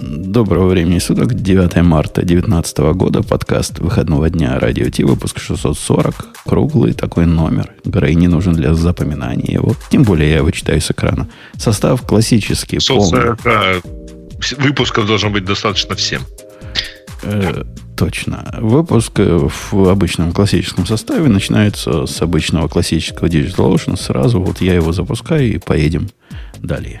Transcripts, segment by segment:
Доброго времени суток, 9 марта 2019 года, подкаст выходного дня Радио Ти, выпуск 640, круглый такой номер. Грей не нужен для запоминания его, тем более я его читаю с экрана. Состав классический, 640 полный. выпусков должно быть достаточно всем. Э, точно. Выпуск в обычном классическом составе начинается с обычного классического Digital Ocean. Сразу вот я его запускаю и поедем далее.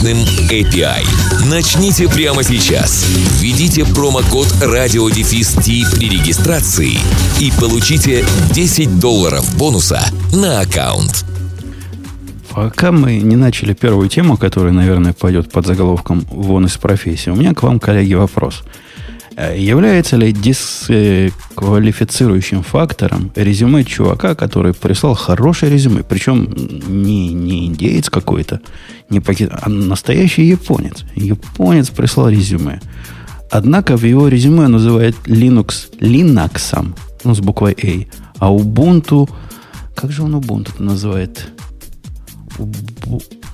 мощным API. Начните прямо сейчас. Введите промокод радиодефис при регистрации и получите 10 долларов бонуса на аккаунт. Пока мы не начали первую тему, которая, наверное, пойдет под заголовком «Вон из профессии», у меня к вам, коллеги, вопрос – является ли дисквалифицирующим фактором резюме чувака, который прислал хорошее резюме, причем не, не индеец какой-то, не пакет, а настоящий японец. Японец прислал резюме. Однако в его резюме называет Linux Linux, ну, с буквой A, а Ubuntu, как же он Ubuntu называет?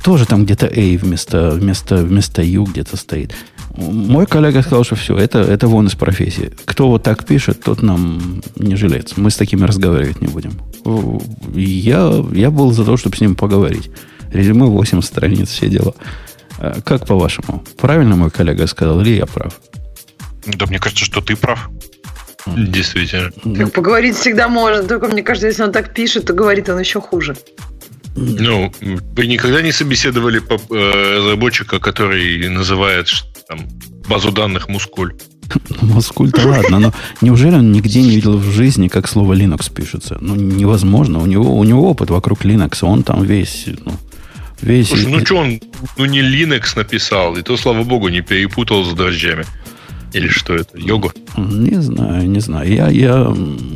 Тоже там где-то A вместо, вместо, вместо U где-то стоит. Мой коллега сказал, что все, это, это вон из профессии. Кто вот так пишет, тот нам не жилец. Мы с такими разговаривать не будем. Я, я был за то, чтобы с ним поговорить. Резюме 8 страниц, все дела. А как по-вашему? Правильно мой коллега сказал, или я прав? Да мне кажется, что ты прав. Действительно. Так поговорить всегда можно, только мне кажется, если он так пишет, то говорит он еще хуже. Ну, вы никогда не собеседовали э, разработчика, который называет там, базу данных Мускуль? Мускуль-то ладно, но неужели он нигде не видел в жизни, как слово Linux пишется? Ну, невозможно. У него, у него опыт вокруг Linux, он там весь, ну, весь... Слушай, ну что он, ну не Linux написал, и то, слава богу, не перепутал с дрожжами. Или что это? Йогу? Не знаю, не знаю. Я, я,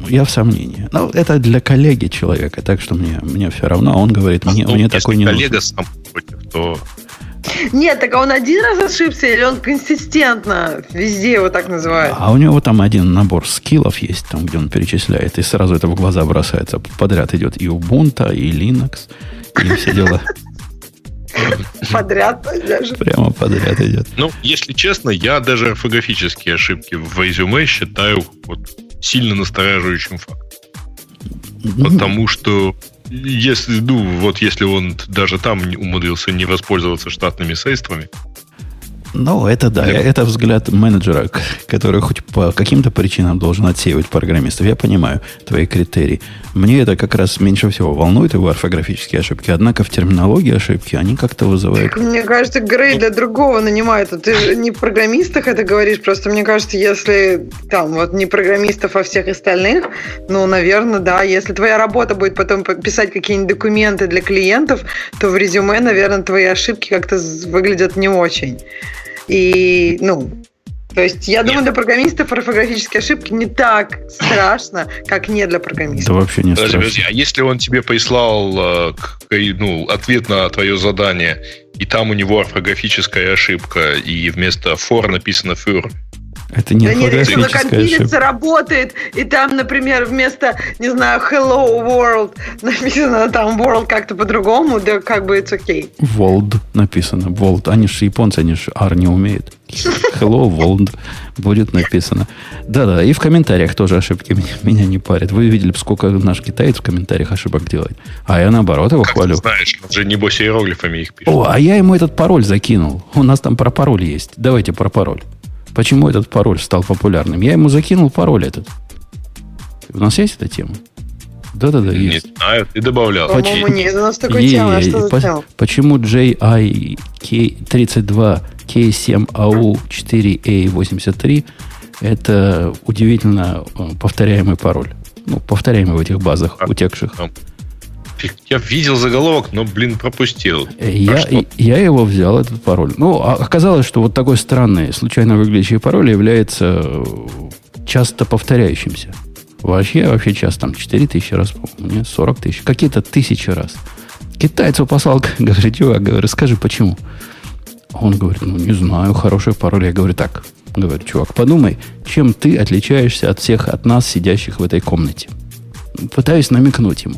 я в сомнении. Но ну, это для коллеги человека, так что мне, мне все равно. А он говорит, мне, ну, мне такой не коллега нужен. сам против, то... Нет, так а он один раз ошибся, или он консистентно везде его так называют? А у него там один набор скиллов есть, там, где он перечисляет, и сразу это в глаза бросается. Подряд идет и Ubuntu, и Linux, и все дела. Подряд даже. Прямо подряд идет. Ну, если честно, я даже орфографические ошибки в резюме считаю вот сильно настораживающим фактом. Потому что если, ну, вот если он даже там умудрился не воспользоваться штатными средствами, ну, это да, Для... это взгляд менеджера, который хоть по каким-то причинам должен отсеивать программистов. Я понимаю твои критерии. Мне это как раз меньше всего волнует его орфографические ошибки. Однако в терминологии ошибки они как-то вызывают... Мне кажется, Грей для другого нанимает. Ты же не программистах это говоришь, просто мне кажется, если там вот не программистов, а всех остальных, ну, наверное, да, если твоя работа будет потом писать какие-нибудь документы для клиентов, то в резюме, наверное, твои ошибки как-то выглядят не очень. И, ну, то есть, я Нет. думаю, для программистов орфографические ошибки не так страшно, как не для программистов. Это вообще не подожди, страшно. Подожди, а если он тебе прислал э, ну, ответ на твое задание, и там у него орфографическая ошибка, и вместо for написано fur, это не да нет, если на компилице работает, и там, например, вместо, не знаю, hello world написано там world как-то по-другому, да как бы it's okay. World написано, world. Они же японцы, они же R не умеют. Hello world будет написано. Да-да, и в комментариях тоже ошибки меня, меня не парят. Вы видели, сколько наш китаец в комментариях ошибок делает. А я наоборот его как хвалю. Ты знаешь, он же небось иероглифами их пишет. О, а я ему этот пароль закинул. У нас там про пароль есть. Давайте про пароль. Почему этот пароль стал популярным? Я ему закинул пароль этот. У нас есть эта тема? Да-да-да, есть. Не знаю, ты добавлял. По-моему, нет, у нас такой тема. А что за тема? Почему JIK32K7AU4A83 это удивительно э, повторяемый пароль? Ну, повторяемый в этих базах а, утекших. Я видел заголовок, но, блин, пропустил. Я, а я его взял, этот пароль. Ну, а оказалось, что вот такой странный, случайно выглядящий пароль является э, часто повторяющимся. Вообще, вообще часто, там 4 тысячи раз, по-моему, нет, 40 тысяч, какие-то тысячи раз. Китайцу послал, говорит, чувак, говорю, скажи, почему? Он говорит, ну, не знаю, хороший пароль. Я говорю, так, говорю, чувак, подумай, чем ты отличаешься от всех, от нас, сидящих в этой комнате. Пытаюсь намекнуть ему.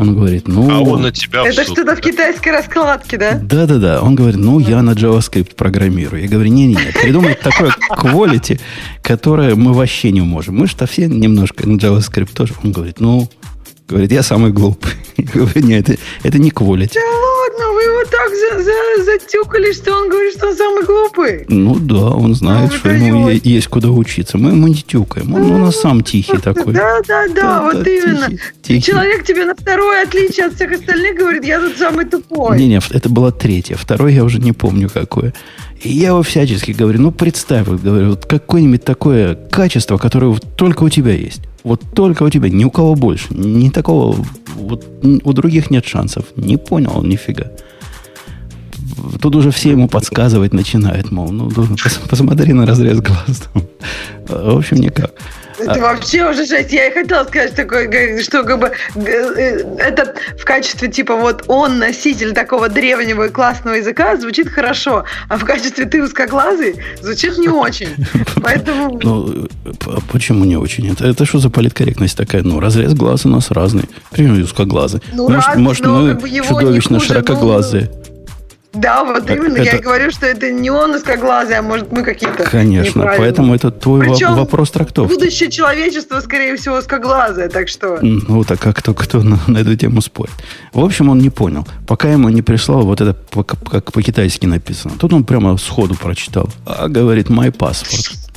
Он говорит, ну... А он на тебя Это что-то в китайской раскладке, да? Да-да-да. Он говорит, ну, я на JavaScript программирую. Я говорю, не-не-не, придумай такое quality, которое мы вообще не можем. Мы что все немножко на JavaScript тоже. Он говорит, ну, говорит, я самый глупый. Я говорю, нет, это, это не quality. Да ладно, вы его так за, за, затюкали, что он говорит, что он самый глупый. Ну да, он знает, ну, что ему есть куда учиться. Мы ему не тюкаем. Он у нас сам тихий такой. Да, да, да, вот именно. Человек тебе на второе отличие от всех остальных говорит, я тут самый тупой. Не, не, это было третье. Второе я уже не помню какое. И я его всячески говорю, ну представь, вот, говорю, вот какое-нибудь такое качество, которое только у тебя есть. Вот только у тебя, ни у кого больше. Ни такого, вот у других нет шансов. Не понял он нифига. Тут уже все ему подсказывать начинают, мол, ну, посмотри на разрез глаз. В общем, никак. Это а... вообще уже жесть. Я и хотела сказать, такое, что как бы э, это в качестве типа вот он носитель такого древнего и классного языка звучит хорошо, а в качестве ты узкоглазый звучит не очень. Поэтому... Ну, почему не очень? Это, это что за политкорректность такая? Ну, разрез глаз у нас разный. Примерно узкоглазый. Ну, может, раз, может мы как бы чудовищно широкоглазые. Да, вот именно. Это... Я и говорю, что это не он узкоглазый, а может мы какие-то Конечно, поэтому это твой Причем вопрос трактовки. будущее человечества, скорее всего, узкоглазое, так что... Ну, так как кто, кто на, на эту тему спорит. В общем, он не понял. Пока ему не прислал вот это, как по-китайски написано. Тут он прямо сходу прочитал. А, говорит, my passport.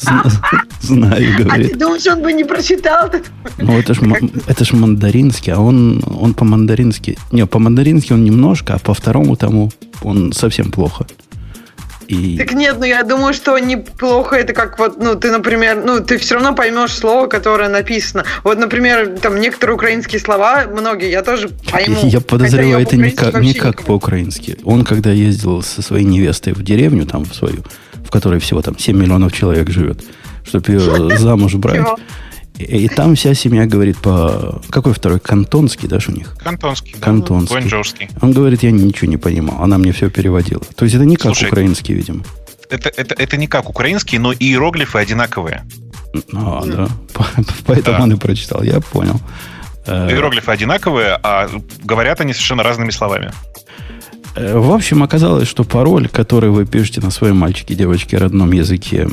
Знаю, говорит. А ты думаешь, он бы не прочитал? Ну, это ж, это ж мандаринский, а он, он по-мандарински... Не, по-мандарински он немножко, а по второму тому он совсем плохо. И... Так нет, ну я думаю, что неплохо это как вот, ну, ты, например, ну, ты все равно поймешь слово, которое написано. Вот, например, там некоторые украинские слова, многие, я тоже пойму. Я подозреваю, это не как, не как по-украински. Он, когда ездил со своей невестой в деревню, там, в свою, в которой всего там 7 миллионов человек живет, чтобы ее замуж брать. И, там вся семья говорит по... Какой второй? Кантонский, да, у них? Кантонский. Кантонский. Да, Он говорит, я ничего не понимал. Она мне все переводила. То есть это не как Слушай, украинский, видимо. Это, это, это не как украинский, но и иероглифы одинаковые. А, да. Поэтому да. он и прочитал. Я понял. Э, иероглифы одинаковые, а говорят они совершенно разными словами. Э, в общем, оказалось, что пароль, который вы пишете на своем мальчике, девочке родном языке,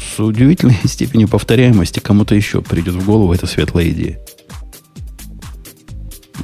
с удивительной степенью повторяемости кому-то еще придет в голову эта светлая идея.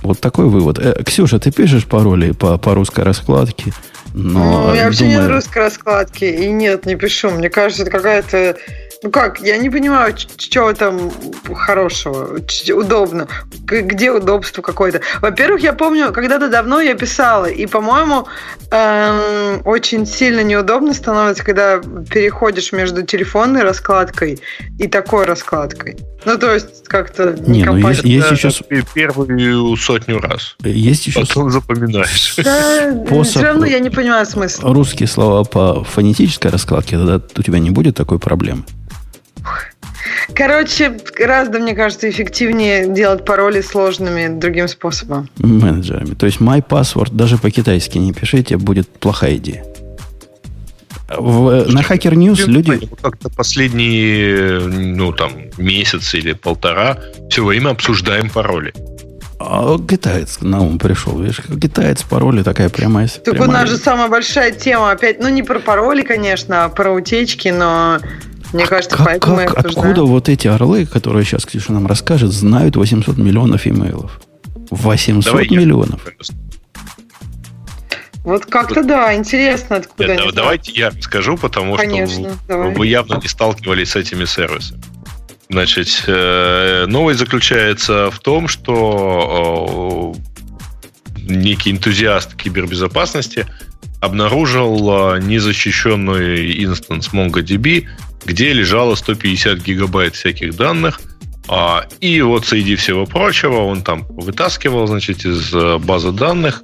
Вот такой вывод. Э, Ксюша, ты пишешь пароли по, по русской раскладке? Но, ну, я вообще думаю... не русской раскладки. И нет, не пишу. Мне кажется, это какая-то ну как, я не понимаю, чего там хорошего, удобно, где удобство какое-то. Во-первых, я помню, когда-то давно я писала, и, по-моему, эм, очень сильно неудобно становится, когда переходишь между телефонной раскладкой и такой раскладкой. Ну, то есть, как-то не, не ну, есть, есть еще... Первую сотню раз. Есть еще... Потом запоминаешь. Да, Способ... все равно я не понимаю смысла. Русские слова по фонетической раскладке, тогда у тебя не будет такой проблемы. Короче, гораздо, мне кажется, эффективнее делать пароли сложными другим способом. Менеджерами. То есть my password даже по-китайски не пишите, будет плохая идея. В, на Hacker News люди... Как-то последние, ну, там, месяц или полтора все время обсуждаем пароли. А китаец на ум пришел. Видишь, китаец пароли такая прямая. Так прямая... у нас же самая большая тема опять, ну не про пароли, конечно, а про утечки, но мне кажется, как, поэтому как, Откуда вот эти орлы, которые сейчас Ксюша нам расскажет, знают 800 миллионов имейлов? 800 Давай миллионов. Я. Вот как-то да, интересно, откуда. Нет, давайте я скажу, потому Конечно, что давай. вы явно не сталкивались с этими сервисами. Значит, э, новость заключается в том, что некий энтузиаст кибербезопасности обнаружил незащищенный инстанс MongoDB где лежало 150 гигабайт всяких данных, А, и вот среди всего прочего он там вытаскивал, значит, из э, базы данных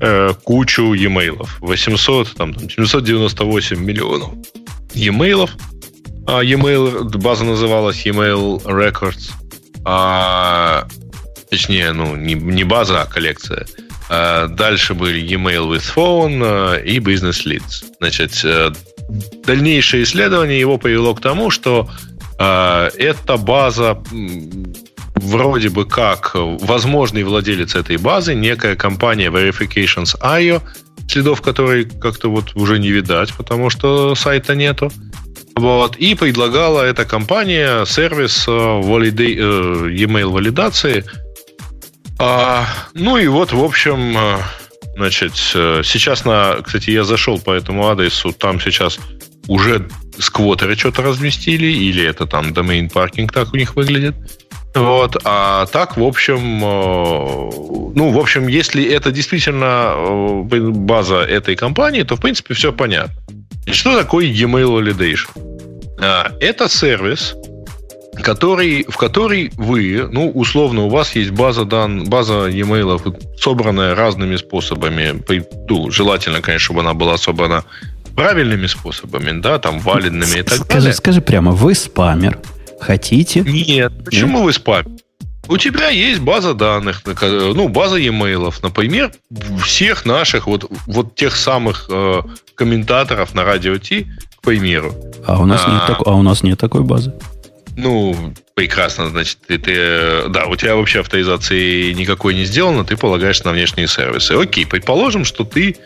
э, кучу e-mail. 800, там, 798 миллионов e-mail. А e-mail, база называлась e-mail records. А, точнее, ну, не, не база, а коллекция. А дальше были e-mail with phone э, и business leads. Значит, э, дальнейшее исследование его привело к тому, что э, эта база вроде бы как возможный владелец этой базы, некая компания Verifications.io, следов которой как-то вот уже не видать, потому что сайта нету. Вот, и предлагала эта компания сервис валиды, e-mail валидации. А, ну и вот, в общем, Значит, э, сейчас на... Кстати, я зашел по этому адресу, там сейчас уже сквотеры что-то разместили, или это там domain паркинг так у них выглядит. Вот, а так, в общем, э, ну, в общем, если это действительно э, база этой компании, то, в принципе, все понятно. Что такое email validation? А, это сервис, который, в который вы, ну, условно, у вас есть база дан, база e-mail, собранная разными способами. Ну, желательно, конечно, чтобы она была собрана правильными способами, да, там, валидными и так скажи, далее. Скажи прямо, вы спамер. Хотите? Нет. Почему Нет? вы спамер? У тебя есть база данных, ну, база e-mail, например, всех наших, вот, вот тех самых э, комментаторов на радио Ти, к примеру. А у нас, а, нет, так, а у нас нет такой базы. Ну, прекрасно, значит, ты, ты, да, у тебя вообще авторизации никакой не сделано, ты полагаешься на внешние сервисы. Окей, предположим, что ты...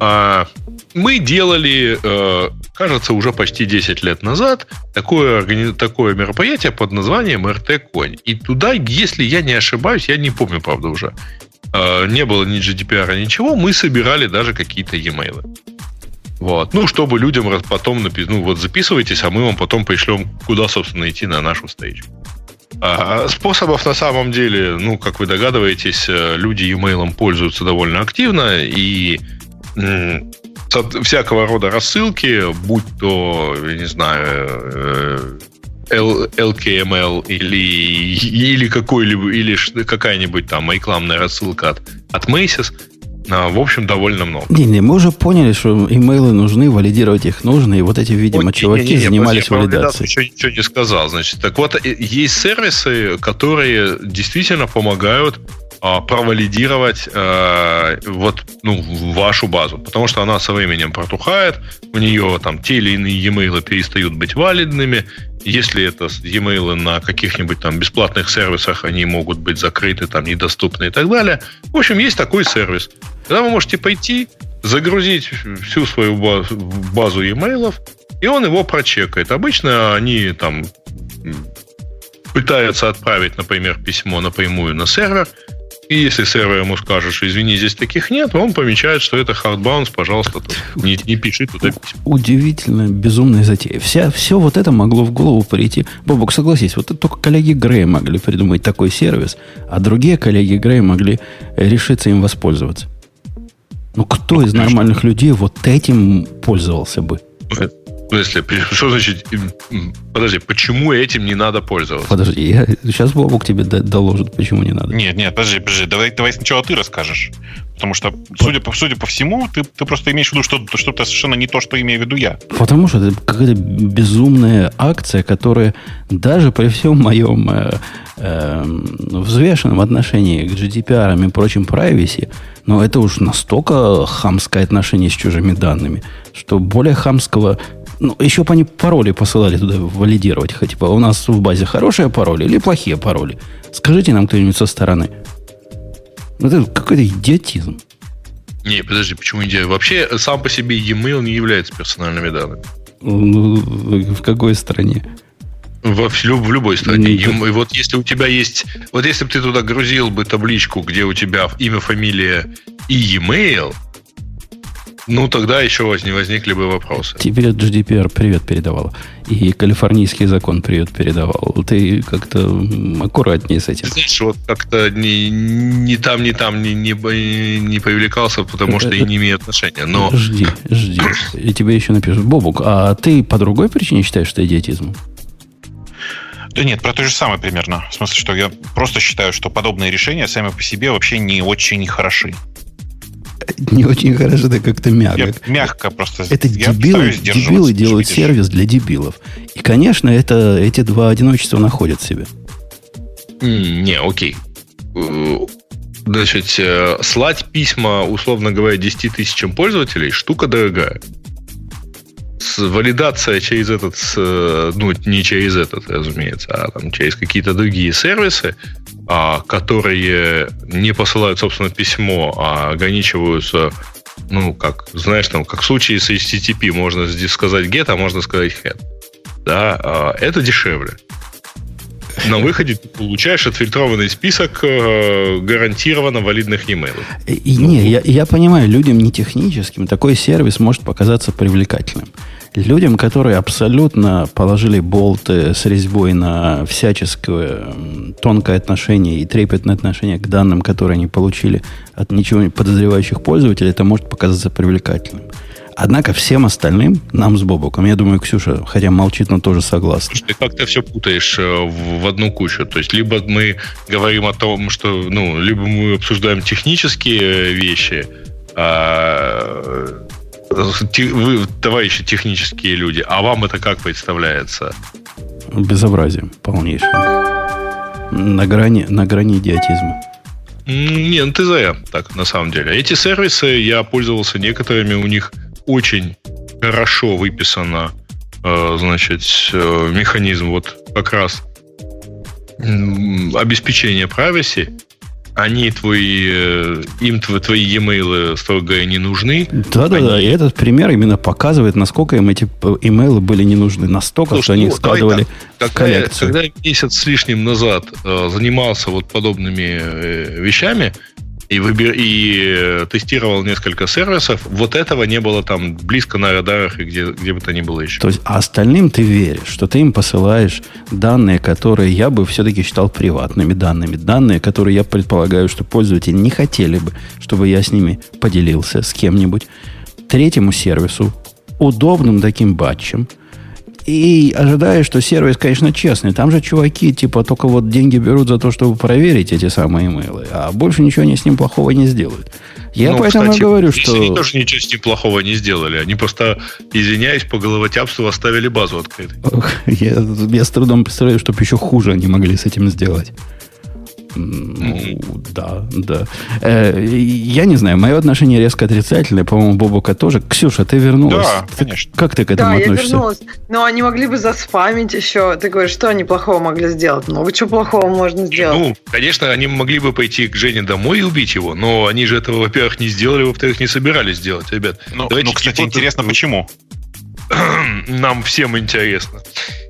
А, мы делали, а, кажется, уже почти 10 лет назад такое, такое мероприятие под названием РТ Конь. И туда, если я не ошибаюсь, я не помню, правда, уже, а, не было ни GDPR, ничего, мы собирали даже какие-то e-mail. Вот. Ну, чтобы людям потом написать, ну, вот записывайтесь, а мы вам потом пришлем, куда, собственно, идти на нашу встречу. А способов на самом деле, ну, как вы догадываетесь, э, люди e-mail пользуются довольно активно, и всякого рода рассылки, будь то, я не знаю, LKML э, или, или какой-либо, или какая-нибудь там рекламная рассылка от, от Macy's, а, в общем, довольно много. Не-не, мы уже поняли, что имейлы нужны, валидировать их нужно, и вот эти, видимо, Ой, чуваки не, не, не, занимались я валидацией. Еще ничего не сказал. Значит, так вот, есть сервисы, которые действительно помогают провалидировать а, вот ну, вашу базу, потому что она со временем протухает, у нее там те или иные e-mail перестают быть валидными, если это e-mail на каких-нибудь там бесплатных сервисах, они могут быть закрыты, там недоступны и так далее. В общем, есть такой сервис. Когда вы можете пойти, загрузить всю свою базу, базу e-mail, и он его прочекает. Обычно они там пытаются отправить, например, письмо напрямую на сервер, и если сервер ему скажет, что извини, здесь таких нет, он помечает, что это hardbounce, пожалуйста, не, не пиши туда письмо. Удивительно, безумная затея. Вся, все вот это могло в голову прийти. Бобок, согласись, вот это только коллеги Грея могли придумать такой сервис, а другие коллеги Грея могли решиться им воспользоваться. Ну, кто ну, из нормальных людей вот этим пользовался бы? В смысле, что значит... Подожди, почему этим не надо пользоваться? Подожди, я, сейчас Бобок тебе доложит, почему не надо. Нет, нет, подожди, подожди. Давай, давай сначала ты расскажешь. Потому что, судя по, судя по всему, ты, ты просто имеешь в виду что-то, что-то совершенно не то, что имею в виду я. Потому что это какая-то безумная акция, которая даже при всем моем э, э, взвешенном отношении к GDPR и прочим privacy, но это уж настолько хамское отношение с чужими данными, что более хамского ну, еще бы они пароли посылали туда валидировать. Хоть, типа, у нас в базе хорошие пароли или плохие пароли? Скажите нам кто-нибудь со стороны. Это какой-то идиотизм. Не, подожди, почему идея? Вообще, сам по себе e-mail не является персональными данными. Ну, в какой стране? Во, в, в любой стране. И, и вот если у тебя есть... Вот если бы ты туда грузил бы табличку, где у тебя имя, фамилия и e-mail, ну, тогда еще не возникли бы вопросы. Тебе GDPR привет передавал. И калифорнийский закон привет передавал. Ты как-то аккуратнее с этим. Знаешь, вот как-то ни, ни там, ни там не, не, не привлекался, потому что и не имеет отношения. Но... Жди, жди. И тебе еще напишут. Бобук, а ты по другой причине считаешь, что идиотизм? Да нет, про то же самое примерно. В смысле, что я просто считаю, что подобные решения сами по себе вообще не очень хороши. Не очень хорошо, это как-то мягко. Я мягко просто. Это я дебилы, дебилы делают видишь. сервис для дебилов. И, конечно, это, эти два одиночества находят в себе. Не, окей. Э, Значит, э, слать письма, условно говоря, 10 тысячам пользователей штука дорогая. С- Валидация через этот, э, ну, не через этот, разумеется, а там через какие-то другие сервисы, которые не посылают, собственно, письмо, а ограничиваются, ну, как, знаешь, там, как в случае с HTTP, можно здесь сказать get, а можно сказать head. Да, а, это дешевле. На выходе ты получаешь отфильтрованный список э, гарантированно валидных e-mail. И, и не, я, я понимаю, людям не техническим такой сервис может показаться привлекательным. Людям, которые абсолютно положили болты с резьбой на всяческое тонкое отношение и трепетное отношение к данным, которые они получили от ничего не подозревающих пользователей, это может показаться привлекательным. Однако всем остальным, нам с Бобоком, я думаю, Ксюша, хотя молчит, но тоже согласна. Ты как-то все путаешь э, в одну кучу. То есть, либо мы говорим о том, что, ну, либо мы обсуждаем технические э, вещи, а, вы, товарищи технические люди, а вам это как представляется? Безобразие полнейшее. На грани, на грани идиотизма. Не, ну ты зря, так, на самом деле. Эти сервисы, я пользовался некоторыми, у них очень хорошо выписано, э, значит, э, механизм вот как раз обеспечения privacy. Они твои, э, им тв- твои e-mail, строго говоря, не нужны. Да-да-да, и этот пример именно показывает, насколько им эти имейлы были не нужны. Настолько, Слушай, что они ну, складывали так. Когда, я- коллекцию. когда я месяц с лишним назад э, занимался вот подобными э, вещами и, выбир, и э, тестировал несколько сервисов, вот этого не было там близко на радарах и где, где бы то ни было еще. То есть, а остальным ты веришь, что ты им посылаешь данные, которые я бы все-таки считал приватными данными. Данные, которые я предполагаю, что пользователи не хотели бы, чтобы я с ними поделился с кем-нибудь. Третьему сервису, удобным таким батчем, и ожидая, что сервис, конечно, честный. Там же чуваки, типа, только вот деньги берут за то, чтобы проверить эти самые имейлы, а больше ничего они с ним плохого не сделают. Я Ну, поэтому кстати, говорю, что... Они тоже ничего с ним плохого не сделали. Они просто, извиняюсь, по головотяпству оставили базу открытой. Я, я с трудом представляю, чтобы еще хуже они могли с этим сделать. Ну, да, да. Э, я не знаю, мое отношение резко отрицательное, по-моему, Бобука тоже. Ксюша, ты вернулась. Да, Ты- конечно. Как ты к этому Да, я относишься? вернулась. Но они могли бы заспамить еще. Ты говоришь, что они плохого могли сделать? Много чего плохого можно сделать. Ну, конечно, они могли бы пойти к Жене домой и убить его, но они же этого, во-первых, не сделали, во-вторых, не собирались делать, ребят. Ну, Давайте ну, кстати, интересно, почему? Нам всем интересно.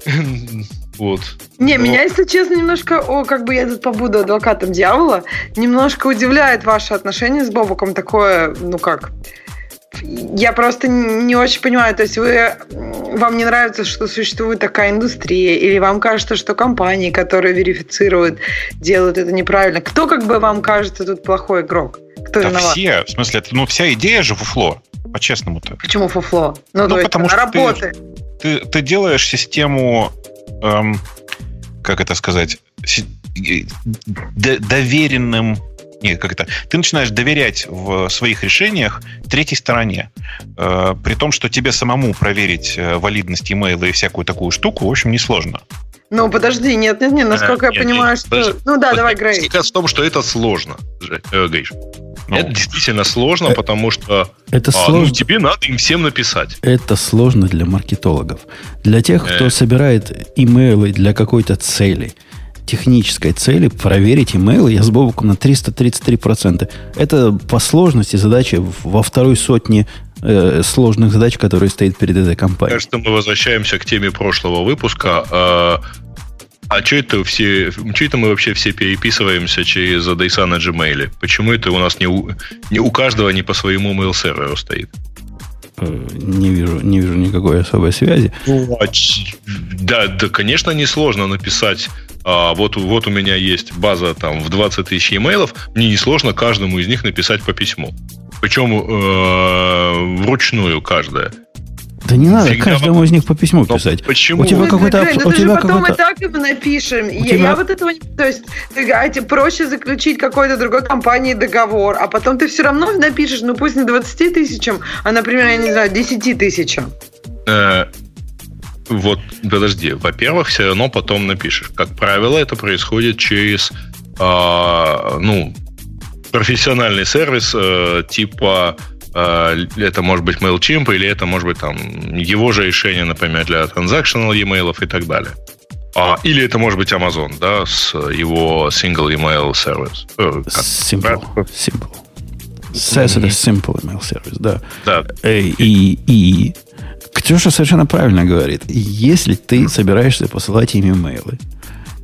Вот. Не, Ну, меня, если честно, немножко, о, как бы я тут побуду адвокатом дьявола, немножко удивляет ваше отношение с Бобуком такое, ну как, я просто не очень понимаю, то есть вы, вам не нравится, что существует такая индустрия, или вам кажется, что компании, которые верифицируют, делают это неправильно. Кто, как бы вам кажется, тут плохой игрок? Кто Да виноват? все, в смысле, это, ну, вся идея же фуфло, по-честному-то. Почему фуфло? Ну, Ну, то есть, потому она что ты- работает. Ты, ты делаешь систему, эм, как это сказать, э, доверенным нет, как это? Ты начинаешь доверять в своих решениях третьей стороне. Э, при том, что тебе самому проверить э, валидность имейла и всякую такую штуку, в общем, несложно. Ну, подожди, нет, нет, нет, насколько Э, я нет, понимаю, нет, что... подожди. Ну да, Вот давай, Грей. раз в том, что это сложно, э, Гриш. Ну, Это действительно сложно, Э, потому что Это а, ну, сложно. тебе надо им всем написать. Это сложно для маркетологов. Для тех, кто Э. собирает имейлы для какой-то цели, технической цели, проверить имейлы я с Бобуком на 333%. Это по сложности задача в- во второй сотне э, сложных задач, которые стоит перед этой компанией. Кажется, мы возвращаемся к теме прошлого выпуска. А, а что это все, что это мы вообще все переписываемся через адреса на Gmail? Почему это у нас не у, не у каждого не по своему mail серверу стоит? Э, Не вижу, не вижу никакой особой связи. Да, да, конечно, несложно написать. а, вот, вот у меня есть база там в 20 тысяч e-mailов. Мне несложно каждому из них написать по письму. Причем э, вручную каждое. Да не надо Фигня каждому из них по письму писать. Почему? У тебя какой-то... Грей, ну, у тебя потом какой-то... мы так и напишем. Я, тебя... я вот этого не... То есть, ты, проще заключить какой-то другой компании договор, а потом ты все равно напишешь, ну пусть не 20 тысячам, а, например, я не знаю, 10 тысячам. Э, вот, подожди. Во-первых, все равно потом напишешь. Как правило, это происходит через, э, ну, профессиональный сервис э, типа э, это может быть MailChimp или это может быть там его же решение, например, для transactional e-mail и так далее. А, или это может быть Amazon, да, с его single email сервис. Э, simple. Simple. Says это simple email сервис, да. Да. Э, и, и Ксюша совершенно правильно говорит. Если ты собираешься посылать им имейлы,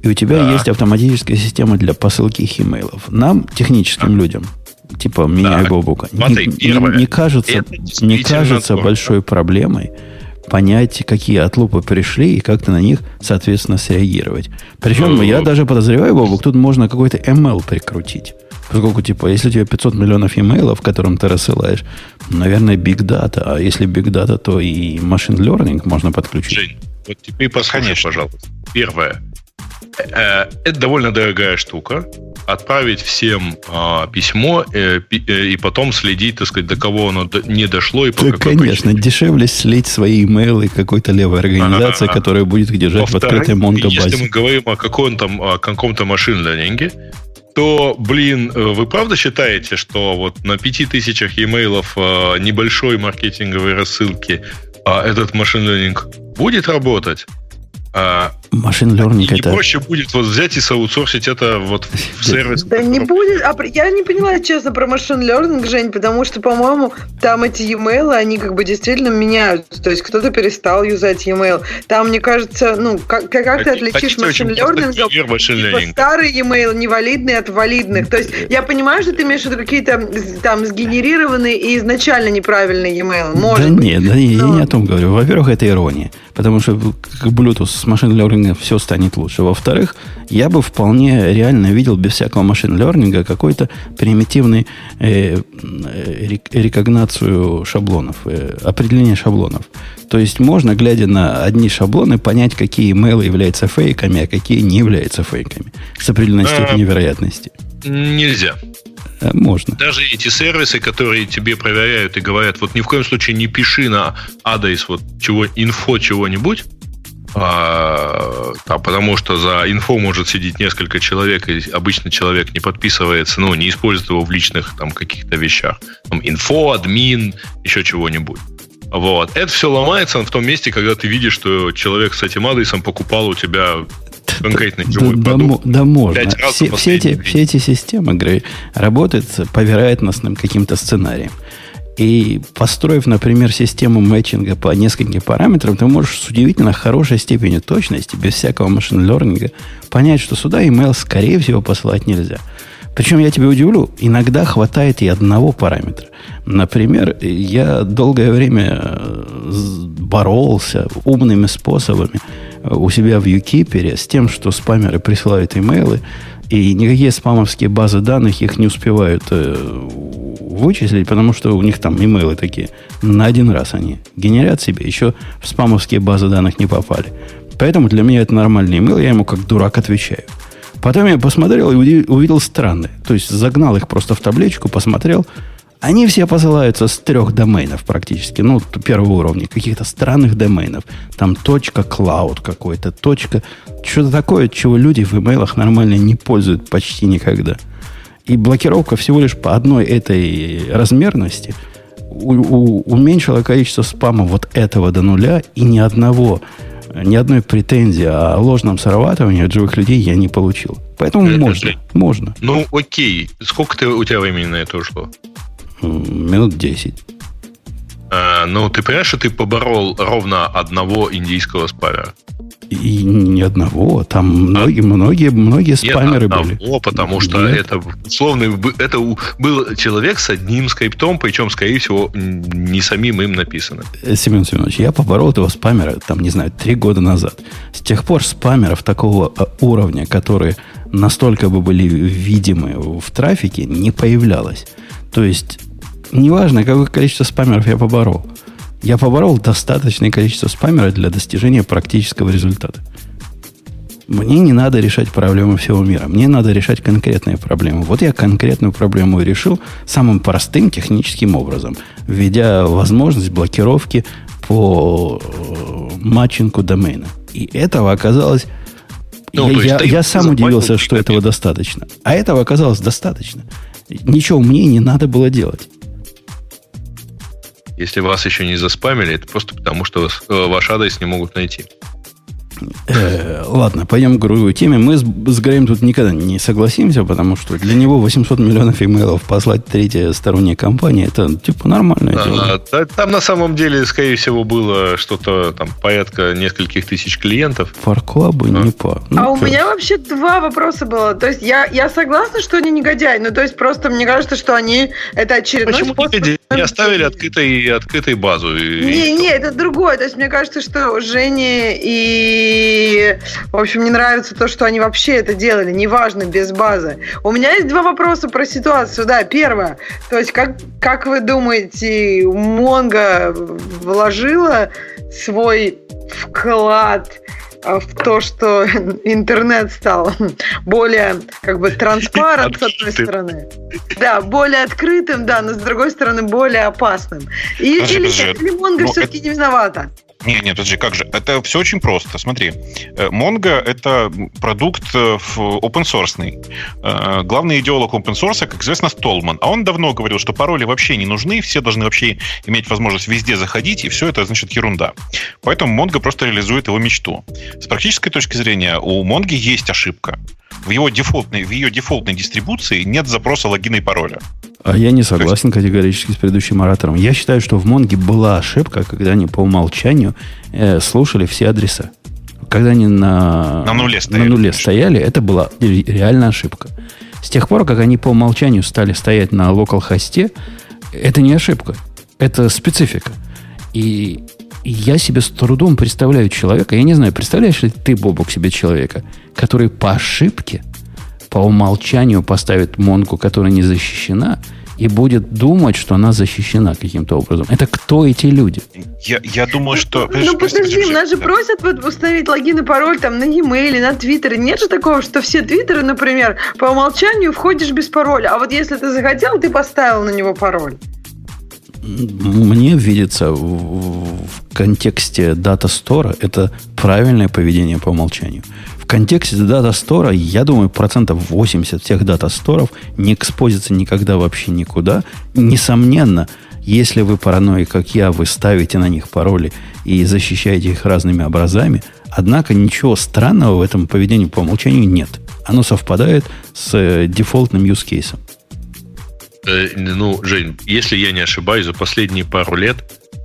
и у тебя да. есть автоматическая система для посылки их имейлов. Нам, техническим да. людям, типа меня да. Бобука, не, не, не кажется, не кажется большой проблемой понять, какие отлупы пришли и как-то на них, соответственно, среагировать. Причем ну, я даже подозреваю, Бобук, тут можно какой-то ML прикрутить. Поскольку, типа, если у тебя 500 миллионов имейлов, которым ты рассылаешь, наверное, big data. А если big data, то и machine learning можно подключить. Жень, вот теперь послушай, пожалуйста. Первое. Э, это довольно дорогая штука. Отправить всем а, письмо э, э, и потом следить, так сказать, до кого оно не дошло и по да, конечно, причине. дешевле слить свои имейлы какой-то левой организации, А-а-а. которая будет их держать в открытой Mongo базе. Если мы говорим о каком-то, о каком-то машин ленинге, то, блин, вы правда считаете, что вот на пяти тысячах имейлов небольшой маркетинговой рассылки этот машин ленинг будет работать? А, Машин learning это... проще будет вот взять и соутсорсить это вот в сервис. Да не будет. А я не поняла, честно, про машин learning, Жень, потому что, по-моему, там эти e-mail, они как бы действительно меняются. То есть кто-то перестал юзать e-mail. Там, мне кажется, ну, как, как ты отличишь машин learning, типа старый e-mail невалидный от валидных. То есть я понимаю, что ты имеешь в виду какие-то там сгенерированные и изначально неправильные e-mail. Может да быть. нет, да, но... я не о том говорю. Во-первых, это ирония. Потому что Bluetooth с машин learning все станет лучше. Во-вторых, я бы вполне реально видел без всякого машин learning какой-то примитивный э, э, рекогнацию шаблонов, э, определение шаблонов. То есть можно, глядя на одни шаблоны, понять, какие имейлы являются фейками, а какие не являются фейками с определенной степенью вероятности. Нельзя. Э, можно. Даже эти сервисы, которые тебе проверяют и говорят, вот ни в коем случае не пиши на адрес вот чего, инфо чего-нибудь, а, а, потому что за инфо может сидеть несколько человек, и обычно человек не подписывается, ну, не использует его в личных там каких-то вещах. Там инфо, админ, еще чего-нибудь. Вот. Это все ломается в том месте, когда ты видишь, что человек с этим адресом покупал у тебя конкретно живой да, продукт. Да, да можно. Все, все, эти, все эти системы Грей, работают по вероятностным каким-то сценариям. И построив, например, систему мэтчинга по нескольким параметрам, ты можешь с удивительно хорошей степенью точности, без всякого машин-лернинга, понять, что сюда email, скорее всего, посылать нельзя. Причем, я тебе удивлю, иногда хватает и одного параметра. Например, я долгое время э, боролся умными способами у себя в Юкипере с тем, что спамеры присылают имейлы, и никакие спамовские базы данных их не успевают э, вычислить, потому что у них там имейлы такие. На один раз они генерят себе, еще в спамовские базы данных не попали. Поэтому для меня это нормальный имейл, я ему как дурак отвечаю. Потом я посмотрел и увидел странные. То есть загнал их просто в табличку, посмотрел, они все посылаются с трех доменов практически. Ну, первого уровня. Каких-то странных доменов. Там точка cloud какой-то, точка... Что-то такое, чего люди в имейлах нормально не пользуют почти никогда. И блокировка всего лишь по одной этой размерности у, у, уменьшила количество спама вот этого до нуля, и ни одного, ни одной претензии о ложном срабатывании от живых людей я не получил. Поэтому это можно, же... можно. Ну, окей. Сколько ты, у тебя времени на это ушло? Минут 10. А, ну, ты понимаешь, что ты поборол ровно одного индийского спамера? И ни одного. Там многие, многие, многие спамеры Нет, одного, были. потому что Нет. это условно это был человек с одним скриптом, причем, скорее всего, не самим им написано. Э, Семен Семенович, я поборол этого спамера, там, не знаю, три года назад. С тех пор спамеров такого э, уровня, которые настолько бы были видимы в трафике, не появлялось. То есть неважно, какое количество спамеров я поборол. Я поборол достаточное количество спамера для достижения практического результата. Мне не надо решать проблемы всего мира. Мне надо решать конкретные проблемы. Вот я конкретную проблему решил самым простым техническим образом, введя возможность блокировки по э, матчингу домена. И этого оказалось... Ну, я, я, я сам удивился, что этого достаточно. А этого оказалось достаточно. Ничего мне не надо было делать. Если вас еще не заспамили, это просто потому, что э, ваш адрес не могут найти. Э, ладно, пойдем к другой теме. Мы с, с Греем тут никогда не согласимся, потому что для него 800 миллионов имейлов послать третья сторонняя компания, это типа нормальное а, дело. А, там на самом деле, скорее всего, было что-то там порядка нескольких тысяч клиентов. Фарклабы а. не по. Ну, а у меня вообще два вопроса было. То есть я, я согласна, что они негодяи, но то есть просто мне кажется, что они это очередной Почему способ... негодяи? Не оставили открытой, открытой базу. Не, и не, это другое. То есть мне кажется, что Женя и и, в общем, мне нравится то, что они вообще это делали, неважно, без базы. У меня есть два вопроса про ситуацию. Да, первое. То есть, как, как вы думаете, Монго вложила свой вклад в то, что интернет стал более как бы транспарент, с одной стороны. Да, более открытым, да, но с другой стороны более опасным. И, подожди, или, подожди. или Монго ну, все-таки это... не виновата? Не, нет, подожди, как же? Это все очень просто. Смотри, э, Mongo — это продукт э, open source. Э, главный идеолог open source, как известно, Столман. А он давно говорил, что пароли вообще не нужны, все должны вообще иметь возможность везде заходить, и все это, значит, ерунда. Поэтому Mongo просто реализует его мечту. С практической точки зрения у Mongo есть ошибка. В, его дефолтной, в ее дефолтной дистрибуции нет запроса логина и пароля. А я не согласен категорически с предыдущим оратором. Я считаю, что в Монге была ошибка, когда они по умолчанию э, слушали все адреса. Когда они на, на нуле, стояли, на нуле стояли, это была реальная ошибка. С тех пор, как они по умолчанию стали стоять на локал-хосте, это не ошибка. Это специфика. И я себе с трудом представляю человека, я не знаю, представляешь ли ты, Бобок, себе человека, который по ошибке по умолчанию поставит Монку, которая не защищена, и будет думать, что она защищена каким-то образом. Это кто эти люди? Я, я думаю, что... Ну, ну подожди, нас же да. просят вот установить логин и пароль там на e-mail, на Твиттере. Нет же такого, что все Твиттеры, например, по умолчанию входишь без пароля. А вот если ты захотел, ты поставил на него пароль. Мне видится в, в контексте дата стора это правильное поведение по умолчанию контексте дата стора, я думаю, процентов 80 всех дата сторов не экспозится никогда вообще никуда. Несомненно, если вы параноик, как я, вы ставите на них пароли и защищаете их разными образами, однако ничего странного в этом поведении по умолчанию нет. Оно совпадает с э, дефолтным use кейсом. Э, ну, Жень, если я не ошибаюсь, за последние пару лет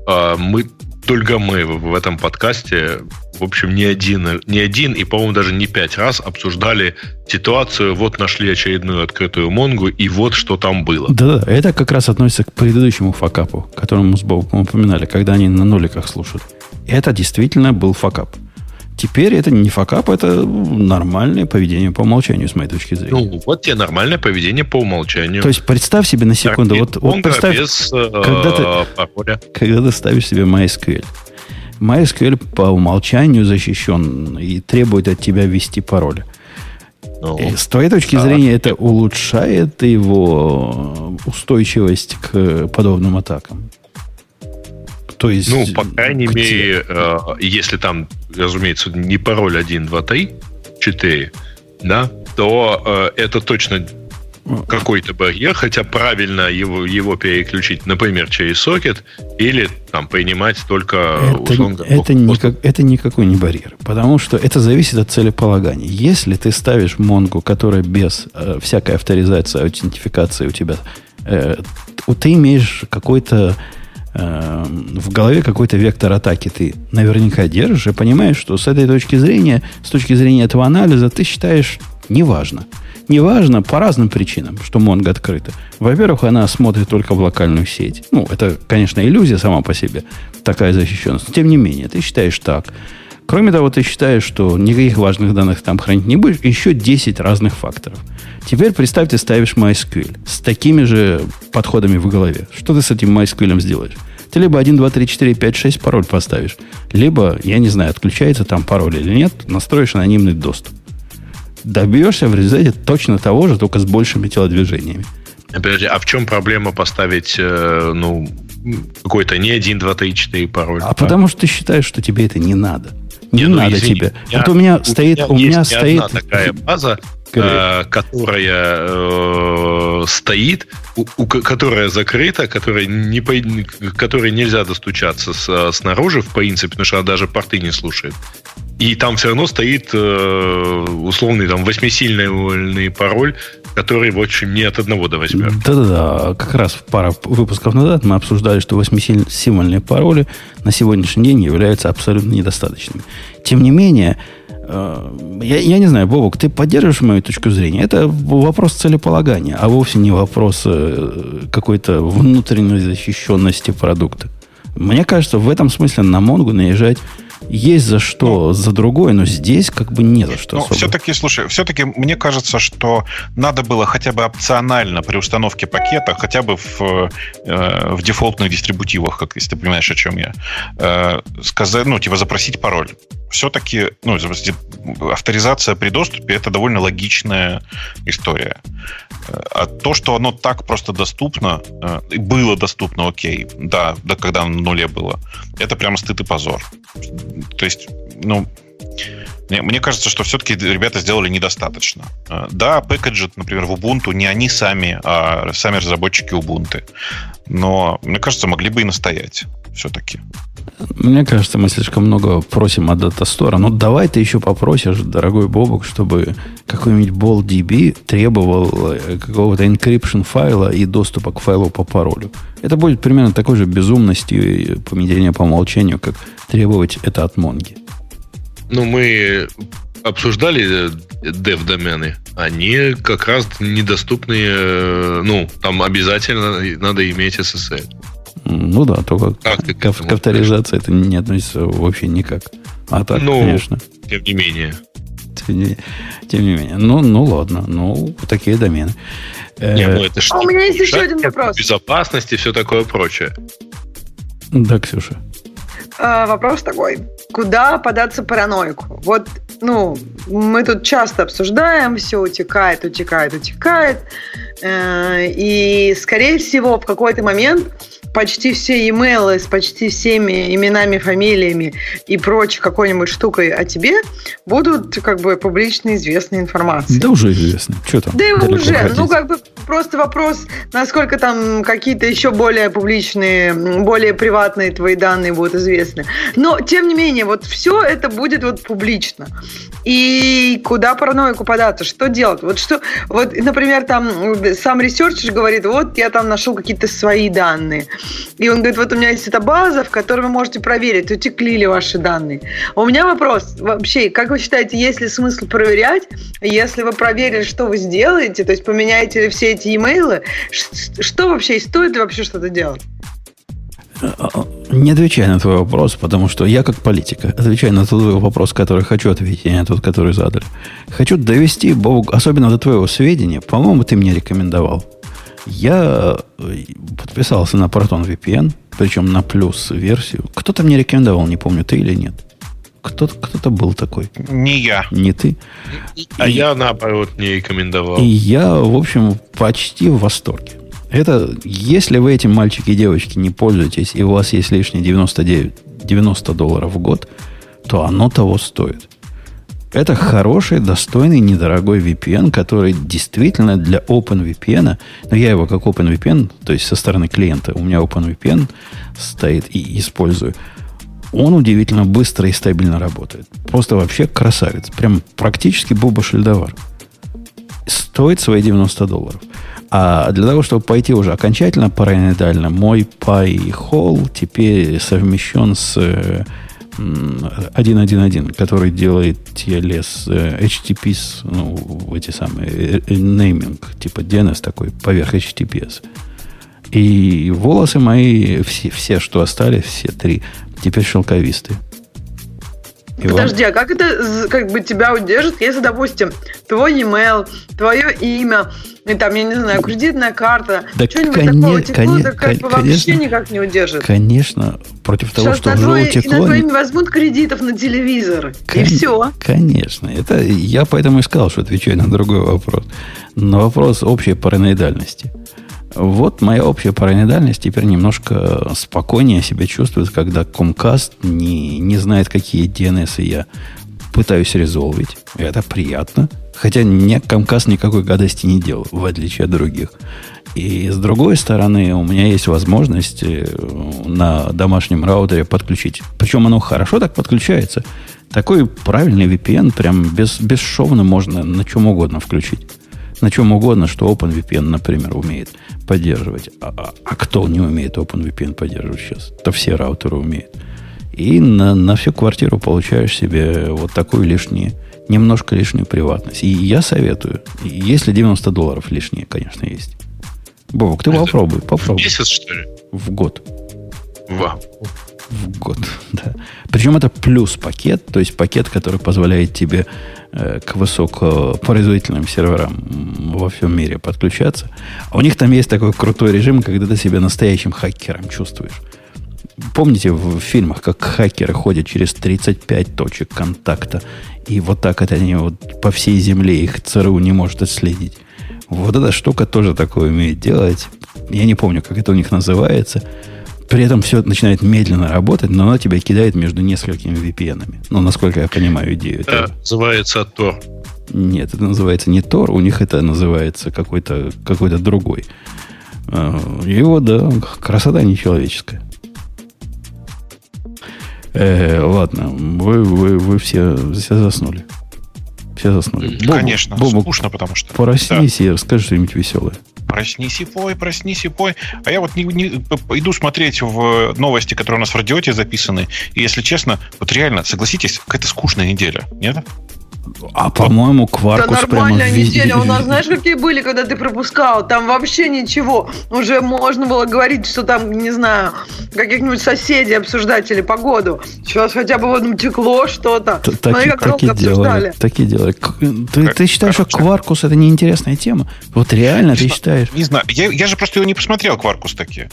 э, мы только мы в этом подкасте, в общем, не один, не один и, по-моему, даже не пять раз обсуждали ситуацию, вот нашли очередную открытую Монгу, и вот что там было. Да-да, это как раз относится к предыдущему факапу, которому мы с Бобом упоминали, когда они на ноликах слушали. Это действительно был факап. Теперь это не факап, это нормальное поведение по умолчанию, с моей точки зрения. Ну, вот тебе нормальное поведение по умолчанию. То есть представь себе на секунду, так, вот, вот представь, без, когда, ты, когда ты ставишь себе MySQL. MySQL по умолчанию защищен и требует от тебя ввести пароль. Ну, и с твоей точки зрения, это улучшает его устойчивость к подобным атакам? То есть, ну, по крайней мере, э, если там, разумеется, не пароль 1, 2, 3, 4, да, то э, это точно какой-то барьер, хотя правильно его, его переключить, например, через сокет, или там принимать только это, условно, это, никак, это никакой не барьер, потому что это зависит от целеполагания. Если ты ставишь Монгу, которая без э, всякой авторизации, аутентификации у тебя, э, ты имеешь какой-то Эм, в голове какой-то вектор атаки ты наверняка держишь и понимаешь, что с этой точки зрения, с точки зрения этого анализа, ты считаешь неважно. Неважно по разным причинам, что Монго открыта. Во-первых, она смотрит только в локальную сеть. Ну, это, конечно, иллюзия сама по себе, такая защищенность. Тем не менее, ты считаешь так. Кроме того, ты считаешь, что никаких важных данных там хранить не будешь, еще 10 разных факторов – Теперь представьте, ставишь MySQL с такими же подходами в голове. Что ты с этим MySQL сделаешь? Ты либо 1, 2, 3, 4, 5, 6 пароль поставишь, либо, я не знаю, отключается там пароль или нет, настроишь анонимный доступ. Добьешься в результате точно того же, только с большими телодвижениями. Подожди, а в чем проблема поставить, э, ну, какой-то не 1, 2, 3, 4 пароль? А, а потому что ты считаешь, что тебе это не надо. Не, ну, надо извини, тебе. Я, вот у меня у стоит, меня у меня есть стоит одна такая база, э, которая э, стоит, у, у, которая закрыта, которая не по, которой нельзя достучаться с, снаружи, в принципе, потому что она даже порты не слушает. И там все равно стоит э, условный там восьмисильный пароль, который, в общем, не от одного до восьми. Да-да-да. Как раз пара выпусков назад мы обсуждали, что восьмисимвольные пароли на сегодняшний день являются абсолютно недостаточными. Тем не менее, э, я, я не знаю, Бобок, ты поддерживаешь мою точку зрения? Это вопрос целеполагания, а вовсе не вопрос э, какой-то внутренней защищенности продукта. Мне кажется, в этом смысле на Монгу наезжать есть за что, ну, за другое, но здесь как бы не за что. Ну, все-таки, слушай, все-таки мне кажется, что надо было хотя бы опционально при установке пакета, хотя бы в, э, в дефолтных дистрибутивах, как если ты понимаешь, о чем я, э, сказать, ну, типа запросить пароль. Все-таки, ну, авторизация при доступе это довольно логичная история. А то, что оно так просто доступно, э, было доступно, окей, да, да, когда на нуле было, это прямо стыд и позор. То есть, ну, мне, кажется, что все-таки ребята сделали недостаточно. Э, да, пэкэджи, например, в Ubuntu не они сами, а сами разработчики Ubuntu. Но, мне кажется, могли бы и настоять все-таки. Мне кажется, мы слишком много просим от датастора. Ну, давай ты еще попросишь, дорогой Бобок, чтобы какой-нибудь BallDB требовал э, какого-то encryption файла и доступа к файлу по паролю. Это будет примерно такой же безумностью и поведение по умолчанию, как требовать это от Монги. Ну, мы обсуждали dev-домены. Они как раз недоступные, э, ну, там обязательно надо иметь SSL. Ну да, только как к, к, к авторизации это не относится вообще никак. А так, ну, конечно. Тем не менее. Тем не, тем не менее. Ну, ну ладно, ну, такие домены. Не, ну это что? А у меня есть еще один вопрос. Безопасности и все такое прочее. Да, Ксюша. А, вопрос такой. Куда податься параноику? Вот, ну, мы тут часто обсуждаем, все утекает, утекает, утекает. Э, и, скорее всего, в какой-то момент почти все имейлы с почти всеми именами, фамилиями и прочей какой-нибудь штукой о тебе будут как бы публично известной информацией. Да уже известно. Что там? Да и уже. Ходить? Ну, как бы просто вопрос, насколько там какие-то еще более публичные, более приватные твои данные будут известны. Но, тем не менее, вот все это будет вот публично. И куда параноику податься? Что делать? Вот что, вот, например, там сам researcher говорит, вот я там нашел какие-то свои данные. И он говорит, вот у меня есть эта база, в которой вы можете проверить, утекли ли ваши данные. У меня вопрос вообще, как вы считаете, есть ли смысл проверять, если вы проверили, что вы сделаете, то есть поменяете ли все эти имейлы, что вообще, стоит ли вообще что-то делать? Не отвечай на твой вопрос, потому что я как политика отвечаю на тот вопрос, который хочу ответить, а не тот, который задали. Хочу довести, Бог, особенно до твоего сведения, по-моему, ты мне рекомендовал. Я э, подписался на Proton VPN, причем на плюс версию. Кто-то мне рекомендовал, не помню, ты или нет. Кто-то, кто-то был такой. Не я. Не ты. А и, я, наоборот, не рекомендовал. И я, в общем, почти в восторге. Это, если вы этим мальчики и девочки не пользуетесь, и у вас есть лишние 99, 90 долларов в год, то оно того стоит. Это хороший, достойный, недорогой VPN, который действительно для OpenVPN, но я его как OpenVPN, то есть со стороны клиента, у меня OpenVPN стоит и использую, он удивительно быстро и стабильно работает. Просто вообще красавец. Прям практически Буба Шельдовар. Стоит свои 90 долларов. А для того, чтобы пойти уже окончательно параноидально, мой Pi Hall теперь совмещен с 1.1.1, который делает TLS, HTTPS, ну, эти самые, нейминг, типа DNS такой, поверх HTTPS. И волосы мои, все, все, что остались, все три, теперь шелковистые. Иван? Подожди, а как это как бы тебя удержит, если, допустим, твой e-mail, твое имя, и там, я не знаю, кредитная карта, Да что-нибудь коне- такое утекло, коне- так как бы кон- вообще конечно. никак не удержит. Конечно, против того, Сейчас что на уже твой, на утекло... твое не- имя возьмут кредитов на телевизор, и Кон- все. Конечно. Это я поэтому и сказал, что отвечаю на другой вопрос. На вопрос общей параноидальности. Вот моя общая параноидальность теперь немножко спокойнее себя чувствует, когда Comcast не, не знает, какие DNS я пытаюсь резолвить. Это приятно. Хотя мне Comcast никакой гадости не делал, в отличие от других. И с другой стороны, у меня есть возможность э, на домашнем раутере подключить. Причем оно хорошо так подключается. Такой правильный VPN прям без, бесшовно можно на чем угодно включить. На чем угодно, что OpenVPN, например, умеет поддерживать. А, а- а кто не умеет OpenVPN поддерживать сейчас? То все раутеры умеют. И на, на всю квартиру получаешь себе вот такую лишнюю, немножко лишнюю приватность. И я советую, если 90 долларов лишние, конечно, есть. Бобок, ты Это попробуй, В попробуй. месяц, что ли? В год. Вау. В год, да. Причем это плюс пакет, то есть пакет, который позволяет тебе э, к высокопроизводительным серверам во всем мире подключаться. А у них там есть такой крутой режим, когда ты себя настоящим хакером чувствуешь. Помните в фильмах, как хакеры ходят через 35 точек контакта, и вот так это они вот по всей земле их ЦРУ не может отследить. Вот эта штука тоже такое умеет делать. Я не помню, как это у них называется. При этом все начинает медленно работать, но оно тебя кидает между несколькими VPN-ами. Ну, насколько я понимаю идею. Это называется Тор. Нет, это называется не Тор, у них это называется какой-то какой другой. А, Его, да, красота нечеловеческая. Э, ладно, вы, вы, вы все, все заснули. Все заснули. Бобук, Конечно, Бобук, скучно, потому что... проснись и расскажи что-нибудь веселое. Проснись и пой, проснись и пой. А я вот не, не- иду смотреть в новости, которые у нас в радиоте записаны. И если честно, вот реально, согласитесь, какая-то скучная неделя, нет? А, по-моему, Да Кваркус прямо нормальная неделя. У нас, знаешь, какие были, когда ты пропускал? Там вообще ничего. Уже можно было говорить, что там, не знаю, каких-нибудь соседей обсуждать или погоду. Сейчас хотя бы вот ну, текло что-то. Смотри, и- как так и делали. обсуждали. Так и делали. Ты, Как- ты считаешь, что. Кваркус это неинтересная тема? Вот реально ты считаешь? Не знаю, я, я же просто его не посмотрел, Кваркус таки.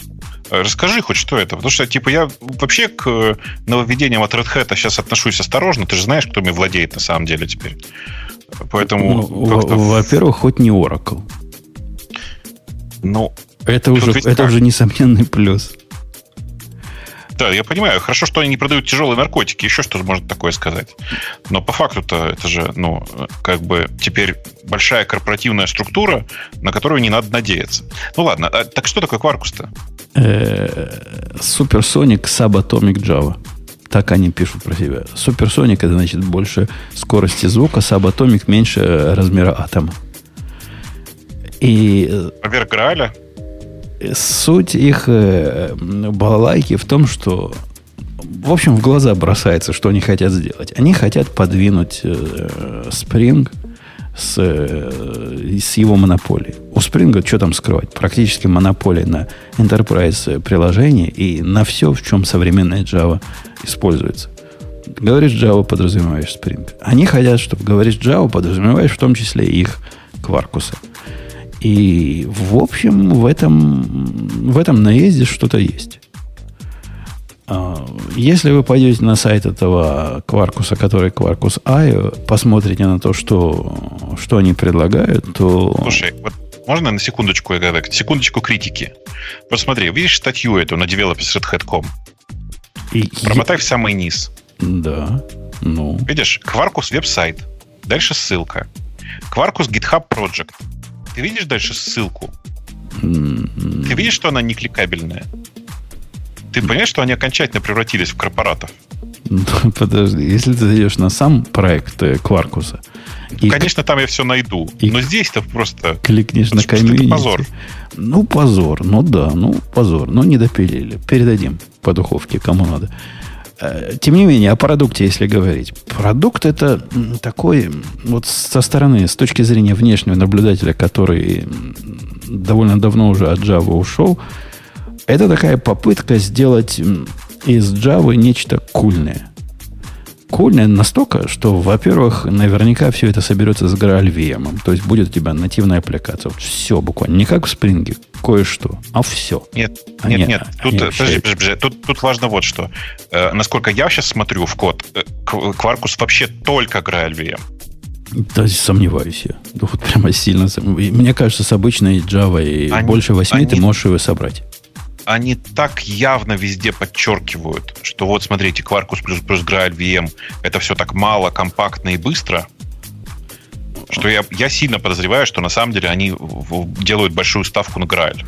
Расскажи хоть, что это. Потому что, типа, я вообще к нововведениям от Red Hat сейчас отношусь осторожно. Ты же знаешь, кто ими владеет на самом деле теперь. Поэтому Ну, во-первых, хоть не Oracle. Ну, Это уже, это как? уже несомненный плюс. да, я понимаю. Хорошо, что они не продают тяжелые наркотики. Еще что можно такое сказать. Но по факту-то это же, ну, как бы теперь большая корпоративная структура, на которую не надо надеяться. Ну ладно, а так что такое Кваркус-то? Э, Supersonic Subatomic Java. Так они пишут про себя. Supersonic это значит больше скорости звука, Subatomic меньше э, размера атома. И э, Поверх Грааля? Суть их э, балалайки в том, что в общем, в глаза бросается, что они хотят сделать. Они хотят подвинуть э, Spring с, э, с его монополией. У Spring, что там скрывать, практически монополия на Enterprise приложение и на все, в чем современная Java используется. Говоришь Java, подразумеваешь Spring. Они хотят, чтобы говоришь Java, подразумеваешь в том числе их кваркуса. И, в общем, в этом, в этом наезде что-то есть. А, Если вы пойдете на сайт этого кваркуса, который Quarkus IO, посмотрите на то, что, что они предлагают, то... Слушай, вот можно на секундочку, секундочку критики? Вот смотри, видишь статью эту на developers.red.com? и- Промотай в самый низ. Да, ну... Видишь, Quarkus веб-сайт. Дальше ссылка. Quarkus GitHub Project. Ты видишь дальше ссылку? м, Ты видишь, что она не кликабельная? Ты понимаешь, что они окончательно превратились в корпоратов? ну, Подожди, если ты зайдешь на сам проект э, Кваркуса и Конечно, там я все найду. и- Но здесь-то просто... кликнешь на комьюнити... позор. Ну, позор, ну да, ну, позор, но не допилили. Передадим по духовке, кому надо. Э, Тем не менее, о продукте, если говорить. Продукт это такой, вот со стороны, с точки зрения внешнего наблюдателя, который довольно давно уже от Java ушел, это такая попытка сделать из Java нечто кульное. кульное настолько, что, во-первых, наверняка все это соберется с GraalVM. То есть будет у тебя нативная аппликация. Вот все буквально. Не как в Spring, кое-что, а все. Нет, они, нет, нет. Тут, подожди, подожди, подожди. Тут, тут важно вот что. Э, насколько я сейчас смотрю в код, э, Quarkus вообще только GraalVM. Да, сомневаюсь я. Да вот прямо сильно. Мне кажется, с обычной Java и они, больше 8 они, ты можешь его собрать они так явно везде подчеркивают, что вот смотрите, Quarkus плюс, плюс Graal VM это все так мало, компактно и быстро, что я, я сильно подозреваю, что на самом деле они делают большую ставку на Graal.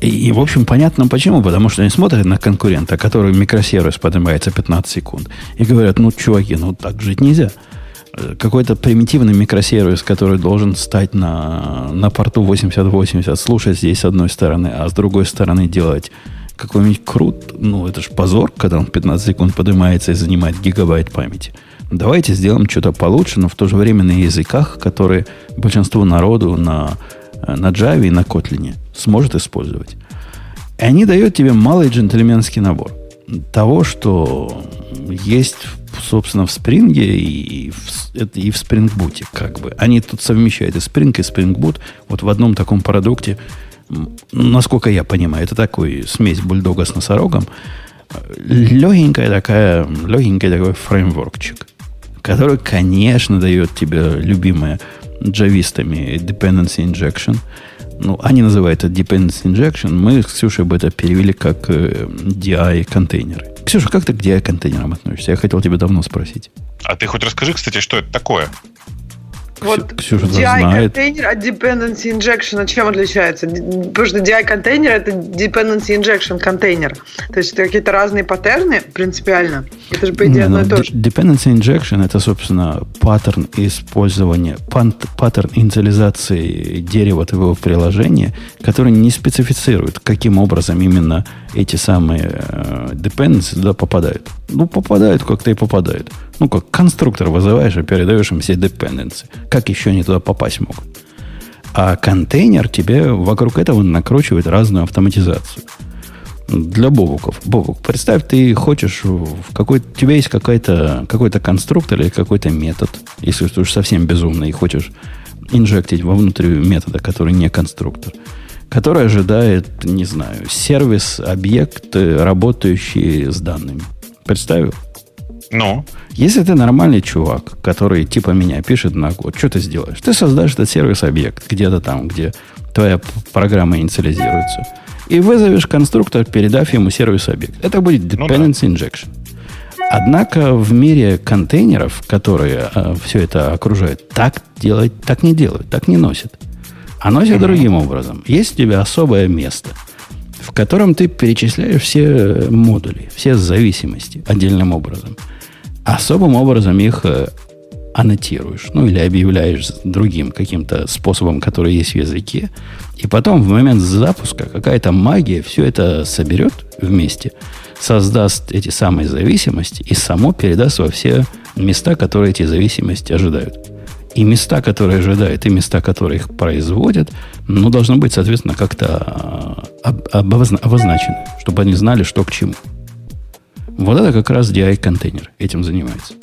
И, и, в общем, понятно почему. Потому что они смотрят на конкурента, который микросервис поднимается 15 секунд, и говорят, ну, чуваки, ну, так жить нельзя какой-то примитивный микросервис, который должен стать на, на порту 8080, слушать здесь с одной стороны, а с другой стороны делать какой-нибудь крут, ну, это же позор, когда он 15 секунд поднимается и занимает гигабайт памяти. Давайте сделаем что-то получше, но в то же время на языках, которые большинство народу на, на Java и на Kotlin сможет использовать. И они дают тебе малый джентльменский набор того, что есть собственно, в Spring и в, и в Spring Boot, как бы. Они тут совмещают и Spring, и Spring Boot вот в одном таком продукте. Насколько я понимаю, это такой смесь бульдога с носорогом. Легенькая такая, легенький такой фреймворкчик, который, конечно, дает тебе любимое джавистами dependency injection. Ну, они называют это dependency injection. Мы с Ксюшей бы это перевели как э, DI-контейнеры. Ксюша, как ты к DI-контейнерам относишься? Я хотел тебя давно спросить. А ты хоть расскажи, кстати, что это такое? Вот Ксюша DI-контейнер от Dependency Injection чем отличается? Потому что DI-контейнер это Dependency Injection контейнер. То есть это какие-то разные паттерны принципиально. Это же, по идее, одно и ну, то же. Dependency Injection это, собственно, паттерн использования, паттерн инициализации дерева твоего приложения, который не специфицирует, каким образом именно эти самые э, dependencies туда попадают. Ну, попадают, как-то и попадают. Ну, как конструктор вызываешь и передаешь им все dependency. Как еще они туда попасть могут? А контейнер тебе вокруг этого накручивает разную автоматизацию. Для бобуков. Бобук, представь, ты хочешь в какой у тебя есть какой-то какой конструктор или какой-то метод, если ты уж совсем безумный и хочешь инжектить вовнутрь метода, который не конструктор который ожидает, не знаю, сервис, объект, работающий с данными. Представил? Ну? Если ты нормальный чувак, который типа меня пишет на код, что ты сделаешь? Ты создашь этот сервис-объект где-то там, где твоя программа инициализируется. И вызовешь конструктор, передав ему сервис-объект. Это будет dependency ну, да. injection. Однако в мире контейнеров, которые э, все это окружают, так делать, так не делают, так не носят. Оно все другим образом. Есть у тебя особое место, в котором ты перечисляешь все модули, все зависимости отдельным образом. Особым образом их э, аннотируешь, ну или объявляешь другим каким-то способом, который есть в языке, и потом в момент запуска какая-то магия все это соберет вместе, создаст эти самые зависимости и само передаст во все места, которые эти зависимости ожидают и места, которые ожидают, и места, которые их производят, ну, должно быть, соответственно, как-то а, обозначены, чтобы они знали, что к чему. Вот это как раз DI-контейнер этим занимается.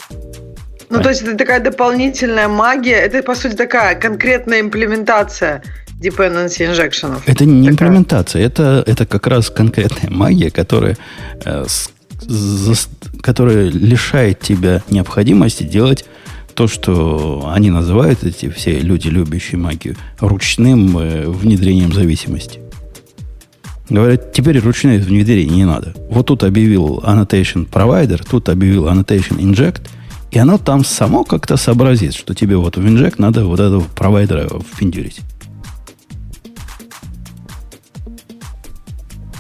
Ну, то есть это такая дополнительная магия, это, по сути, такая конкретная имплементация dependency injection. Это не такая. имплементация, это, это как раз конкретная магия, которая, э, с, за, которая лишает тебя необходимости делать то, что они называют, эти все люди, любящие магию, ручным э, внедрением зависимости. Говорят, теперь ручное внедрение не надо. Вот тут объявил annotation provider, тут объявил annotation inject, и оно там само как-то сообразит, что тебе вот в inject надо вот этого провайдера впендюрить.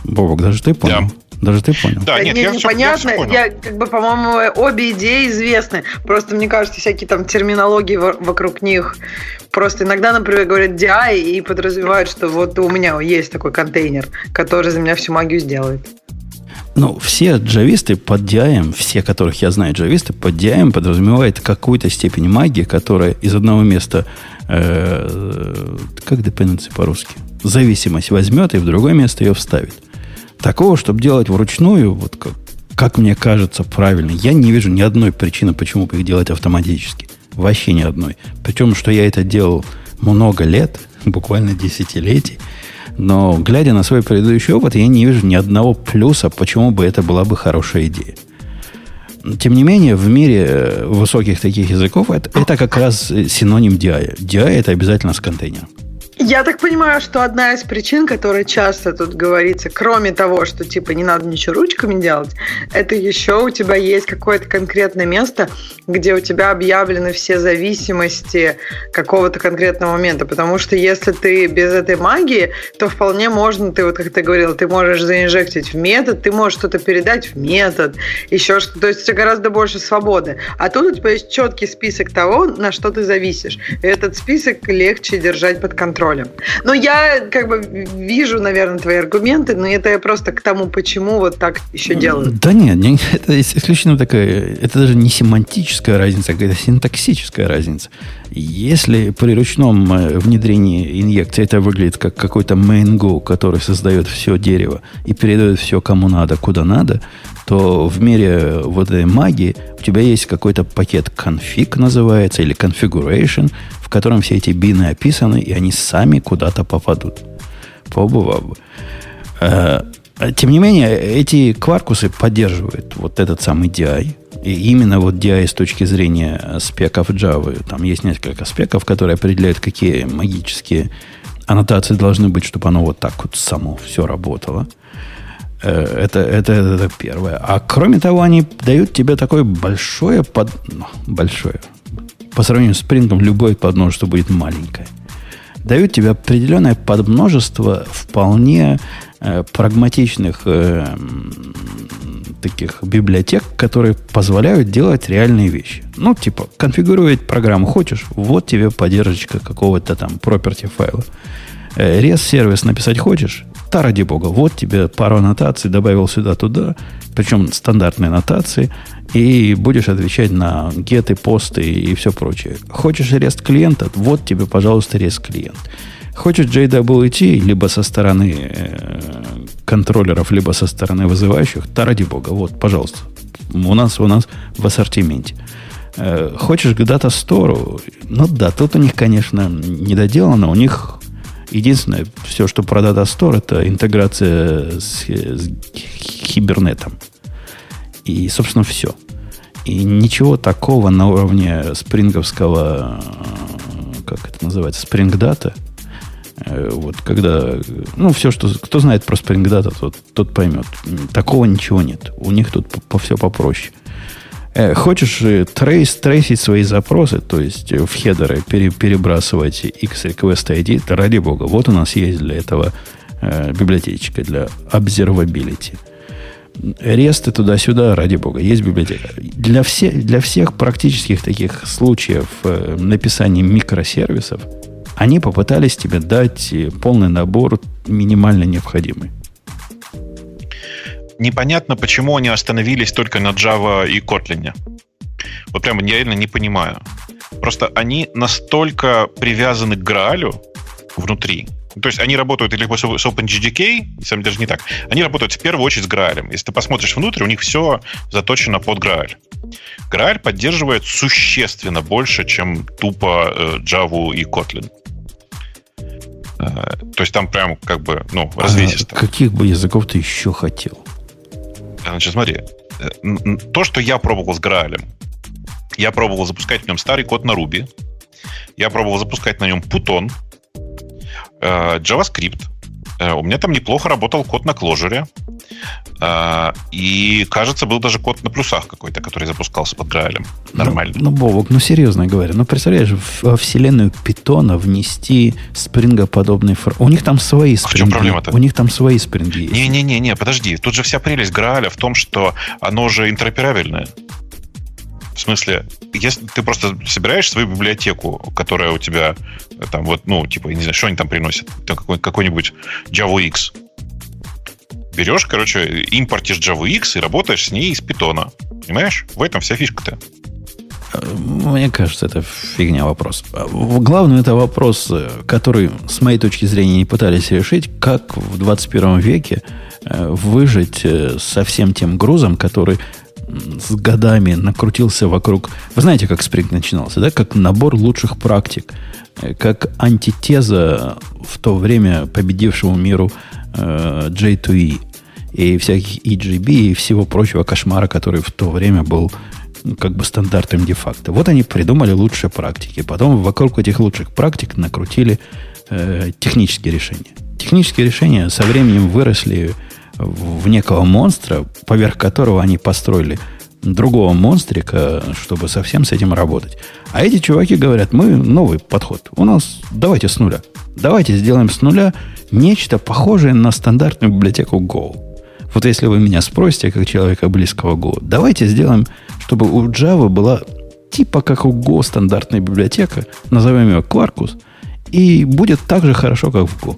Бобок, даже ты понял? Yeah. Даже ты понял. Да, нет, я непонятно. Все, я, я, как бы, по-моему, обе идеи известны. Просто мне кажется, всякие там терминологии вокруг них. Просто иногда, например, говорят DI и подразумевают, что вот у меня есть такой контейнер, который за меня всю магию сделает. Ну, все джависты под DI, все, которых я знаю джависты, под DI подразумевают какую-то степень магии, которая из одного места, э, как dependency по-русски, зависимость возьмет и в другое место ее вставит. Такого, чтобы делать вручную, вот как как мне кажется, правильно. Я не вижу ни одной причины, почему бы их делать автоматически. Вообще ни одной. Причем, что я это делал много лет, буквально десятилетий. Но, глядя на свой предыдущий опыт, я не вижу ни одного плюса, почему бы это была бы хорошая идея. Тем не менее, в мире э, высоких таких языков это, это как раз синоним DI. DI это обязательно с контейнером. Я так понимаю, что одна из причин, которая часто тут говорится, кроме того, что типа не надо ничего ручками делать, это еще у тебя есть какое-то конкретное место, где у тебя объявлены все зависимости какого-то конкретного момента. Потому что если ты без этой магии, то вполне можно, ты вот как ты говорил, ты можешь заинжектить в метод, ты можешь что-то передать в метод, еще что-то. То есть у тебя гораздо больше свободы. А тут у тебя есть четкий список того, на что ты зависишь. И этот список легче держать под контролем контролем. Но я как бы вижу, наверное, твои аргументы, но это я просто к тому, почему вот так еще делают. Да нет, не, это исключительно такая, это даже не семантическая разница, а какая-то синтаксическая разница. Если при ручном э, внедрении инъекции это выглядит как какой-то main go, который создает все дерево и передает все кому надо, куда надо, то в мире вот этой магии у тебя есть какой-то пакет config называется, или configuration, в котором все эти бины описаны, и они сами куда-то попадут. Побывав. Э, тем не менее, эти кваркусы поддерживают вот этот самый DI. И именно вот DI с точки зрения спеков Java, там есть несколько спеков, которые определяют, какие магические аннотации должны быть, чтобы оно вот так вот само все работало. Э, это, это, это первое. А кроме того, они дают тебе такое большое под... Ну, большое. По сравнению с принтом, любое подмножество будет маленькое. Дают тебе определенное подмножество вполне э, прагматичных э, таких библиотек, которые позволяют делать реальные вещи. Ну, типа, конфигурировать программу хочешь, вот тебе поддержка какого-то там property файла. Э, REST-сервис написать хочешь, да ради бога, вот тебе пару аннотаций добавил сюда-туда, причем стандартные аннотации, и будешь отвечать на геты, посты и все прочее. Хочешь REST клиента? Вот тебе, пожалуйста, REST клиент. Хочешь JWT, либо со стороны э, контроллеров, либо со стороны вызывающих, да ради бога, вот, пожалуйста. У нас, у нас в ассортименте. Э, хочешь к Data Store? Ну да, тут у них, конечно, недоделано. У них Единственное, все, что про Data Store, это интеграция с, с хибернетом. И, собственно, все. И ничего такого на уровне спринговского, как это называется, спрингдата, э, вот когда, ну, все, что, кто знает про Data, тот, тот поймет. Такого ничего нет. У них тут по, по все попроще. Э, хочешь э, трейс, трейсить свои запросы, то есть э, в хедеры пере, перебрасывать X-Request ID, ради бога, вот у нас есть для этого э, библиотечка для observability. Ресты туда-сюда, ради бога, есть библиотека. Для, все, для всех практических таких случаев э, написания микросервисов они попытались тебе дать полный набор минимально необходимый непонятно, почему они остановились только на Java и Kotlin. Вот прямо реально не понимаю. Просто они настолько привязаны к Граалю внутри. То есть они работают либо с OpenGDK, самом даже не так. Они работают в первую очередь с Граалем. Если ты посмотришь внутрь, у них все заточено под Грааль. Грааль поддерживает существенно больше, чем тупо э, Java и Kotlin. Э, то есть там прям как бы, ну, развесисто. А каких бы языков ты еще хотел? Значит, смотри, э, то, что я пробовал с Граалем, я пробовал запускать в нем старый код на Ruby, я пробовал запускать на нем Python, э, JavaScript, Э, у меня там неплохо работал код на кложере. Э, и, кажется, был даже код на плюсах какой-то, который запускался под Граалем. Ну, Нормально. Ну, ну, Бобок, ну, серьезно говоря. Ну, представляешь, во вселенную питона внести спрингоподобный фр... У них там свои спринги. В чем проблема-то? У них там свои спринги есть. Не-не-не, подожди. Тут же вся прелесть Грааля в том, что оно же интероперабельное. В смысле, если ты просто собираешь свою библиотеку, которая у тебя э, там вот, ну, типа, не знаю, что они там приносят, там какой, какой-нибудь Java X. Берешь, короче, импортишь Java X и работаешь с ней из питона. Понимаешь? В этом вся фишка-то. Мне кажется, это фигня вопрос. Главное, это вопрос, э, который, с моей точки зрения, не пытались решить, как в 21 веке э, выжить э, со всем тем грузом, который с годами накрутился вокруг... Вы знаете, как Spring начинался, да? Как набор лучших практик, э, как антитеза в то время победившему миру э, J2E и всяких EGB и всего прочего кошмара, который в то время был как бы стандартом де-факто. Вот они придумали лучшие практики. Потом вокруг этих лучших практик накрутили э, технические решения. Технические решения со временем выросли в некого монстра, поверх которого они построили другого монстрика, чтобы совсем с этим работать. А эти чуваки говорят, мы новый подход. У нас давайте с нуля. Давайте сделаем с нуля нечто похожее на стандартную библиотеку Go. Вот если вы меня спросите, как человека близкого Go, давайте сделаем, чтобы у Java была типа как у Go стандартная библиотека, назовем ее Quarkus, и будет так же хорошо, как в Go.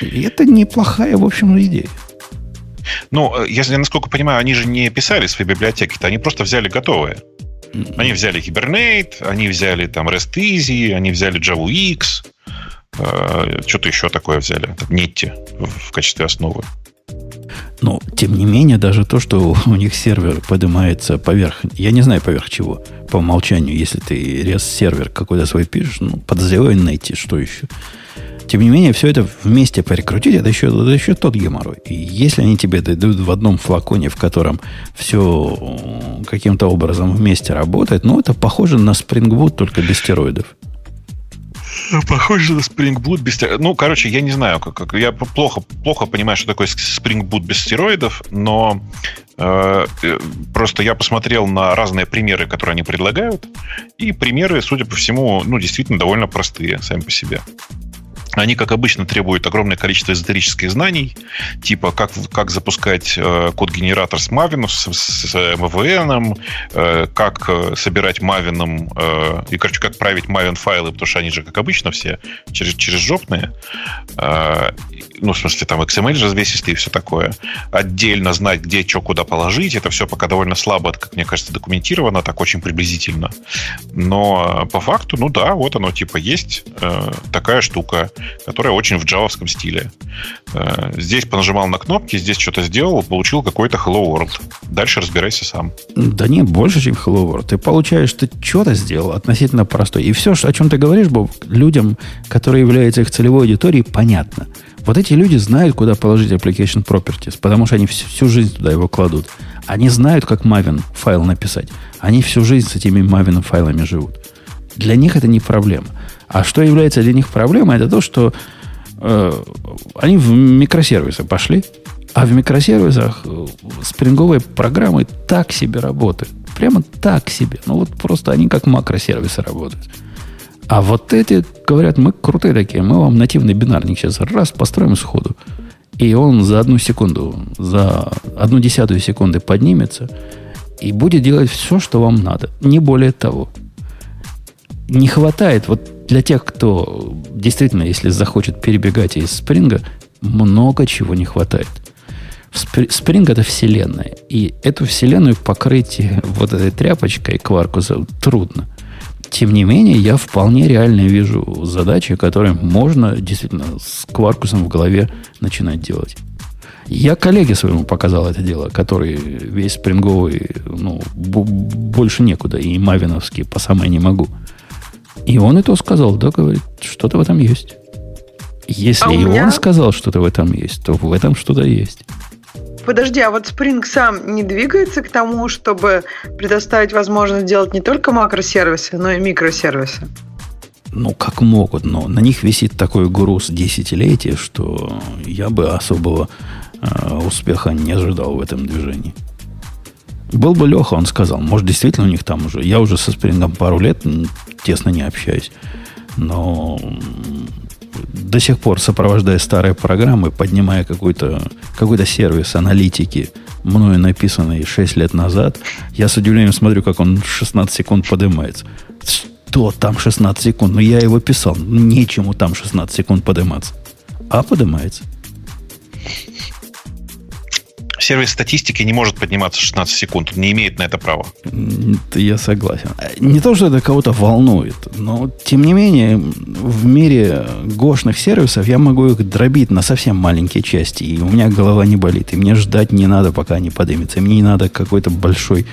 И это неплохая, в общем, идея. Ну, э, если я насколько понимаю, они же не писали свои библиотеки-то, они просто взяли готовые. Они взяли Hibernate, они взяли там REST Easy, они взяли Java X, э, что-то еще такое взяли, Netty в, в качестве основы. Но, тем не менее, даже то, что у них сервер поднимается поверх, я не знаю поверх чего, по умолчанию, если ты REST-сервер какой-то свой пишешь, ну, подозреваю найти, что еще. Тем не менее, все это вместе перекрутить, это еще, это еще тот геморрой. И если они тебе дают в одном флаконе, в котором все каким-то образом вместе работает, ну, это похоже на Spring Boot, только без стероидов. Похоже на Spring Boot без стероидов. Ну, короче, я не знаю, как, как я плохо, плохо понимаю, что такое Spring Boot без стероидов, но э, э, просто я посмотрел на разные примеры, которые они предлагают, и примеры, судя по всему, ну, действительно довольно простые сами по себе. Они, как обычно, требуют огромное количество эзотерических знаний, типа как, как запускать э, код-генератор с Maven, с, с, с MVN, э, как э, собирать Maven, э, и, короче, как править Maven файлы, потому что они же, как обычно, все через, через жопные. Э, ну, в смысле, там XML развесистый и все такое. Отдельно знать, где что куда положить. Это все пока довольно слабо, как мне кажется, документировано, так очень приблизительно. Но э, по факту, ну да, вот оно типа есть э, такая штука которая очень в джавовском стиле. Э, здесь понажимал на кнопки, здесь что-то сделал, получил какой-то Hello World. Дальше разбирайся сам. Да не, больше, чем Hello World. Ты получаешь, ты что-то сделал относительно простой. И все, о чем ты говоришь, Боб, людям, которые являются их целевой аудиторией, понятно. Вот эти люди знают, куда положить application properties, потому что они всю, жизнь туда его кладут. Они знают, как Maven файл написать. Они всю жизнь с этими Maven файлами живут. Для них это не проблема. А что является для них проблемой, это то, что э, они в микросервисы пошли, а в микросервисах э, спринговые программы так себе работают. Прямо так себе. Ну вот просто они как макросервисы работают. А вот эти говорят, мы крутые такие, мы вам нативный бинарник сейчас раз построим сходу. И он за одну секунду, за одну десятую секунды поднимется и будет делать все, что вам надо. Не более того. Не хватает, вот для тех, кто действительно, если захочет перебегать из спринга, много чего не хватает. Спринг это вселенная. И эту вселенную покрыть вот этой тряпочкой кваркуса трудно. Тем не менее, я вполне реально вижу задачи, которые можно действительно с кваркусом в голове начинать делать. Я коллеге своему показал это дело, который весь спринговый, ну, больше некуда, и мавиновский по самой не могу – и он это сказал, да, говорит, что-то в этом есть. Если а и меня... он сказал, что-то в этом есть, то в этом что-то есть. Подожди, а вот Spring сам не двигается к тому, чтобы предоставить возможность делать не только макросервисы, но и микросервисы? Ну, как могут, но на них висит такой груз десятилетия, что я бы особого э, успеха не ожидал в этом движении. Был бы Леха, он сказал, может, действительно у них там уже... Я уже со Спрингом пару лет тесно не общаюсь. Но до сих пор, сопровождая старые программы, поднимая какой-то какой сервис аналитики, мною написанный 6 лет назад, я с удивлением смотрю, как он 16 секунд поднимается. Что там 16 секунд? Ну, я его писал. Нечему там 16 секунд подниматься. А поднимается. Сервис статистики не может подниматься 16 секунд, он не имеет на это права. Я согласен. Не то, что это кого-то волнует, но тем не менее в мире гошных сервисов я могу их дробить на совсем маленькие части, и у меня голова не болит, и мне ждать не надо, пока они поднимутся, и мне не надо какой-то большой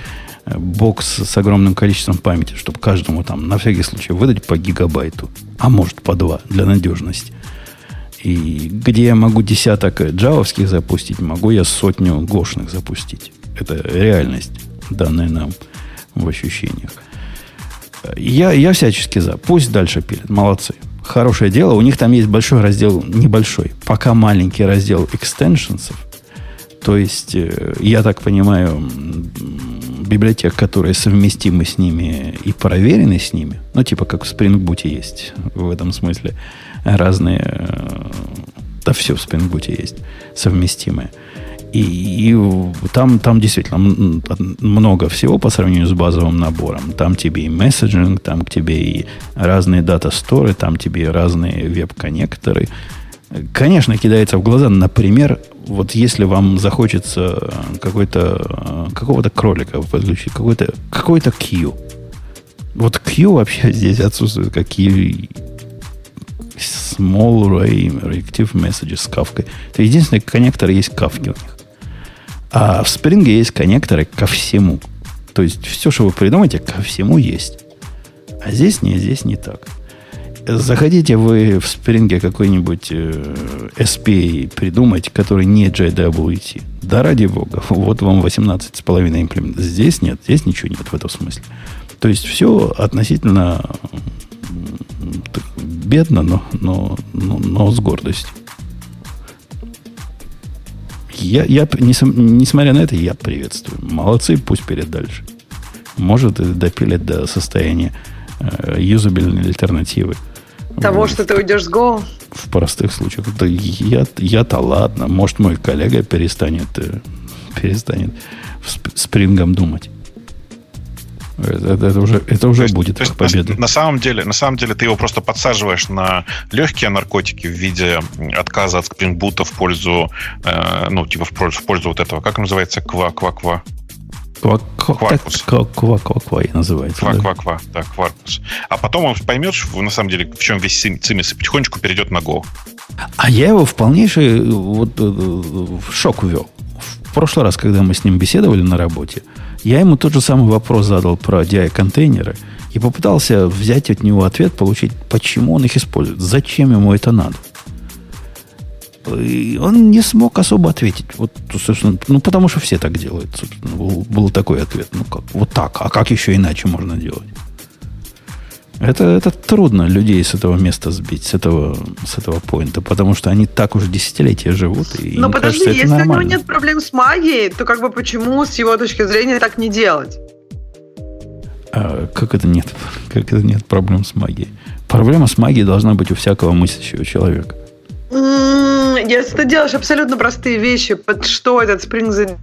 э, бокс с огромным количеством памяти, чтобы каждому там на всякий случай выдать по гигабайту, а может по два для надежности. И где я могу десяток джавовских запустить, могу я сотню гошных запустить. Это реальность, данная нам в ощущениях. Я, я всячески за. Пусть дальше пилят. Молодцы. Хорошее дело. У них там есть большой раздел, небольшой, пока маленький раздел экстеншенсов. То есть, э, я так понимаю, библиотек, которые совместимы с ними и проверены с ними, ну, типа как в Spring Boot есть в этом смысле – разные, э, да все в Spring Boot есть, совместимые. И, и там, там действительно много всего по сравнению с базовым набором. Там тебе и месседжинг, там к тебе и разные дата-сторы, там тебе и разные веб-коннекторы. Конечно, кидается в глаза, например, вот если вам захочется какой-то, какого-то кролика подключить, какой-то какой Q. Вот Q вообще здесь отсутствует, как и Small Ray Reactive Messages с кавкой. Это единственный коннектор есть кавки у них. А в Spring есть коннекторы ко всему. То есть все, что вы придумаете, ко всему есть. А здесь не, здесь не так. Заходите вы в Spring какой-нибудь э, SP придумать, который не JWT. Да ради бога. Вот вам 18,5 имплемент. Здесь нет, здесь ничего нет в этом смысле. То есть все относительно бедно, но, но, но, но с гордостью. Я, я, несмотря на это, я приветствую. Молодцы, пусть перед дальше. Может, допилят до состояния э, юзабельной альтернативы. Того, в, что ты уйдешь с Go? В простых случаях. Да я, я-то ладно. Может, мой коллега перестанет, э, перестанет Spring ом думать. Это, это уже, это уже есть, будет есть, победа. На, на, самом деле, на самом деле ты его просто подсаживаешь на легкие наркотики в виде отказа от Spring Boot а в пользу, э, ну, типа в пользу, в пользу вот этого, как называется, ква-ква-ква? Ква-ква-ква называется. Ква-ква-ква, да, Quarkus. А потом он поймет, на самом деле, в чем весь цимис, и потихонечку перейдет на Go. А я его в полнейший вот, э, в шок увел. В прошлый раз, когда мы с ним беседовали на работе, я ему тот же самый вопрос задал про DI-контейнеры и попытался взять от него ответ, получить, почему он их использует, зачем ему это надо. И он не смог особо ответить. Вот, собственно, ну, потому что все так делают. Собственно, был, был такой ответ. Ну, как? Вот так. А как еще иначе можно делать? Это, это трудно людей с этого места сбить, с этого, с этого поинта, потому что они так уже десятилетия живут. И Но подожди, кажется, если нормально. у него нет проблем с магией, то как бы почему с его точки зрения так не делать? А, как это нет? Как это нет проблем с магией? Проблема с магией должна быть у всякого мыслящего человека. Если ты делаешь абсолютно простые вещи, под что этот Spring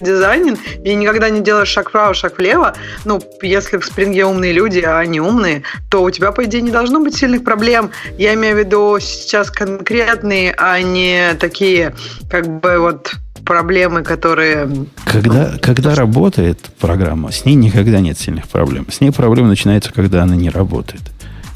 дизайнен, и никогда не делаешь шаг вправо, шаг влево, ну, если в спринге умные люди, а они умные, то у тебя, по идее, не должно быть сильных проблем. Я имею в виду сейчас конкретные, а не такие, как бы вот проблемы, которые... Когда, когда работает программа, с ней никогда нет сильных проблем. С ней проблема начинается, когда она не работает.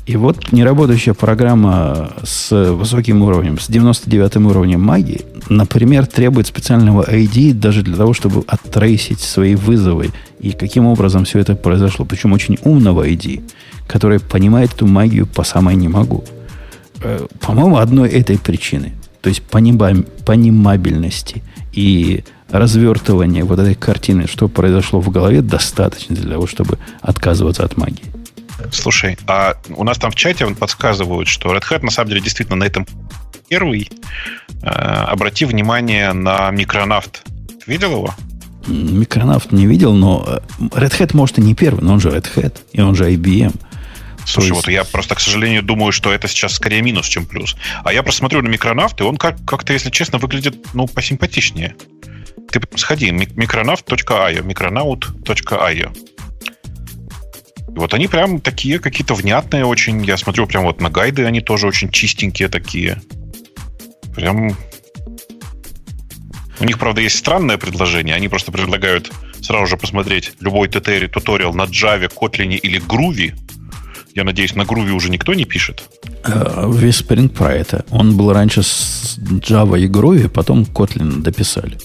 И вот неработающая программа с высоким уровнем, с 99 уровнем магии, например, требует специального ID даже для того, чтобы оттрейсить свои вызовы и каким образом все это произошло. Причем очень умного ID, который понимает эту магию по самой не могу. Э, по-моему, одной этой причины, то есть понимабельности и развертывания вот этой картины, что произошло в голове, достаточно для того, чтобы отказываться от магии. Слушай, а у нас там в чате подсказывают, что Red Hat на самом деле действительно на этом первый. Э, обрати внимание на микронавт. Ты видел его? Микронавт не видел, но э, Red Hat может и не первый, но он же Red Hat, и он же IBM. Слушай, есть... вот я просто, к сожалению, думаю, что это сейчас скорее минус, чем плюс. А я просто смотрю на микронавт, и он как- как-то, если честно, выглядит, ну, посимпатичнее. Ты сходи, микронавт.io, микронаут.io. И вот они прям такие какие-то внятные очень. Я смотрю прям вот на гайды, они тоже очень чистенькие такие. Прям У них, правда, есть странное предложение. Они просто предлагают сразу же посмотреть любой туториал на Java, Kotlin или Groovy. Я надеюсь, на Groovy уже никто не пишет. Э, весь Spring про это. Он был раньше с Java и Groovy, потом Kotlin дописали.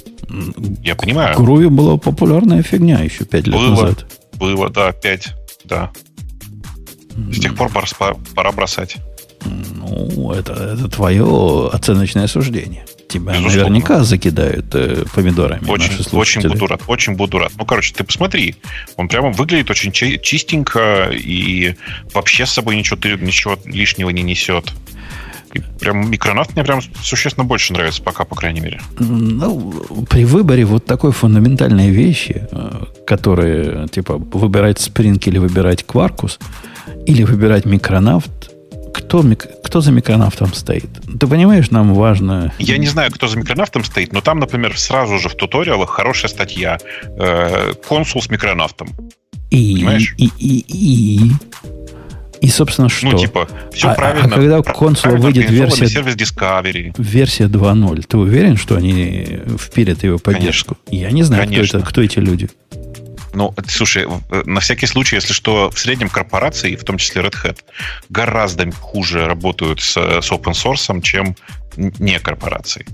Я понимаю. Groovy была популярная фигня еще пять лет было, назад. Было, да, пять, да. С тех пор пора бросать. Ну, это, это твое оценочное суждение. Тебя Безусловно. наверняка закидают э, помидорами. Очень, наши очень буду рад, очень буду рад. Ну, короче, ты посмотри. Он прямо выглядит очень чи- чистенько и вообще с собой ничего, ты- ничего лишнего не несет. И прям микронавт мне прям существенно больше нравится, пока, по крайней мере. Ну, при выборе вот такой фундаментальной вещи, э, которые, типа, выбирать Spring или выбирать Quarkus, или выбирать микронавт, кто, кто за микронавтом стоит? Ты понимаешь, нам важно... Я не знаю, кто за микронавтом стоит, но там, например, сразу же в туториалах хорошая статья. э, консул с микронавтом. И, Понимаешь? и, и, и, и, собственно, что? Ну, типа, все А- а правильно. когда у консула выйдет версия- сервис Discovery. Версия 2.0. Ты уверен, что они впилят его поддержку? Я не знаю, кто, Конечно. это, кто эти люди. Ну, слушай, в- на всякий случай, если что, в среднем корпорации, в том числе Red Hat, гораздо хуже работают с, с open source, чем не корпорации.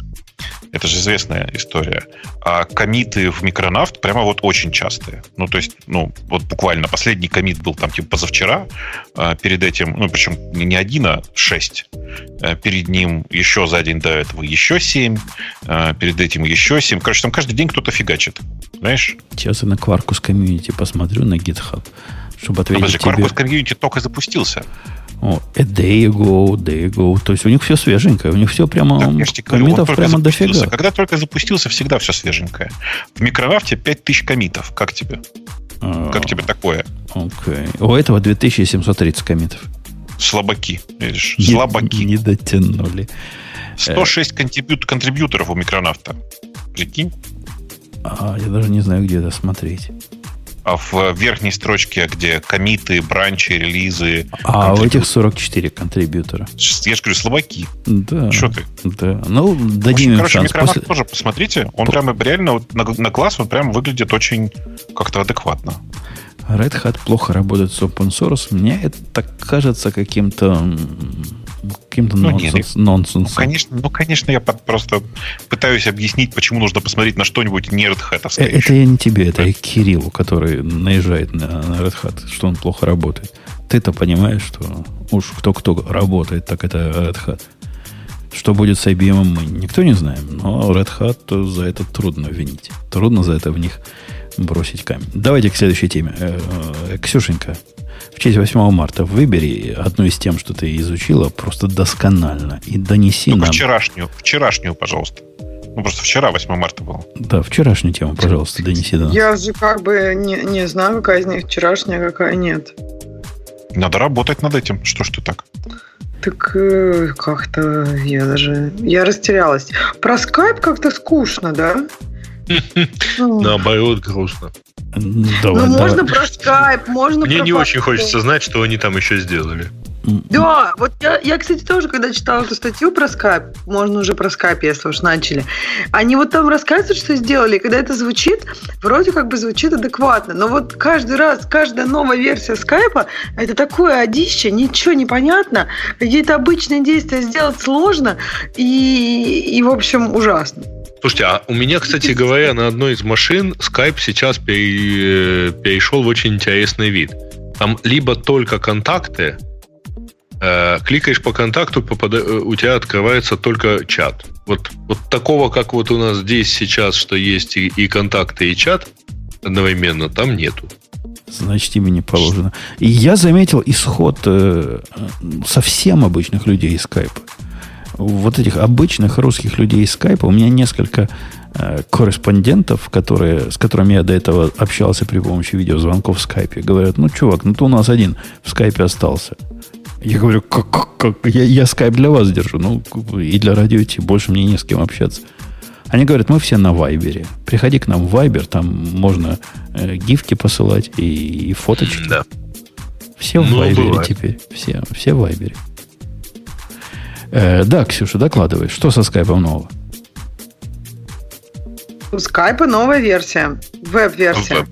Это же известная история. А комиты в микронавт прямо вот очень частые. Ну, то есть, ну, вот буквально последний комит был там типа позавчера, а перед этим, ну, причем не один, а шесть. А Перед ним еще за день до этого еще семь, а перед этим еще семь. Короче, там каждый день кто-то фигачит. Знаешь? Сейчас я на Quarkus комьюнити посмотрю на GitHub, чтобы ответить Подожди, тебе. Quarkus Community только запустился. О, a day ago, day ago. То есть у них все свеженькое. У них все прямо... Я же тебе говорю, прямо дофига. Когда только запустился, всегда все свеженькое. В микронавте 5000 комитов. Как тебе? А, Как тебе такое? Окей. У этого 2730 коммитов. Слабаки. Видишь? Не- Слабаки. Не, дотянули. 106 контрибют, контрибьюторов у микронавта. Прикинь? А, я даже не знаю, где это смотреть. А в верхней строчке, где комиты, бранчи, релизы... А у этих 44 контрибьютора. Я же говорю, слабаки. Да. Что ты? Да. Ну, дадим общем, короче, микронавт После- тоже посмотрите. Он прямо реально вот на, на глаз он прямо выглядит очень как-то адекватно. Red Hat плохо работает с open source. Мне это кажется каким-то каким-то Ну, нет, нонсенс, Ну, нонсенсом. конечно, ну, конечно, я под- просто пытаюсь объяснить, почему нужно посмотреть на что-нибудь не Red Hat. Э, Это я не тебе, это я Кириллу, который наезжает на, на Red Hat, что он плохо работает. Ты-то понимаешь, что уж кто-кто работает, так это Red Hat. Что будет с IBM, мы никто не знаем. Но Red Hat за это трудно винить. Трудно за это в них бросить камень. Давайте к следующей теме. Э, э, Ксюшенька, в честь 8 марта выбери одну из тем, что ты изучила, просто досконально и донеси Только нам... вчерашнюю, вчерашнюю, пожалуйста. Ну, просто вчера, 8 марта было. Да, вчерашнюю тему, пожалуйста, донеси до нас. Я же как бы не, не знаю, какая из них вчерашняя, какая нет. Надо работать над этим. Что ж ты так? Так э, как-то я даже... Я растерялась. Про скайп как-то скучно, да? Наоборот, грустно. Давай, ну, давай. можно про скайп, можно Мне про не очень фотку. хочется знать, что они там еще сделали. Да, вот я, я, кстати, тоже, когда читала эту статью про скайп, можно уже про скайп, если уж начали, они вот там рассказывают, что сделали, и когда это звучит, вроде как бы звучит адекватно, но вот каждый раз, каждая новая версия скайпа, это такое одище, ничего не понятно, какие-то обычные действия сделать сложно, и, и в общем, ужасно. Слушайте, а у меня, кстати говоря, на одной из машин Skype сейчас пере- перешел в очень интересный вид. Там либо только контакты, э, кликаешь по контакту, э, у тебя открывается только чат. Вот, вот такого, как вот у нас здесь сейчас, что есть и, и контакты, и чат одновременно, там нету. Значит, тебе не положено. И я заметил исход э, совсем обычных людей из скайпа. Вот этих обычных русских людей из скайпа. У меня несколько э, корреспондентов, которые, с которыми я до этого общался при помощи видеозвонков в скайпе. Говорят, ну, чувак, ну ты у нас один в скайпе остался. Я говорю, как, как, как? Я, я скайп для вас держу. Ну, и для радио Ти. Больше мне не с кем общаться. Они говорят, мы все на Вайбере. Приходи к нам в Вайбер, там можно э, гифки посылать и, и фоточки. Да. Все в Ну, Вайбере бывает. теперь. Все, все в Вайбере. Э, да, Ксюша, докладывай. Что со скайпом нового? У скайпа новая версия, веб-версия. Веб.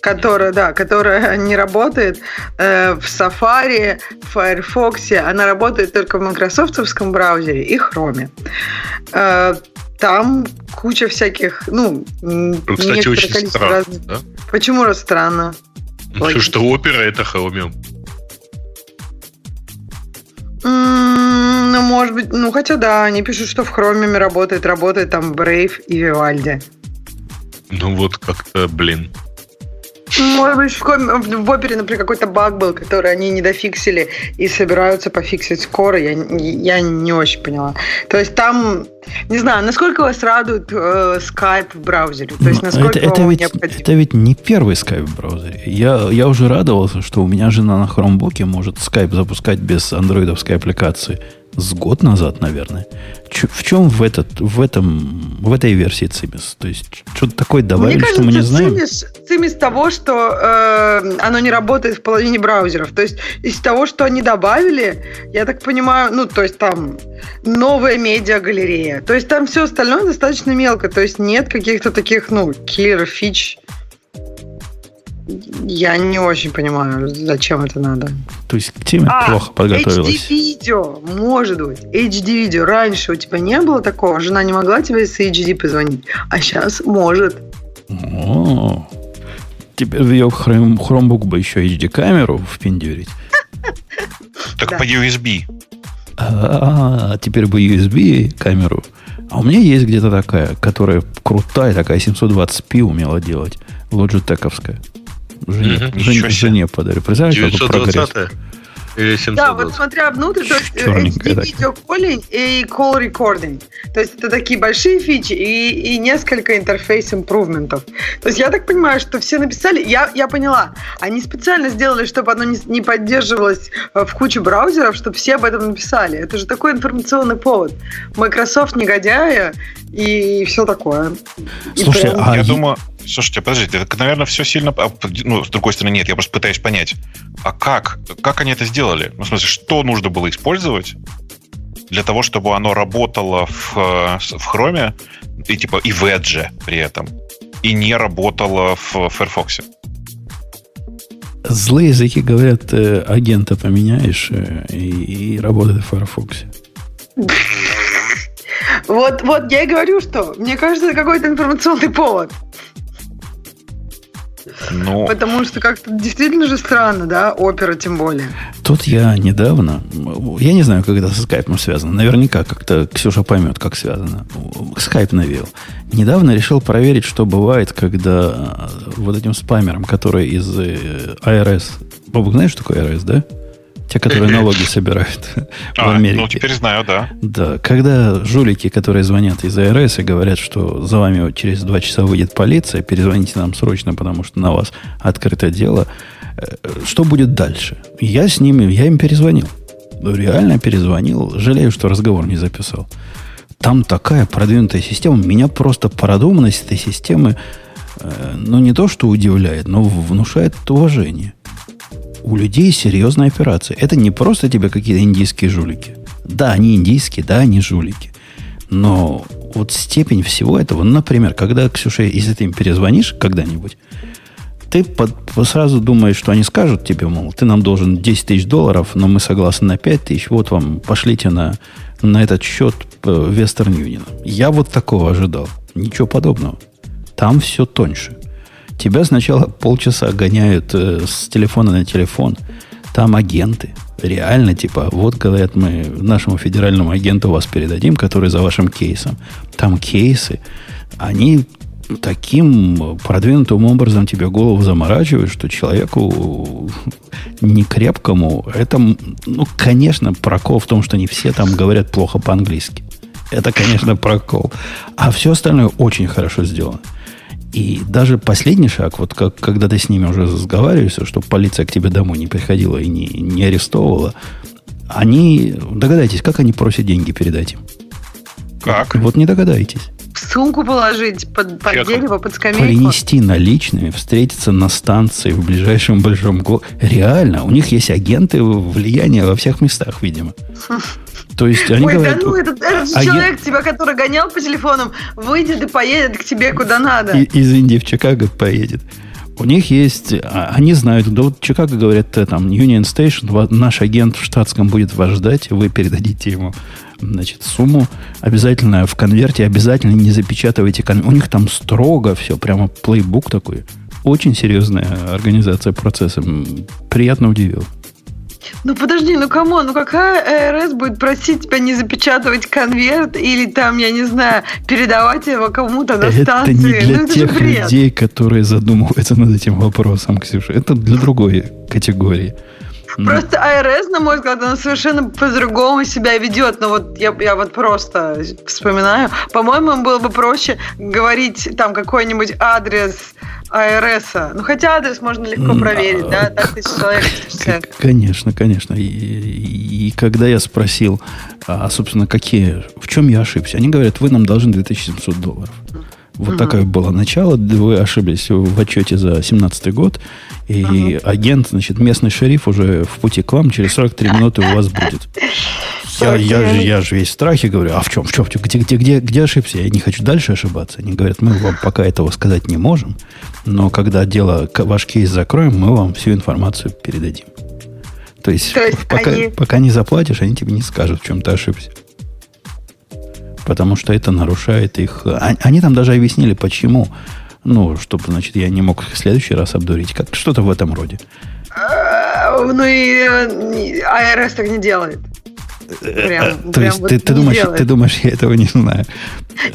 Которая, да, которая не работает э, в Safari, в Firefox, она работает только в майкрософтовском браузере и Chrome. Э, там куча всяких, ну, Ну, Кстати, некоторое очень количество странно, разных- да? Почему раз странно? Ну, Потому что опера это Chromium. М, Ну, может быть, ну, хотя да, они пишут, что в Chromium работает, работает там Brave и Vivaldi. Ну вот как-то, блин. Может быть, в, Chrome- в- опере, например, какой-то баг был, который они не дофиксили и собираются пофиксить скоро. Я, я не очень поняла. То есть там, не знаю, насколько вас радует э, Skype в браузере? То есть Ну, насколько это, это вам ведь, необходимо? это ведь не первый скайп в браузере. Я, я уже радовался, что у меня жена на хромбуке может скайп запускать без андроидовской аппликации с год назад, наверное. Чё- в чем в, этот, в, этом, в этой версии Цимис? То есть что-то такое добавили, Мне что мы не кажется, знаем? цимис, цимис того, что э, оно не работает в половине браузеров. То есть из того, что они добавили, я так понимаю, ну, то есть там новая медиа-галерея. То есть там все остальное достаточно мелко. То есть нет каких-то таких, ну, killer-фич. Я не очень понимаю, зачем это надо. То есть к теме А, плохо подготовилась. HD-видео, может быть. HD-видео. Раньше у тебя не было такого. Жена не могла тебе с HD позвонить. А сейчас может. О, теперь в ее хром, хромбук бы еще HD-камеру впендюрить. Так по USB. А, теперь бы USB камеру. А у меня есть где-то такая, которая крутая, такая 720p умела делать. Лоджитековская. Жене, Мгм. жене- жене подарю. Прогресс? 920 или Да, вот 720? смотря внутрь, то есть э, HD видеоколлинг и call recording. То есть это такие большие фичи и, и несколько интерфейс импрувментов. То есть я так понимаю, что все написали, я, я поняла, они специально сделали, чтобы оно не, не поддерживалось э, в куче браузеров, чтобы все об этом написали. Это же такой информационный повод. Microsoft негодяя и все такое. И Слушай, прям- А я е- думаю, слушайте, подождите, это, наверное, все сильно... а, Ну, с другой стороны, нет, я просто пытаюсь понять. А как? Как они это сделали? Ну, в смысле, что нужно было использовать для того, чтобы оно работало в, э, в Chrome и типа и в Edge при этом, и не работало в Firefox? Злые языки говорят, э, агента поменяешь э, и, и работает в Firefox. Вот, вот я и говорю, что мне кажется, это какой-то информационный повод. Ну, Потому что как-то действительно же странно, да, опера тем более. Тут я недавно, я не знаю, как это со скайпом связано. Наверняка как-то Ксюша поймет, как связано. Скайп навел. Недавно решил проверить, что бывает, когда э, вот этим спамером, который из э, IRS... Бобок, знаешь, что такое IRS, да? Те, которые налоги собирают в а, Америке. ну теперь знаю, да. Да, когда жулики, которые звонят из АРС и говорят, что за вами через два часа выйдет полиция, перезвоните нам срочно, потому что на вас открыто дело, э, что будет дальше? Я с ними, я им перезвонил. Ну, Реально перезвонил. Жалею, что разговор не записал. Там такая продвинутая система. Меня просто продуманность этой системы, э, ну, не то, что удивляет, но внушает уважение у людей серьезная операция. Это не просто тебе какие-то индийские жулики. Да, они индийские, да, они жулики. Но вот степень всего этого, например, когда, Ксюша, если ты им перезвонишь когда-нибудь, ты под- сразу думаешь, что они скажут тебе, мол, ты нам должен 10 тысяч долларов, но мы согласны на 5 тысяч, вот вам, пошлите на, на этот счет э, Western Union. Я вот такого ожидал. Ничего подобного. Там все тоньше. Тебя сначала полчаса гоняют э, с телефона на телефон. Там агенты. Реально, типа, вот, говорят, мы нашему федеральному агенту вас передадим, который за вашим кейсом. Там кейсы. Они таким продвинутым образом тебе голову заморачивают, что человеку не крепкому, это, ну, конечно, прокол в том, что не все там говорят плохо по-английски. Это, конечно, прокол. А все остальное очень хорошо сделано. И даже последний шаг, вот как, когда ты с ними уже разговариваешься, чтобы полиция к тебе домой не приходила и не, не арестовывала, они, догадайтесь, как они просят деньги передать им? Как? Вот не догадаетесь. В сумку положить, под, под дерево, под скамейку. Принести наличными, встретиться на станции в ближайшем большом городе. Реально, у них есть агенты влияния во всех местах, видимо. То есть они Ой, говорят... да ну, этот, этот а человек, тебя, который гонял по телефонам, выйдет и поедет к тебе куда надо. И- из Индии в Чикаго поедет. У них есть, а, они знают, да вот Чикаго говорят, э, там, Union Station, наш агент в штатском будет вас ждать, вы передадите ему, значит, сумму, обязательно в конверте, обязательно не запечатывайте конверт. У них там строго все, прямо плейбук такой. Очень серьезная организация процесса. Приятно удивил. Ну подожди, ну кому? Ну какая ЭРС будет просить тебя не запечатывать конверт или там, я не знаю, передавать его кому-то на это станции? не для ну это тех людей, которые задумываются над этим вопросом, Ксюша. Это для другой категории. Просто АРС, на мой взгляд, она совершенно по-другому себя ведет. Но вот я, я вот просто вспоминаю. По-моему, было бы проще говорить там какой-нибудь адрес АРС. Ну, хотя адрес можно легко проверить, а, да? Так тысяч человек. Конечно, конечно. И, и- и когда я спросил, а, собственно, какие, в чем я ошибся, они говорят, вы нам должны 2700 долларов. Вот Мгм. такое было начало. Вы ошиблись в отчете за 17 год. И агент, значит, местный шериф уже в пути к вам через 43 минуты у вас будет. Я, я, же, я же весь в страхе говорю, а в чем, в чем, в чем? Где, где, где, где ошибся? Я не хочу дальше ошибаться. Они говорят, мы вам пока этого сказать не можем, но когда дело, ваш кейс закроем, мы вам всю информацию передадим. То есть, То есть пока, они- пока не заплатишь, они тебе не скажут, в чем ты ошибся. Потому что это нарушает их... а- Они там даже объяснили, почему. Ну, чтобы, значит, я не мог в следующий раз обдурить. Как что-то в этом роде. А, Ну и э, АРС так не делает. Прям- То есть вот ты, думаешь, делает. ты думаешь, я этого не знаю.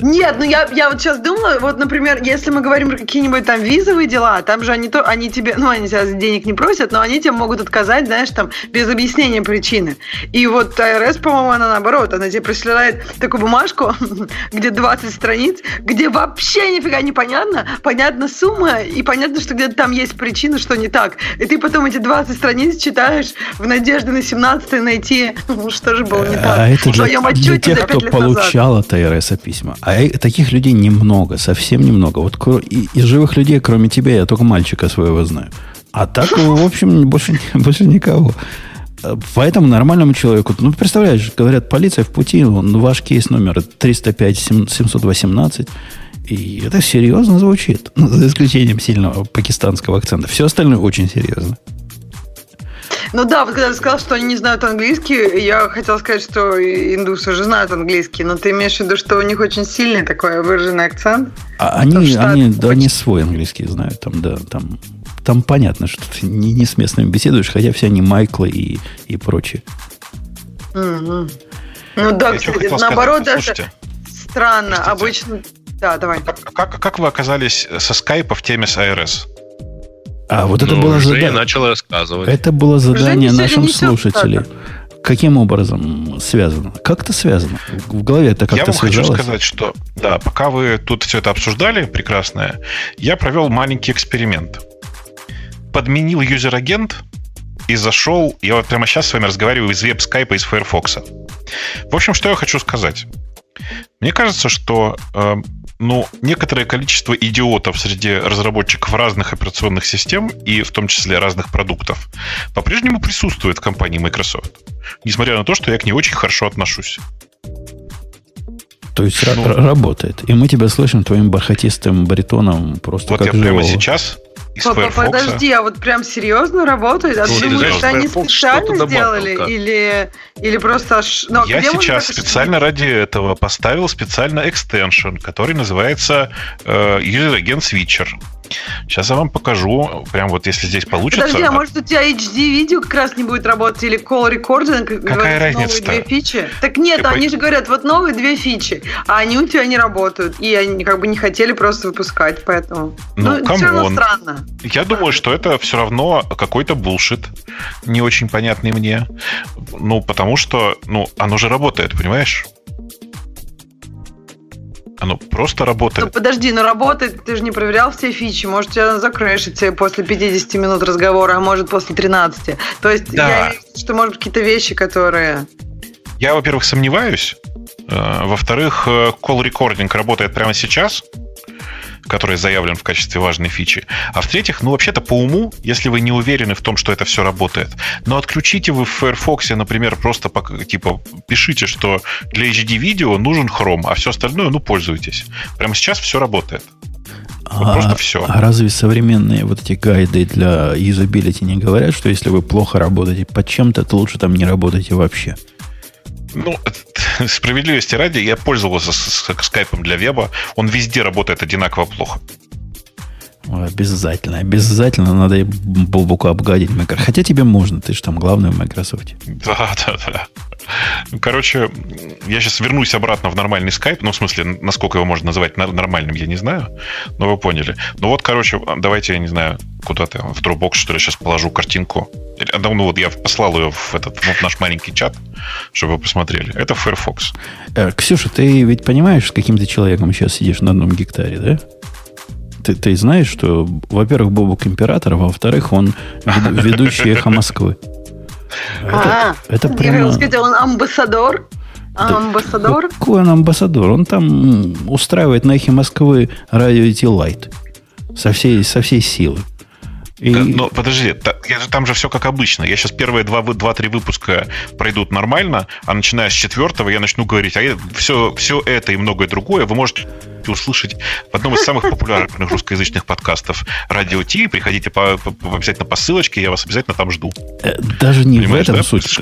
Нет, ну я, я вот сейчас думала, вот, например, если мы говорим про какие-нибудь там визовые дела, там же они то, они тебе, ну, они тебя денег не просят, но они тебе могут отказать, знаешь, там, без объяснения причины. И вот АРС, по-моему, она наоборот, она тебе присылает такую бумажку, где 20 страниц, где вообще нифига не понятно, понятна сумма, и понятно, что где-то там есть причина, что не так. И ты потом эти 20 страниц читаешь в надежде на 17 найти, ну, что же было не так. А это для, для тех, кто 5 лет назад. получал от АРС письма. А э- таких людей немного, совсем немного. Вот и- из живых людей, кроме тебя, я только мальчика своего знаю. А так, в общем, больше, больше никого. Э, Поэтому нормальному человеку, ну, представляешь, говорят, полиция в пути, он, ваш кейс номер 305 718, и это серьезно звучит, за исключением сильного пакистанского акцента. Все остальное очень серьезно. Ну да, вот когда ты сказал, что они не знают английский, я хотела сказать, что индусы уже знают английский, но ты имеешь в виду, что у них очень сильный такой выраженный акцент? А они, они, это да, они очень- свой английский знают, там, да, там, там понятно, что ты не, не с местными беседуешь, хотя все они Майклы и, и прочие. Мгм. Ну да, Я кстати, наоборот, сказать, даже слушайте, странно. Простите. Обычно... Да, давай. Как, как, как вы оказались со скайпа в теме с АРС? А вот это Ну, было задание. начал рассказывать. Это было задание Женя нашим слушателям. Каким образом связано? Как-то связано. В голове это Я как-то вам хочу связалось. сказать, что да, пока вы тут все это обсуждали, прекрасное, я провел маленький эксперимент. Подменил юзер-агент и зашел, я вот прямо сейчас с вами разговариваю из веб-скайпа, из Firefox. В общем, что я хочу сказать. Мне кажется, что э, ну, некоторое количество идиотов среди разработчиков разных операционных систем и в том числе разных продуктов по-прежнему присутствует в компании Microsoft. Несмотря на то, что я к ней очень хорошо отношусь. То есть Ну. ра- работает. И мы тебя слышим твоим бархатистым баритоном просто Вот как я прямо живого. сейчас из Firefox. Подожди, а вот прям серьезно работает? А Ну, ты думаешь, что они специально сделали? добавил, Или, или просто... ну, а Я сейчас специально ради этого поставил специально экстеншн, который называется э, User Agent Switcher. Сейчас я вам покажу, прям вот если здесь получится. Подожди, а может у тебя HD-видео как раз не будет работать или call recording? как Какая разница-то? Новые две фичи? Так нет, Ты они по- же говорят, вот новые две фичи, а они у тебя не работают. И они как бы не хотели просто выпускать, поэтому... Ну, все равно странно. Я думаю, что это все равно какой-то булшит, не очень понятный мне. Ну, потому что, ну, оно же работает, понимаешь? Оно просто Ну работает. подожди, ну работает, ты же не проверял все фичи, может тебя закрэшит тебе после 50 минут разговора, а может после 13. То есть Да. я имею в виду, что может какие-то вещи, которые... Я, во-первых, сомневаюсь, Э, во-вторых, э, call recording работает прямо сейчас, который заявлен в качестве важной фичи. А в-третьих, ну, вообще-то по уму, если вы не уверены в том, что это все работает, но отключите вы в Firefox, например, просто типа пишите, что для HD-видео нужен Chrome, а все остальное, ну, пользуйтесь. Прямо сейчас все работает. Ну, а, просто все. А разве современные вот эти гайды для юзабилити не говорят, что если вы плохо работаете под чем-то, то лучше там не работайте вообще? Ну, справедливости ради, я пользовался скайпом для веба. Он везде работает одинаково плохо. Обязательно, обязательно надо Бобуку обгадить Microsoft. Хотя тебе можно, ты же там главный в Microsoft. Да, да, да. Короче, я сейчас вернусь обратно в нормальный скайп. Ну, в смысле, насколько его можно называть нормальным, я не знаю. Но вы поняли. Ну вот, короче, давайте, я не знаю, куда-то в Dropbox, что ли, сейчас положу картинку. Ну вот я послал ее в этот в наш маленький чат, чтобы вы посмотрели. Это Firefox. Э, Ксюша, ты ведь понимаешь, с каким ты человеком сейчас сидишь на одном гектаре, да? Ты, ты знаешь, что, во-первых, Бобок император, а во-вторых, он ведущий эхо Москвы. Это, а, это прямо... сказать, он амбассадор? Да, амбассадор? Какой он амбассадор? Он там устраивает на эхе Москвы радио IT Light со всей, со всей силы. И... Но подожди, там же все как обычно. Я сейчас первые два-три выпуска пройдут нормально, а начиная с четвертого я начну говорить, а все, все это и многое другое вы можете услышать в одном из самых популярных русскоязычных подкастов «Радио Ти». Приходите по, по, обязательно по ссылочке, я вас обязательно там жду. Э, даже не Понимаешь, в этом да? суть.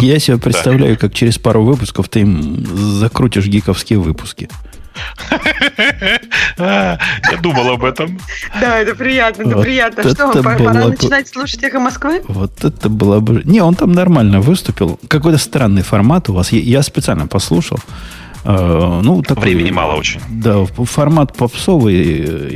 Я, я себе представляю, да. как через пару выпусков ты им закрутишь гиковские выпуски. Я думал об этом. Да, это приятно, это приятно. Что, пора начинать слушать «Эхо Москвы»? Вот это было бы... Не, он там нормально выступил. Какой-то странный формат у вас. Я специально послушал. Э, ну, такой, Времени мало очень. Да, формат попсовый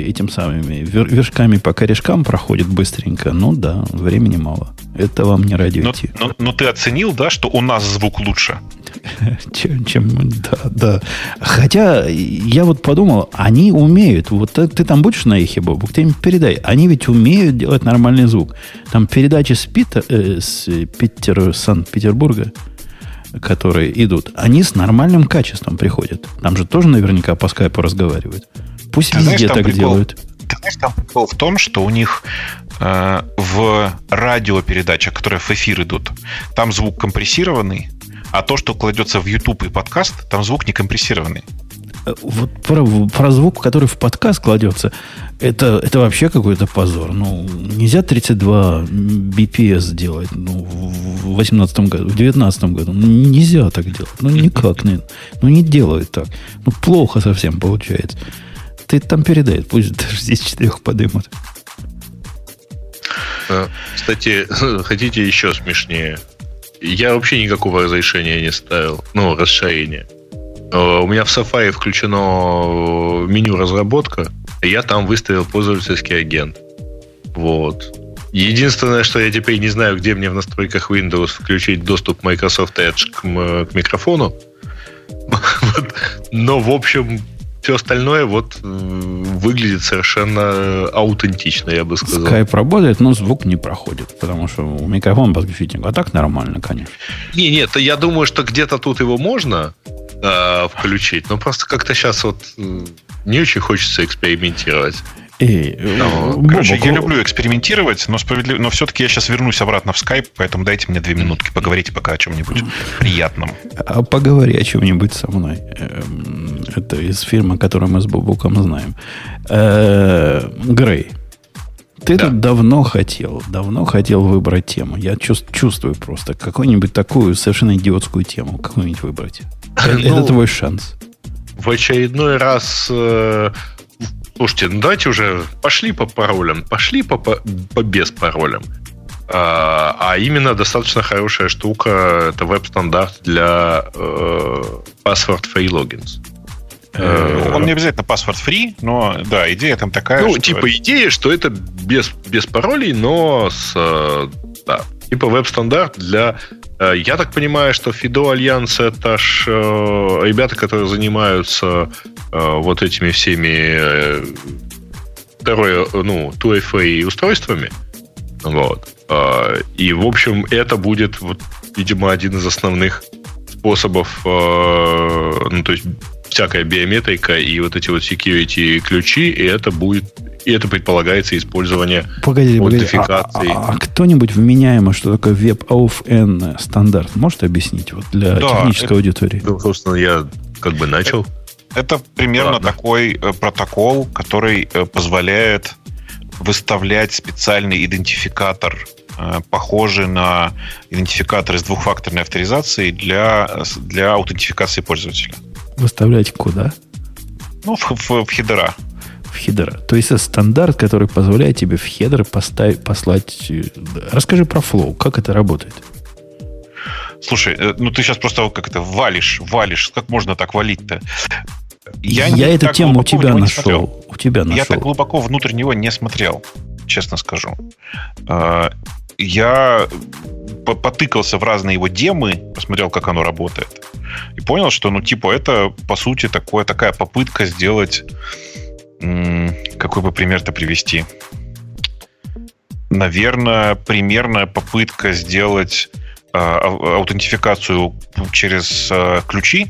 этим самыми вершками по корешкам проходит быстренько. Ну да, времени мало. Это вам не радио но, но, но ты оценил, да, что у нас звук лучше? чем, чем, да, да. Хотя я вот подумал, они умеют. Вот ты, ты там будешь на эхе, Бобук, ты им передай. Они ведь умеют делать нормальный звук. Там передачи с, Пита, э, с Питера, Санкт-Петербурга, которые идут, они с нормальным качеством приходят. Там же тоже наверняка по скайпу разговаривают. Пусть Ты везде знаешь, так прикол, делают. Ты знаешь, там прикол в том, что у них э, в радиопередачах, которые в эфир идут, там звук компрессированный, а то, что кладется в YouTube и подкаст, там звук не компрессированный. Э, вот про, про звук, который в подкаст кладется, это, это вообще какой-то позор. Ну, нельзя 32 BPS делать ну, в 18 году, в 19 году. Ну, нельзя так делать. Ну, никак. Не, ну, не делают так. Ну, плохо совсем получается. Ты там передай, пусть даже здесь четырех подымут. А, кстати, хотите еще смешнее? Я вообще никакого разрешения не ставил. Ну, расширения. Э, у меня в Safari включено меню разработка, и я там выставил пользовательский агент. Вот. Единственное, что я теперь не знаю, где мне в настройках Windows включить доступ Microsoft Edge к, к микрофону. Но, в общем, все остальное вот выглядит совершенно аутентично, я бы сказал. Skype работает, но звук не проходит, потому что у микрофона подключить. А так нормально, конечно. Не, нет, я думаю, что где-то тут его можно, э, включить. Но просто как-то сейчас вот не очень хочется экспериментировать. Эй, ну, короче, Бобок, я люблю экспериментировать, но, справедлив... но все-таки я сейчас вернусь обратно в Skype, поэтому дайте мне две минутки, поговорите пока о чем-нибудь приятном. А поговори о чем-нибудь со мной. Эм, это из фирмы, которую мы с Бобуком знаем. Э, Грей, ты да. тут давно хотел, давно хотел выбрать тему. Я чувствую просто какую-нибудь такую совершенно идиотскую тему, какую-нибудь выбрать. Это, ну, твой шанс. В очередной раз... Э, слушайте, ну давайте уже пошли по паролям, пошли по, по, по без паролям. А, а именно достаточно хорошая штука это веб-стандарт для э, password-free logins. Э, Он не обязательно password-free, но да, идея там такая. Ну, что... типа идея, что это без, без паролей, но с э, да, типа веб-стандарт для Э, я так понимаю, что FIDO Alliance это ж э, ребята, которые занимаются э, вот этими всеми второй, ну, 2FA устройствами. Вот. И, в общем, это будет, вот, видимо, один из основных способов, э, ну, то есть всякая биометрика и вот эти вот security ключи, и это будет и это предполагается использование погоди, аутентификации. А, а, а кто-нибудь вменяемо, что такое WebAuthn стандарт, может объяснить вот для да, технической это, аудитории? Ну, собственно, я как бы начал. Это примерно Ладно. такой э, протокол, который э, позволяет выставлять специальный идентификатор, э, похожий на идентификатор из двухфакторной авторизации для, для аутентификации пользователя. Выставлять куда? Ну, в, в, в header а. Header а. То есть это стандарт, который позволяет тебе в header поставить, послать... Расскажи про flow, как это работает. Слушай, ну ты сейчас просто как это валишь, валишь. Как можно так валить-то? Я, я эту тему у тебя нашел. У тебя нашел. Я так глубоко внутрь него не смотрел, честно скажу. А, я потыкался в разные его демы, посмотрел, как оно работает, и понял, что, ну, типа, это, по сути, такое, такая попытка сделать... Какой бы пример-то привести? Наверное, примерная попытка сделать а, аутентификацию через а, ключи,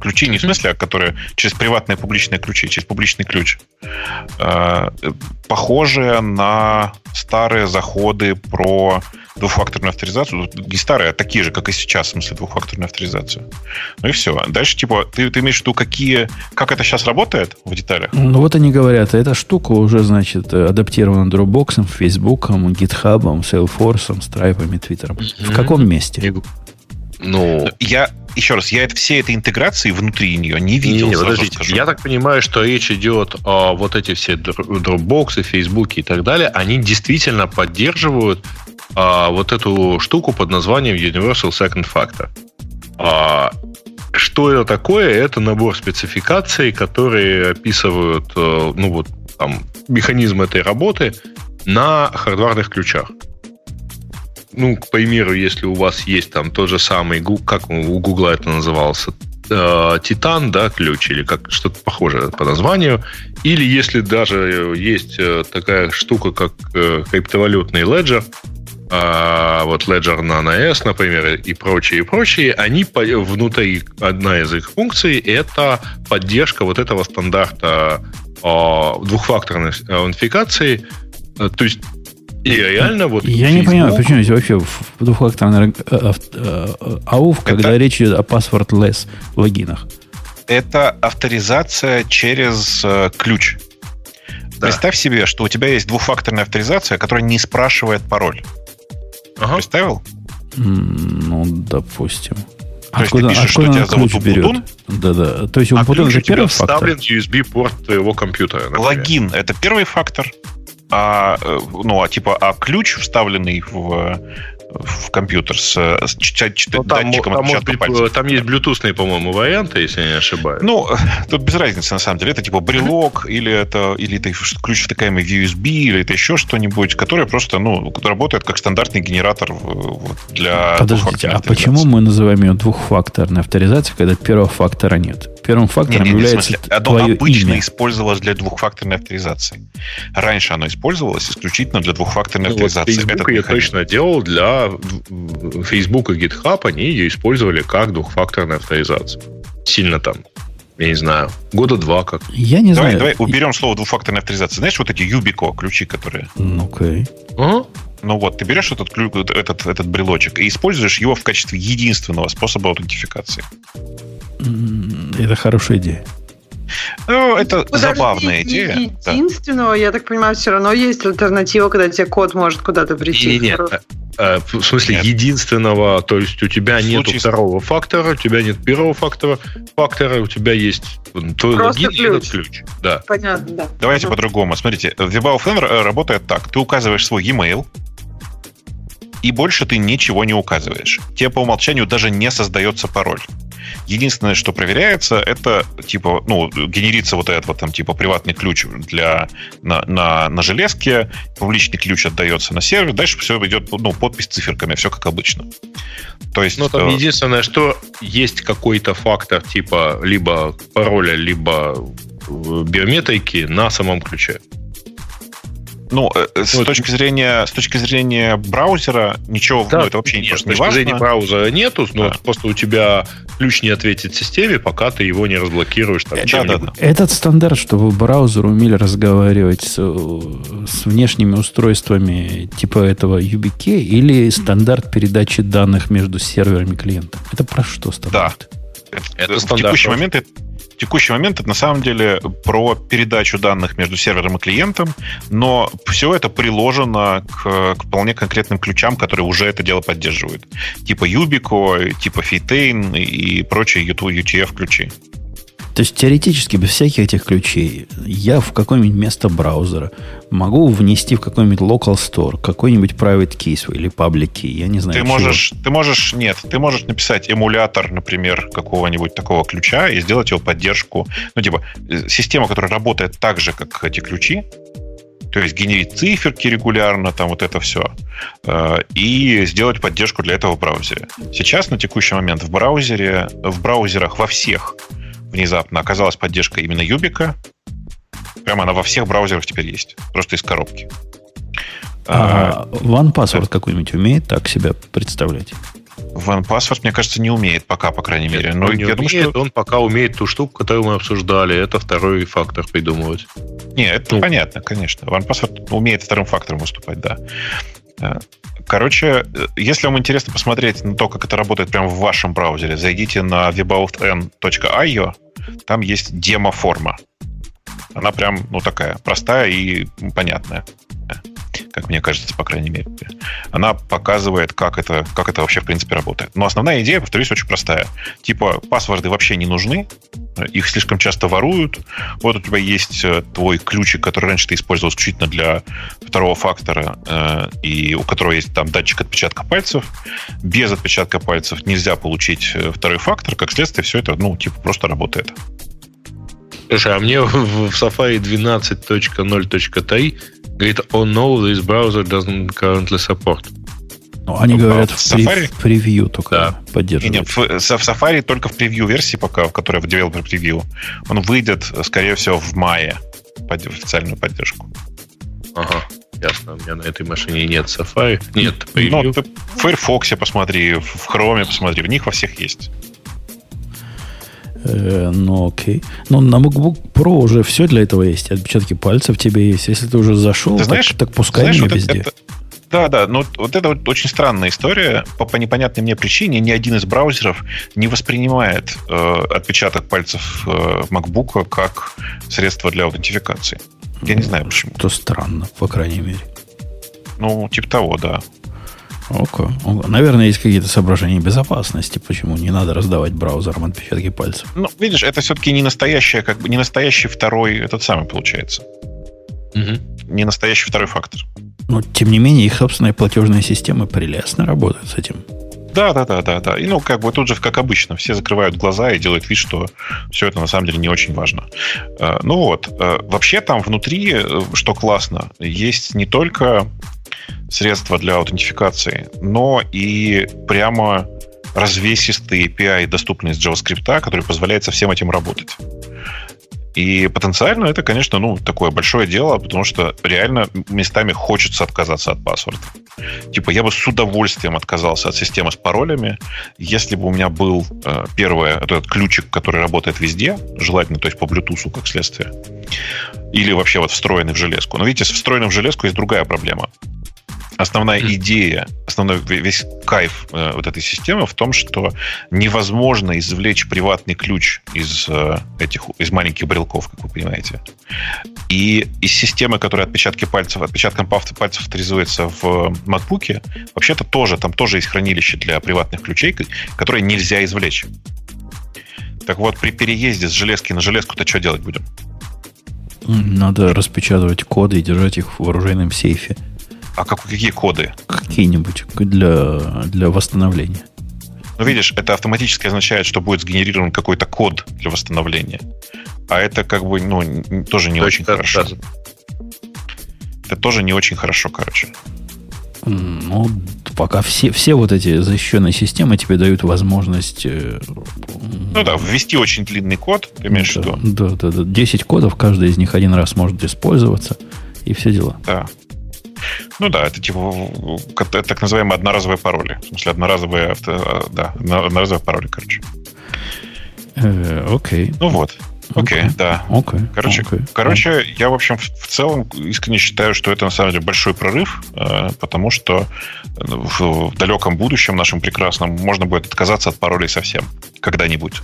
Ключи не в смысле, а которые через приватные публичные ключи, через публичный ключ. Э, похожие на старые заходы про двухфакторную авторизацию. Не старые, а такие же, как и сейчас, в смысле двухфакторную авторизацию. Ну и все. Дальше, типа, ты, ты имеешь в виду, какие, как это сейчас работает в деталях? Ну вот они говорят, эта штука уже, значит, адаптирована Dropbox, Facebook, GitHub, Salesforce, Stripe, Twitter. Mm-hmm. В каком месте? Ну, я еще раз, я все этой интеграции внутри нее не видел. Не, не, подождите, я так понимаю, что речь идет о вот эти все Dropbox, Facebook и так далее, они действительно поддерживают а, вот эту штуку под названием Universal Second Factor. А, что это такое? Это набор спецификаций, которые описывают э, ну вот, там, механизм этой работы на хардварных ключах ну, к примеру, если у вас есть там тот же самый, как у Гугла это назывался, э, Титан, да, ключ, или как что-то похожее по названию, или если даже есть э, такая штука, как э, криптовалютный леджер, а, вот Ledger Nano S, например, и прочие, и прочие, они внутри, одна из их функций это поддержка вот этого стандарта двухфакторной аутентификации, то есть и реально вот... Я не понимаю, почему здесь вообще двухфакторный э, э, АУФ, когда это... речь идет о passwordless логинах. Это авторизация через э, ключ. Да. Представь себе, что у тебя есть двухфакторная авторизация, которая не спрашивает пароль. Ага. Представил? Ну, допустим. То есть откуда, ты пишешь, что тебя зовут Убутун? Да-да. То есть Убутун а это первый фактор? вставлен USB-порт твоего компьютера. Например. Логин – это первый фактор а, э, ну, а типа, а ключ, вставленный в, в компьютер с, с ну, там, датчиком там, может быть, пальцев. Там есть блютусные, по-моему, варианты, если я не ошибаюсь. Ну, тут без разницы, на самом деле. Это типа брелок, или это, или это ключ втыкаемый в USB, или это еще что-нибудь, которое просто, ну, работает как стандартный генератор вот, для Подождите, а почему мы называем ее двухфакторной авторизацией, когда первого фактора нет? Первым фактором не, не, является не, Оно твое обычно имя. использовалось для двухфакторной авторизации. Раньше оно использовалось исключительно для двухфакторной ну, авторизации. Вот Facebook я точно делал для Facebook и GitHub, они ее использовали как двухфакторную авторизацию. Сильно там я не знаю, года два как. Я не давай, знаю. Давай уберем слово двухфакторная авторизация. Знаешь, вот эти Юбико ключи, которые... Ну, окей. Okay. Ага. Ну вот, ты берешь этот, этот, этот брелочек и используешь его в качестве единственного способа аутентификации. Это хорошая идея. Ну, это Подожди, забавная идея. Единственного, да. я так понимаю, все равно есть альтернатива, когда тебе код может куда-то прийти. Нет, нет. Э, в смысле, нет. единственного, то есть у тебя нет второго фактора, у тебя нет первого фактора, фактора, у тебя есть твой Просто логин ключ. и этот ключ. Да. Понятно, да. Давайте uh по-другому. Смотрите, WebAuthn работает так. Ты указываешь свой e-mail, и больше ты ничего не указываешь. Тебе по умолчанию даже не создается пароль. Единственное, что проверяется, это типа, ну, генерится вот этот вот там типа приватный ключ для на, на, на железке, публичный ключ отдается на сервер, дальше все идет, ну, подпись циферками, все как обычно. То есть... Ну, там э, единственное, что есть какой-то фактор типа либо пароля, либо э, биометрики на самом ключе. Ну, э, с вот. точки зрения с точки зрения браузера ничего да, ну, это вообще нет, не важно. С точки зрения браузера нету, но да. просто у тебя ключ не ответит системе, пока ты его не разблокируешь. Там, да, да, да. Этот стандарт, чтобы браузер умели разговаривать с, с внешними устройствами типа этого YubiKey или стандарт передачи данных между серверами клиента. Это про что стандарт? Да. Это, в текущий момент это текущий момент это на самом деле про передачу данных между сервером и клиентом, но все это приложено к, к вполне конкретным ключам, которые уже это дело поддерживают. Типа Yubico, типа Fitane и прочие UTF-ключи. То есть теоретически без всяких этих ключей я в какое-нибудь место браузера могу внести в какой-нибудь local store какой-нибудь private key или public key, я не знаю. Ты можешь, ты можешь, нет, ты можешь написать эмулятор, например, какого-нибудь такого ключа и сделать его поддержку. Ну, типа, э, система, которая работает так же, как эти ключи, то есть генерить циферки регулярно, там вот это все, э, и сделать поддержку для этого в браузере. Сейчас на текущий момент в браузере, в браузерах во всех внезапно оказалась поддержка именно Юбика. Прямо она во всех браузерах теперь есть. Просто из коробки. А, а OnePassword да. какой-нибудь умеет так себя представлять? OnePassword, мне кажется, не умеет пока, по крайней мере. Но он не я умеет, думаю, что... он пока умеет ту штуку, которую мы обсуждали. Это второй фактор придумывать. Не, это ну. понятно, конечно. OnePassword умеет вторым фактором выступать, да. Короче, если вам интересно посмотреть на то, как это работает прямо в вашем браузере, зайдите на weboutn.io, там есть демо-форма. Она прям, ну, такая простая и понятная как мне кажется, по крайней мере. Она показывает, как это, как это вообще в принципе работает. Но основная идея, повторюсь, очень простая. Типа, паспорты вообще не нужны, их слишком часто воруют. Вот у тебя есть э, твой ключик, который раньше ты использовал исключительно для второго фактора, э, и у которого есть там датчик отпечатка пальцев. Без отпечатка пальцев нельзя получить э, второй фактор. Как следствие, все это, ну, типа, просто работает. Слушай, а мне в, Safari 12.0.3 говорит, oh no, this browser doesn't currently support. Ну, они ну, говорят, в, Safari? в превью только да. поддерживают. Нет, в, в Safari только в превью версии пока, которая в Developer превью. Он выйдет, скорее всего, в мае под официальную поддержку. Ага, ясно. У меня на этой машине нет Safari, нет превью. Ну, ты в Firefox посмотри, в Chrome посмотри, в них во всех есть. Ну, окей. Но на MacBook Pro уже все для этого есть. Отпечатки пальцев тебе есть. Если ты уже зашел, ты знаешь, так, так пускай знаешь, вот везде. Это, да, да, но вот это вот очень странная история. По, по непонятной мне причине ни один из браузеров не воспринимает э, отпечаток пальцев э, MacBook как средство для аутентификации. Я не знаю почему. То странно, по крайней мере. Ну, типа того, да. Окей. Наверное, есть какие-то соображения безопасности, почему не надо раздавать браузерам отпечатки пальцев. Ну, видишь, это все-таки не настоящая, как бы не настоящий второй этот самый получается. Угу. Не настоящий второй фактор. Но, тем не менее, их собственные платежные системы прелестно работают с этим. Да, да, да, да, да. И ну, как бы тут же, как обычно, все закрывают глаза и делают вид, что все это на самом деле не очень важно. Э, ну вот, э, вообще там внутри, э, что классно, есть не только средства для аутентификации, но и прямо развесистый API, доступный из JavaScript, который позволяет со всем этим работать. И потенциально это, конечно, ну, такое большое дело, потому что реально местами хочется отказаться от паспорта. Типа, я бы с удовольствием отказался от системы с паролями, если бы у меня был э, первое, этот ключик, который работает везде, желательно, то есть по Bluetooth, как следствие, или вообще вот встроенный в железку. Но видите, с встроенным в железку есть другая проблема основная идея, основной весь кайф э, вот этой системы в том, что невозможно извлечь приватный ключ из э, этих из маленьких брелков, как вы понимаете. И из системы, которая отпечатки пальцев, отпечатком пальцев авторизуется в MacBook, вообще-то тоже, там тоже есть хранилище для приватных ключей, которые нельзя извлечь. Так вот, при переезде с железки на железку-то что делать будем? Надо распечатывать коды и держать их в вооруженном сейфе. А как, какие коды? Какие-нибудь для, для восстановления. Ну, видишь, это автоматически означает, что будет сгенерирован какой-то код для восстановления. А это как бы, ну, тоже не очень хорошо. Да. Это тоже не очень хорошо, короче. Ну, пока все, все вот эти защищенные системы тебе дают возможность... Э, ну да, ввести очень длинный код, ты имеешь да, в виду? Да, да, да. 10 кодов, каждый из них один раз может использоваться и все дела. Да. Ну да, это типа так называемые одноразовые пароли. В смысле, одноразовые, авто, да, одноразовые пароли, короче. Э, окей. Ну вот. Окей, okay, да. Okay, короче, okay. короче, я, в общем, в, в целом искренне считаю, что это на самом деле большой прорыв, э, потому что в, в далеком будущем нашем прекрасном можно будет отказаться от паролей совсем когда-нибудь.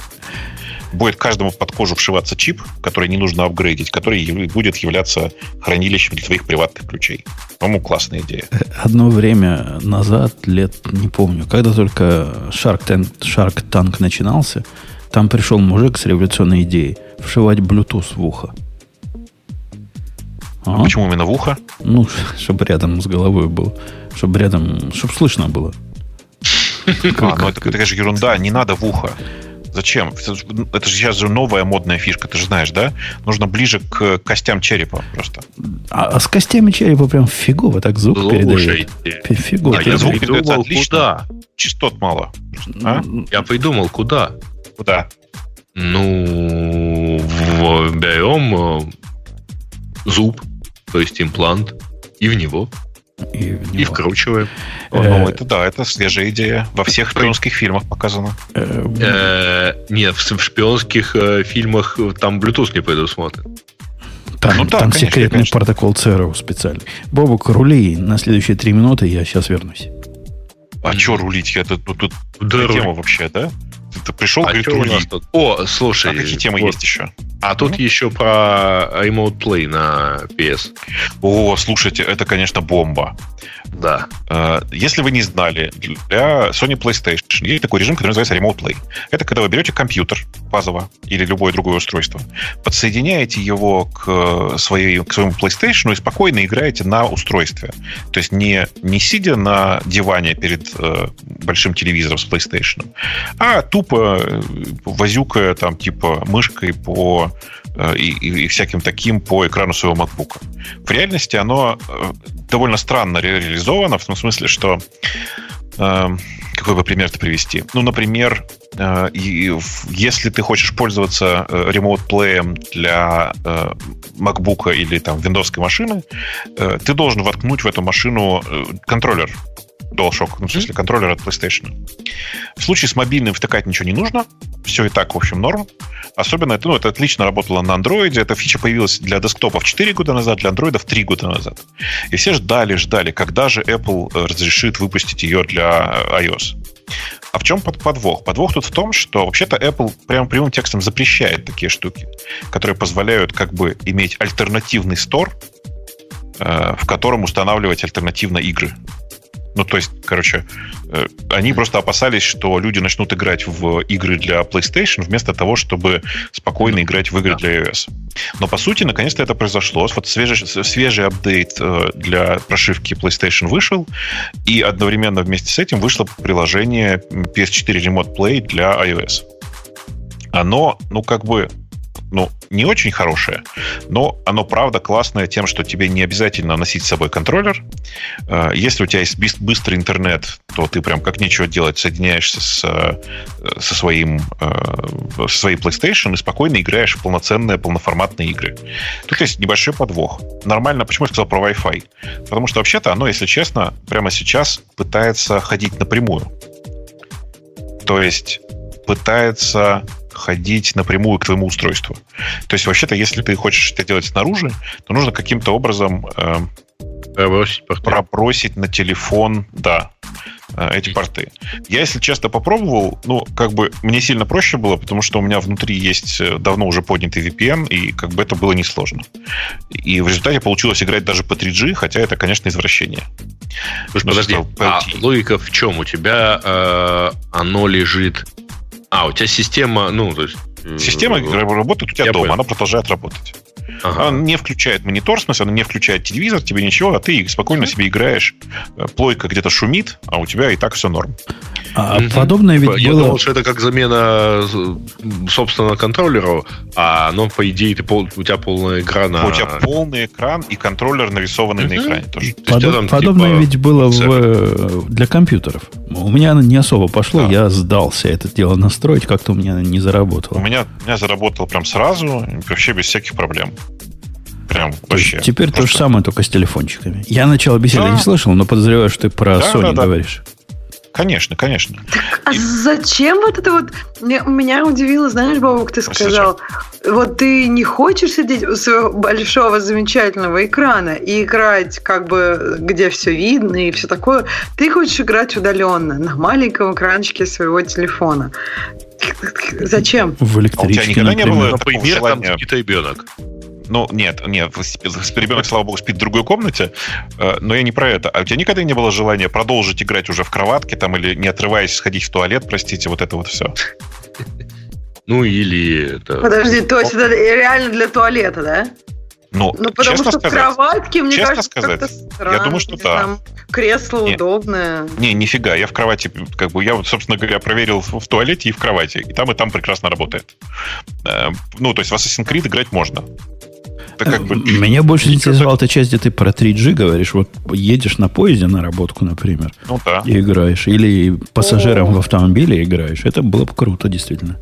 Будет каждому под кожу вшиваться чип, который не нужно апгрейдить, который будет являться хранилищем для твоих приватных ключей. По-моему, классная идея. Одно время назад, лет не помню, когда только Shark Tank, Shark Tank начинался, там пришел мужик с революционной идеей вшивать Bluetooth в ухо. А? а почему именно в ухо? Ну, чтобы рядом с головой был. Чтобы рядом, чтобы слышно было. А, ну это же ерунда, не надо в ухо. Зачем? Это же сейчас же новая модная фишка, ты же знаешь, да? Нужно ближе к костям черепа просто. А, а с костями черепа прям фигово так звук передает. Фигово. А я звук передается отлично. Куда? Частот мало. А? Я придумал, куда. Куда? Ну, в, берем э, зуб, то есть имплант, и в него. И, в него. и вкручиваем. О, ну, это да, это свежая идея. Во всех шпионских фильмах показано. Э, нет, в шпионских э, фильмах там Bluetooth не предусмотрен. Там, ну, да, там конечно, секретный конечно. протокол ЦРУ специальный. Бобок, рули на следующие три минуты, я сейчас вернусь. А что рулить? Я тут, тут, тут тема вообще, да? Ты пришел, а говорит, рули. Тут? О, слушай. А какие темы вот. есть еще? А тут еще про Remote Play на PS. О, слушайте, это, конечно, бомба. Да. Э, если вы не знали, для Sony PlayStation есть такой режим, который называется Remote Play. Это когда вы берете компьютер базово или любое другое устройство, подсоединяете его к, своей, к своему PlayStation и спокойно играете на устройстве. То есть не, не сидя на диване перед э, большим телевизором с PlayStation, а тупо э, возюкая там типа мышкой по Э, и, и, и всяким таким по экрану своего MacBook. В реальности оно э, довольно странно реализовано, в том смысле, что э, какой бы пример-то привести? Ну, например, э, если ты хочешь пользоваться э, Play для э, MacBook или там Windows машины, э, ты должен воткнуть в эту машину э, контроллер DualShock, ну, в смысле, контроллер от PlayStation. В случае с мобильным втыкать ничего не нужно. Все и так, в общем, норм. Особенно это, ну, это отлично работало на Android. Эта фича появилась для десктопов 4 года назад, для Android 3 года назад. И все ждали, ждали, когда же Apple э, разрешит выпустить ее для iOS. А в чем подвох? Подвох тут в том, что вообще-то Apple прямо прямым текстом запрещает такие штуки, которые позволяют как бы иметь альтернативный стор, э, в котором устанавливать альтернативно игры. Ну, то есть, короче, э, они просто опасались, что люди начнут играть в игры для PlayStation вместо того, чтобы спокойно играть в игры для iOS. Но, по сути, наконец-то это произошло. Вот свежий, свежий апдейт э, для прошивки PlayStation вышел, и одновременно вместе с этим вышло приложение PS4 Remote Play для iOS. Оно, ну, как бы ну, не очень хорошее, но оно, правда, классное тем, что тебе не обязательно носить с собой контроллер. Э, если у тебя есть быстрый интернет, то ты прям как нечего делать, соединяешься с, э, со своим, э, со своей PlayStation и спокойно играешь в полноценные, полноформатные игры. Тут есть небольшой подвох. Нормально, почему я сказал про Wi-Fi? Потому что вообще-то оно, если честно, прямо сейчас пытается ходить напрямую. То есть пытается ходить напрямую к твоему устройству. То есть, вообще-то, если ты хочешь это делать снаружи, то нужно каким-то образом э, пробросить, пробросить на телефон, да, э, эти порты. Я, если честно, попробовал, ну, как бы мне сильно проще было, потому что у меня внутри есть э, давно уже поднятый VPN, и как бы это было несложно. И в результате получилось играть даже по 3G, хотя это, конечно, извращение. Слушай, подожди, а логика в чем? У тебя э, оно лежит а, у тебя система, ну, то есть... Э, система работает у тебя Я дома, понял. она продолжает работать. Ага. Она не включает монитор, в смысле, она не включает телевизор, тебе ничего, а ты спокойно себе играешь. Э, плойка где-то шумит, а у тебя и так все норм. А угу. подобное ведь Я было... думал, что это как замена собственно контроллера, а оно, по идее, ты пол... у тебя полный экран. У тебя полный экран и контроллер нарисованный угу. на экране тоже. Подоб... Там, подобное типа... ведь было в... для компьютеров. У меня оно не особо пошло, да. я сдался это дело настроить, как-то у меня не заработало. У меня, у меня заработало прям сразу, вообще без всяких проблем. Прям вообще. Теперь то же самое, только с телефончиками. Я начало беседы Да. не слышал, но подозреваю, что ты про Да, Sony да, да. говоришь. Конечно, конечно. А зачем вот это вот? Меня удивило, знаешь, Бобок, ты А сказал, вот ты не хочешь сидеть у своего большого замечательного экрана и играть, как бы, где все видно и все такое. Ты хочешь играть удаленно на маленьком экранчике своего телефона. Зачем? В А у электричке, тебя никогда не было например. такого Например, там желания? спит ребенок. Ну, нет, нет, с- ребенок, слава богу, спит в другой комнате, э, но я не про это. А у тебя никогда не было желания продолжить играть уже в кроватке там или не отрываясь сходить в туалет, простите, вот это вот все? Ну, или это... Подожди, то есть это реально для туалета, да? Ну, Ну, потому честно что в сказать, кроватке, мне честно кажется, сказать, странно. я думаю, что да. Там кресло Нет. удобное. Не, нифига, я в кровати, как бы, я вот, собственно говоря, проверил в, в туалете и в кровати, и там, и там прекрасно работает. Э, Ну, то есть в Assassin's Creed играть можно. Это как бы... Меня больше интересовала эта часть, где ты про 3G говоришь. Вот едешь на поезде на работку, например, Ну да. и играешь. Или пассажиром О. в автомобиле играешь. Это было бы круто, действительно.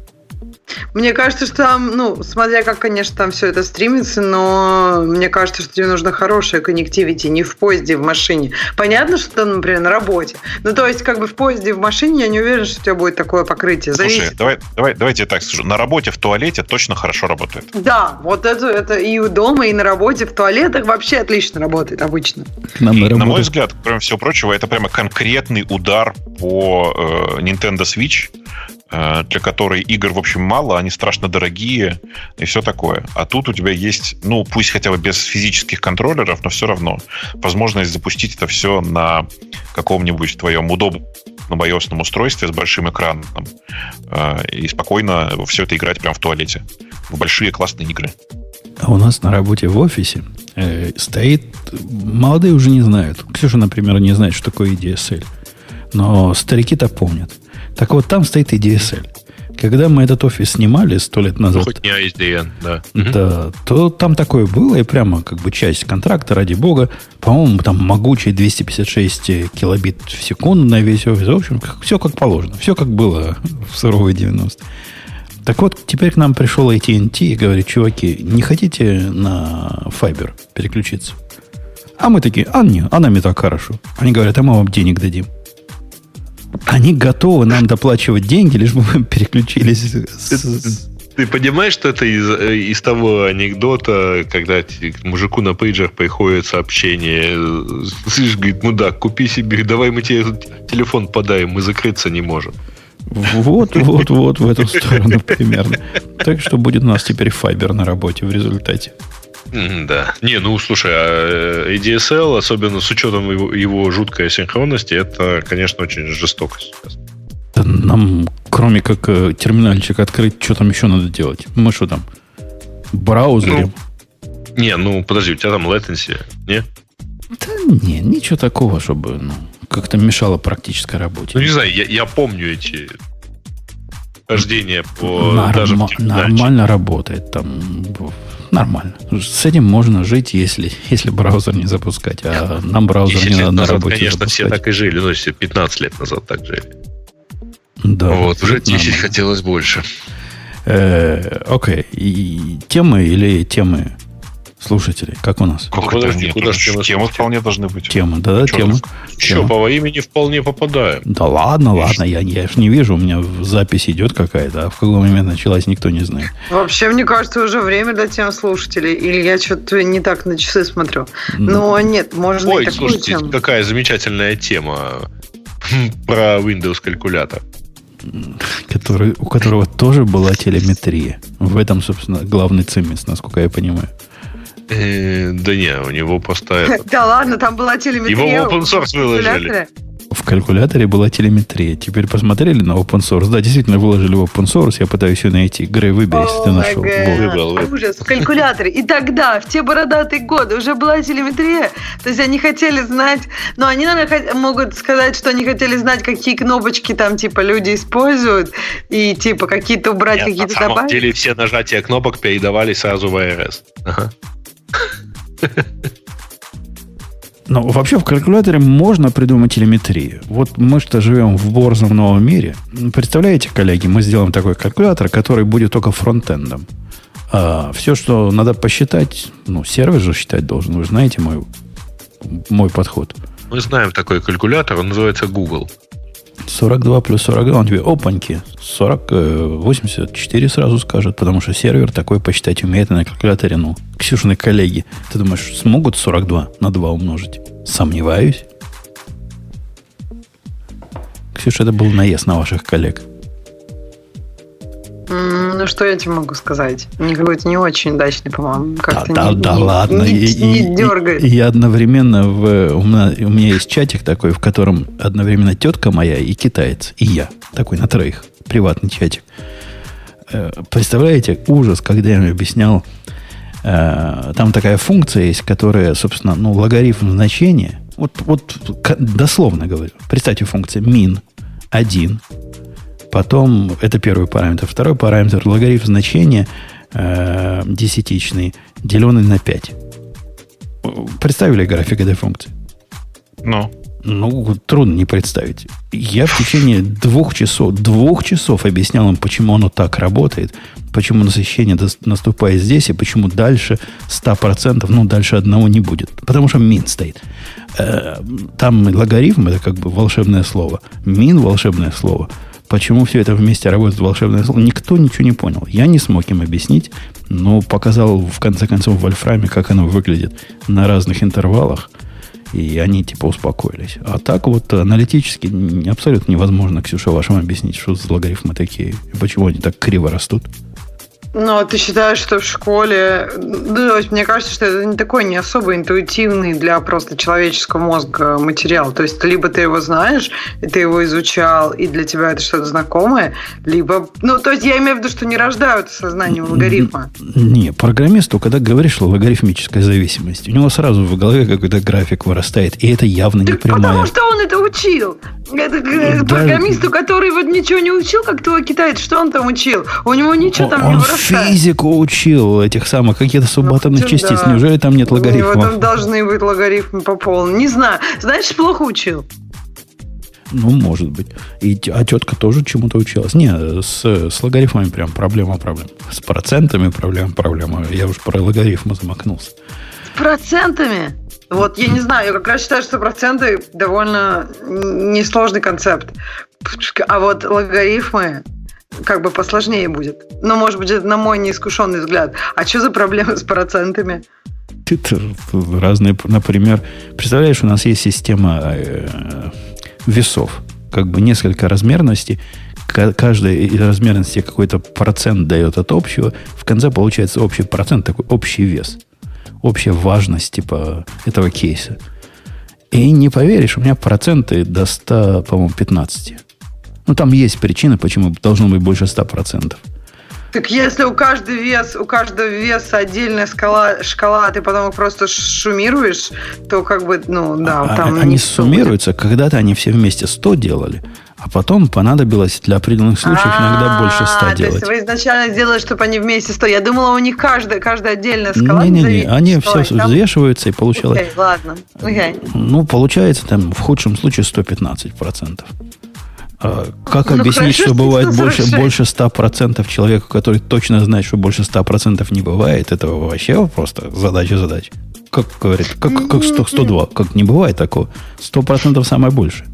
Мне кажется, что там, ну, смотря как, конечно, там все это стримится, но мне кажется, что тебе нужно хорошее коннективити, не в поезде, в машине. Понятно, что там, например, на работе. Ну, то есть, как бы в поезде, в машине, я не уверен, что у тебя будет такое покрытие. Слушай, Зависит. давай, давай, давайте я так скажу. На работе в туалете точно хорошо работает. Да, вот это, это и у дома, и на работе, в туалетах вообще отлично работает обычно. Нам И, на на мой взгляд, кроме всего прочего, это прямо конкретный удар по э, Nintendo Switch, для которой игр, в общем, мало, они страшно дорогие и все такое. А тут у тебя есть, ну, пусть хотя бы без физических контроллеров, но все равно возможность запустить это все на каком-нибудь твоем удобном ios устройстве с большим экраном э, и спокойно все это играть прямо в туалете. В большие классные игры. А у нас на работе в офисе э, стоит... Молодые уже не знают. Ксюша, например, не знает, что такое EDSL. Но старики-то помнят. Так вот, там стоит EDSL. Когда мы этот офис снимали сто лет Ну, назад, хоть не ASDN, да. Мгм. да, то там такое было, и прямо как бы часть контракта, ради бога, по-моему, там могучие 256 килобит в секунду на весь офис. В общем, все как положено. Все как было в суровые 90 Так вот, теперь к нам пришел AT&T и говорит, чуваки, не хотите на Fiber переключиться? А мы такие, а не, а нам и так хорошо. Они говорят, а мы вам денег дадим. Они готовы нам доплачивать деньги, лишь бы мы переключились с- Ты понимаешь, что это из, э, из того анекдота, когда мужику на пейджах приходит сообщение, э, слышь, говорит, мудак, купи себе, давай мы тебе телефон подаем, мы закрыться не можем. Вот, вот, вот в эту сторону примерно. Так что будет у нас теперь файбер на работе в результате. Да. Не, ну слушай, а э, ADSL, особенно с учетом его, его жуткой асинхронности, это, конечно, очень жестоко сейчас. Да нам, кроме как э, терминальчик открыть, что там еще надо делать? Мы что там? Браузерим? Не, ну подожди, у тебя там latency, не? Да не, ничего такого, чтобы ну, как-то мешало практической работе. Ну не знаю, я, я помню эти хождения по Норма- даже в нормально работает там. Нормально. С этим можно жить, если, если браузер не запускать. А нам браузер 10 не надо на назад, работе конечно, все запускать. так и жили. Ну, если 15 лет назад так жили. Да, вот, уже жить 10 нормально. хотелось больше. Э, Окей. И темы или темы слушателей? Как у нас? Как подожди, нет? куда Уже ж темы вполне должны быть. Темы, да-да, Чё темы. Что, Тема. по имени вполне попадаем. Да ладно, ладно, я, я ж не вижу, у меня в запись идет какая-то, а в какой момент началась, никто не знает. Вообще, мне кажется, уже время для тем слушателей. Или я что-то не так на часы смотрю. Ну, Но нет, можно Ой, и такую слушайте, тему. какая замечательная тема про Windows калькулятор. который, у которого тоже была телеметрия. В этом, собственно, главный цимис, насколько я понимаю. Э, Да не, у него просто. Да ладно, там была телеметрия. Его в open source выложили. калькуляторе. В калькуляторе была телеметрия. Теперь посмотрели на open source. Да, действительно, выложили в open source. Я пытаюсь ее найти. Грей, выбери, если ты нашел. Выбрал. Ужас, в калькуляторе. И тогда, в те бородатые годы, уже была телеметрия. То есть они хотели знать, но они, наверное, могут сказать, что они хотели знать, какие кнопочки там, типа, люди используют, и, типа, какие-то убрать, Нет, на какие-то самом добавить. деле все нажатия кнопок передавали сразу в ARS. Ага. Но вообще в калькуляторе можно придумать телеметрию. Вот мы что живем в борзом новом мире. Представляете, коллеги, мы сделаем такой калькулятор, который будет только фронтендом. А все, что надо посчитать, ну, сервер же считать должен. Вы знаете мой, мой подход. Мы знаем такой калькулятор, он называется Google. 42 плюс 42, он тебе опаньки, 40, 84 э, сразу скажет, потому что сервер такой посчитать умеет на калькуляторе, ну, Ксюшины коллеги. Ты думаешь, смогут 42 на 2 умножить? Сомневаюсь. Ксюша, это был наезд на ваших коллег. Ну, что я тебе могу сказать? Не какой-то не очень удачный, по-моему. Да, да, не, да, не, ладно. Не, и, не дергает. И, и одновременно в, у, меня, у меня есть чатик такой, в котором одновременно тетка моя и китаец, и я. Такой на троих. Приватный чатик. Э, представляете, ужас, когда я им объяснял, э, там такая функция есть, которая, собственно, ну, логарифм значения, вот, вот дословно говорю, представьте функция min 1 Потом, это первый параметр. Второй параметр, логарифм значения э, десятичный, деленный на 5. Представили график этой функции? Ну. Ну, трудно не представить. Я в течение двух часов, двух часов объяснял им, почему оно так работает, почему насыщение наступает здесь, и почему дальше 100%, ну, дальше одного не будет. Потому что мин стоит. Э, там логарифм, это как бы волшебное слово. Мин – волшебное слово – Почему все это вместе работает волшебное слово, никто ничего не понял. Я не смог им объяснить, но показал в конце концов в Вольфраме, как оно выглядит на разных интервалах. И они типа успокоились. А так вот аналитически абсолютно невозможно, Ксюша, вашим объяснить, что за логарифмы такие, и почему они так криво растут. Ну, ты считаешь, что в школе... Ну, мне кажется, что это не такой не особо интуитивный для просто человеческого мозга материал. То есть, либо ты его знаешь, и ты его изучал, и для тебя это что-то знакомое, либо... Ну, то есть, я имею в виду, что не рождаются сознанием логарифма. Не, программисту, когда говоришь логарифмическая зависимость, у него сразу в голове какой-то график вырастает, и это явно не прямая. Потому что он это учил. Это программисту, который вот ничего не учил, как твой китаец, что он там учил? У него ничего там не вырастает физику учил этих самых каких-то субатомных ну, частиц. Да. Неужели там нет логарифмов? У него там должны быть логарифмы по полному. Не знаю. Значит, плохо учил. Ну, может быть. И, а тетка тоже чему-то училась. Не, с, с логарифмами прям проблема, проблема. С процентами проблема, проблема. Я уж про логарифмы замокнулся. С процентами? Вот я не знаю, я как раз считаю, что проценты довольно несложный концепт. А вот логарифмы, как бы посложнее будет. Ну, может быть, это на мой неискушенный взгляд. А что за проблемы с процентами? Разные, например, представляешь, у нас есть система э, весов, как бы несколько размерностей, каждая из размерности какой-то процент дает от общего, в конце получается общий процент, такой общий вес, общая важность типа этого кейса. И не поверишь, у меня проценты до 100, по-моему, 15. Ну, там есть причина, почему должно быть больше 100%. Так если у каждого вес, у каждого веса отдельная скала, шкала, а ты потом их просто шумируешь, то как бы, ну, да, а, там... Они суммируются, когда-то они все вместе 100 делали, а потом понадобилось для определенных случаев иногда а, больше 100 делать. То есть вы изначально сделали, чтобы они вместе 100. Я думала, у них каждая, каждая отдельная скала. Не-не-не, они все взвешиваются и получалось... Окей, ладно. Ну, получается там в худшем случае 115%. А как ну, объяснить, что бывает больше, больше 100% человека, который точно знает, что больше 100% не бывает? Это вообще просто задача задач. Как говорит, как, как 100, 102, как не бывает такого. 100% самое больше.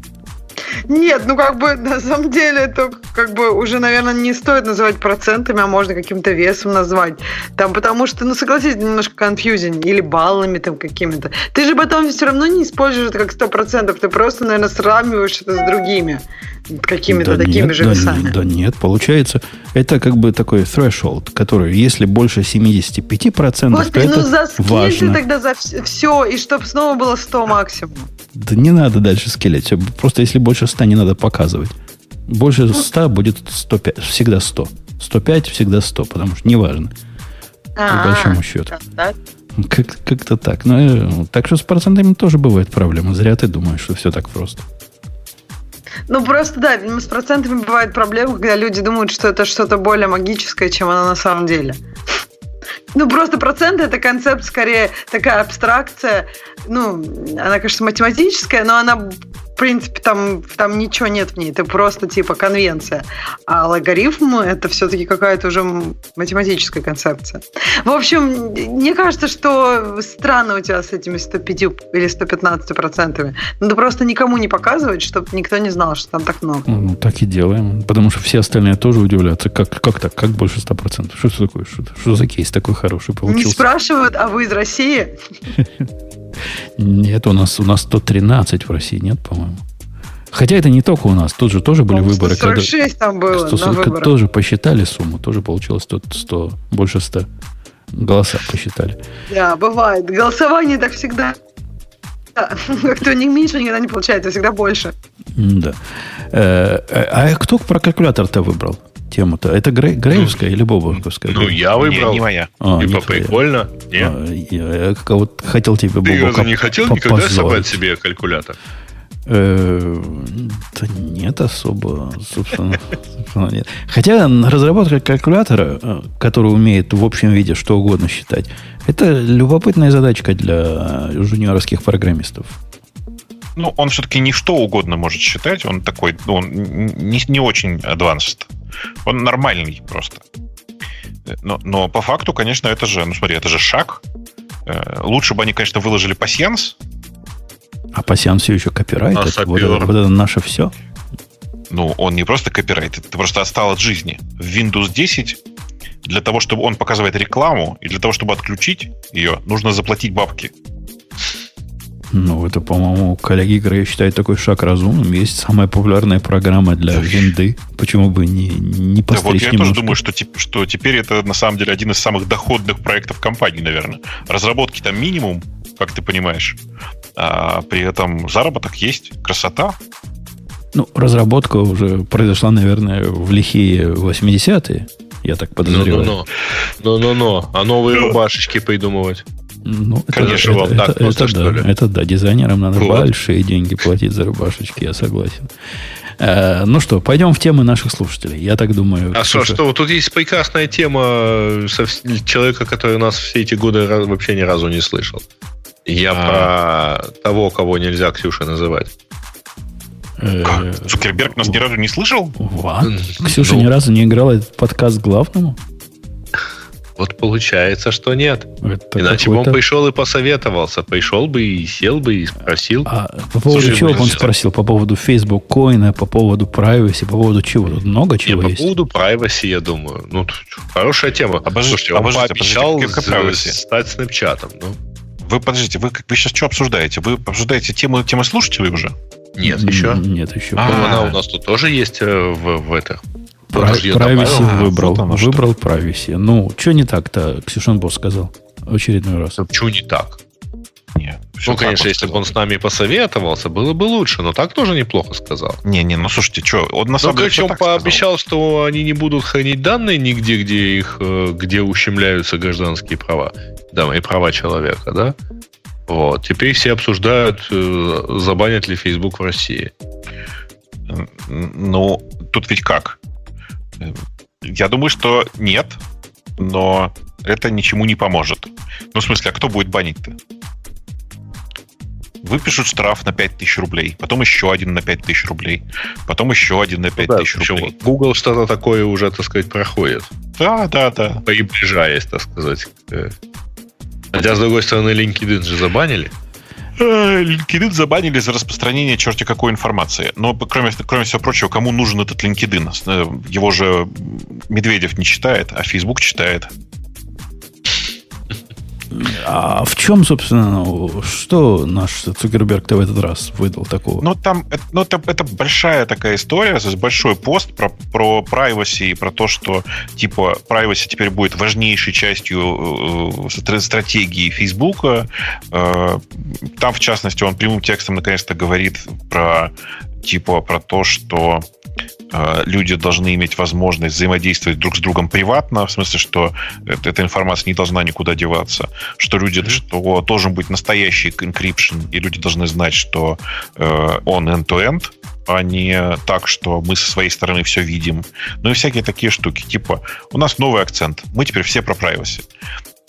Нет, ну как бы на самом деле это как бы уже, наверное, не стоит называть процентами, а можно каким-то весом назвать. Там, потому что, ну согласись, немножко конфьюзинг или баллами там какими-то. Ты же потом все равно не используешь это как сто процентов, ты просто, наверное, сравниваешь это с другими какими-то да такими нет, же да, весами. Да нет, получается, это как бы такой threshold, который, если больше 75%, Господи, то ну это важно. ты тогда за все, и чтобы снова было 100 максимум. Да не надо дальше скелеть. Просто если больше 100, не надо показывать. Больше 100 будет 105, всегда 100. 105 всегда 100, потому что неважно. По большому счету. Как, как-то так. Но, ну, так что с процентами тоже бывает проблема. Зря ты думаешь, что все так просто. Ну, просто, да, с процентами бывает проблема, когда люди думают, что это что-то более магическое, чем оно на самом деле. Ну, просто проценты это концепт скорее такая абстракция. Ну, она, конечно, математическая, но она принципе, там, там ничего нет в ней, это просто типа конвенция. А логарифм это все-таки какая-то уже математическая концепция. В общем, мне кажется, что странно у тебя с этими 105 или 115 процентами. Надо просто никому не показывать, чтобы никто не знал, что там так много. Ну, так и делаем. Потому что все остальные тоже удивляются. Как, как так? Как больше 100 процентов? Что это такое? Что, что за кейс такой хороший получился? Не спрашивают, а вы из России? Нет, у нас, у нас 113 в России, нет, по-моему. Хотя это не только у нас, тут же тоже были выборы. 146 когда, там было 140, на Тоже посчитали сумму, тоже получилось 100, 100, больше 100 голоса посчитали. Да, бывает. Голосование так всегда кто не меньше никогда не получается, всегда больше. Да. Э, а кто про калькулятор-то выбрал? Тему-то. Это Грей, Греевская ну, или Бобовковская? Ну, я выбрал. Не, не моя. А, типа прикольно. Не? А, я, я вот хотел тебе Ты Бобок не хотел никогда собрать себе калькулятор? Э, да нет особо, собственно, собственно нет. Хотя разработка калькулятора, э, который умеет в общем виде что угодно считать, это любопытная задачка для жуниорских программистов. Ну, он все-таки не что угодно может считать, он такой, ну, он не, не очень advanced. Он нормальный просто. Но, но по факту, конечно, это же, ну смотри, это же шаг. Э, лучше бы они, конечно, выложили пассианс, а пассиан все еще копирайт? А это, вот, это, вот это наше все? Ну, он не просто копирайт, это просто отстал от жизни. В Windows 10 для того, чтобы он показывает рекламу, и для того, чтобы отключить ее, нужно заплатить бабки. Ну, это, по-моему, коллеги игры считают такой шаг разумным. Есть самая популярная программа для винды. Почему бы не, не постричь да, вот я немножко? тоже думаю, что, что теперь это на самом деле один из самых доходных проектов компании, наверное. Разработки там минимум, как ты понимаешь. А при этом заработок есть, красота. Ну, разработка уже произошла, наверное, в лихие 80-е, я так подозреваю. Ну-ну-ну. Ну-ну-ну. А новые рубашечки придумывать? Ну, Конечно, это, вам это, так это, просто, это, что да, ли? Это да, дизайнерам надо вот. большие деньги платить за рубашечки, я согласен. Э, ну что, пойдем в темы наших слушателей. Я так думаю. А что, что, тут есть прекрасная тема человека, который нас все эти годы вообще ни разу не слышал. Я а... про того, кого нельзя Ксюша называть. Э, как? Цукерберг нас ни разу не слышал? Ксюша ну... ни разу не играла этот подкаст главному? Вот получается, что нет. Это Иначе бы он пришел и посоветовался. Пришел бы и сел бы и спросил. А по поводу Слушай, чего он спросил? По поводу Facebook коина, по поводу privacy, по поводу чего? Тут много чего Нет, есть. По поводу privacy, я думаю. Ну, хорошая тема. Обожите, Слушайте, он обожите, пообещал обожите, стать снэпчатом. Ну. Вы, подождите, вы, вы сейчас что обсуждаете? Вы обсуждаете тему, тему слушателей уже? Нет, еще. Нет, еще. А, она у нас тут тоже есть э, в, в это. Privacy выбрал. А, вот выбрал privacy. Ну, что не так-то, Ксюшан Босс сказал в очередной раз. Почему не так? Нет. Ну, конечно, если бы он с нами посоветовался, было бы лучше, но так тоже неплохо сказал. Не-не, ну слушайте, что, он на самом ну, деле. он пообещал, сказал? что они не будут хранить данные нигде, где их, э, где ущемляются гражданские права, да, и права человека, да? Вот. Теперь все обсуждают, э, забанят ли Facebook в России. Ну, тут ведь как? Я думаю, что нет, но это ничему не поможет. Ну, в смысле, а кто будет банить-то? Выпишут штраф на 5000 рублей, потом еще один на 5000 рублей, потом еще один на 5000 ну, да, рублей. Google что-то такое уже, так сказать, проходит. Да, да, да. Приближаясь, так сказать. Хотя, с другой стороны, LinkedIn же забанили. Э, LinkedIn забанили за распространение черти какой информации. Но, кроме, кроме всего прочего, кому нужен этот LinkedIn? Э, его же Медведев не читает, а Facebook читает. А в чем, собственно, что наш Цукерберг-то в этот раз выдал такого? Ну, там, ну, это, это большая такая история, большой пост про, про privacy и про то, что, типа, privacy теперь будет важнейшей частью э, стратегии Facebook. Э, там, в частности, он прямым текстом наконец-то говорит про, типа, про то, что Э, люди должны иметь возможность взаимодействовать друг с другом приватно, в смысле, что эта информация не должна никуда деваться, что люди, mm-hmm. что должен быть настоящий encryption, и люди должны знать, что э, он end-to-end, а не так, что мы со своей стороны все видим. Ну и всякие такие штуки. Типа, у нас новый акцент. Мы теперь все про privacy.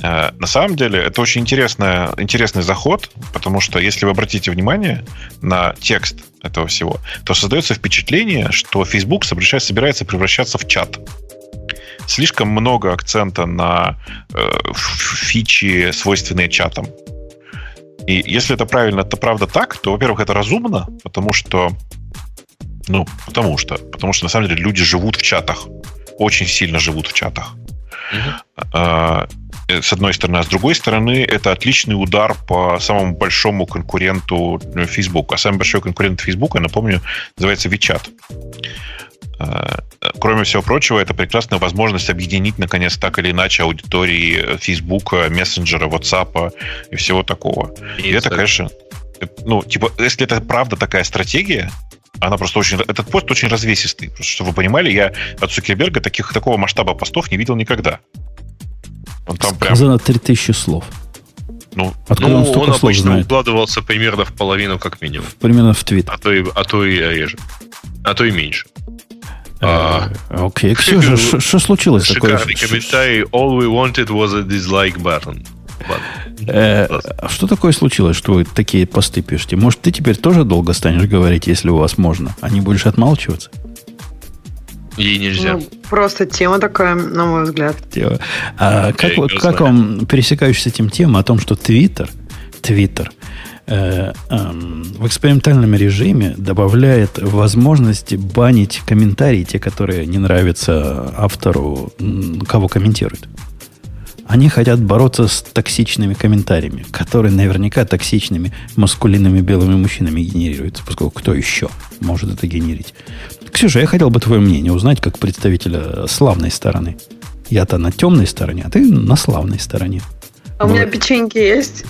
Э, на самом деле это очень интересная, интересный заход, потому что если вы обратите внимание на текст этого всего, то создается впечатление, что Facebook собирается превращаться в чат. Слишком много акцента на э, фичи, свойственные чатам. И если это правильно, это правда так, то, во-первых, это разумно, потому что ну, потому что. Потому что, на самом деле, люди живут в чатах. Очень сильно живут в чатах. Uh-huh. С одной стороны. А с другой стороны, это отличный удар по самому большому конкуренту Facebook. А самый большой конкурент Facebook, я напомню, называется WeChat. А, кроме всего прочего, это прекрасная возможность объединить, наконец, так или иначе аудитории Facebook, мессенджера, WhatsApp и всего такого. И, и это, конечно, ну, типа, если это правда такая стратегия, она просто очень... Этот пост очень развесистый. Просто, чтобы вы понимали, я от Цукерберга таких, такого масштаба постов не видел никогда. Там Сказано прям... 3000 слов. Ну, Откуда ну, он, он обычно знает? укладывался примерно в половину, как минимум. Примерно в твит. А то и, а то и реже. А то и меньше. Э, а, окей, Ксюша, что случилось такое? Шикарный комментарий. All we wanted was a dislike button. Э, а что такое случилось, что вы такие посты пишете? Может, ты теперь тоже долго станешь говорить, если у вас можно, а не будешь отмалчиваться? Ей нельзя. Ну, просто тема такая, на мой взгляд. Тема. А как, вот, как вам пересекающаяся с этим тема о том, что Твиттер, Твиттер э, э, в экспериментальном режиме добавляет возможности банить комментарии, те, которые не нравятся автору, кого комментируют? Они хотят бороться с токсичными комментариями, которые наверняка токсичными маскулинными белыми мужчинами генерируются, поскольку кто еще может это генерить. Ксюша, я хотел бы твое мнение узнать как представителя славной стороны. Я-то на темной стороне, а ты на славной стороне. А у меня печеньки есть?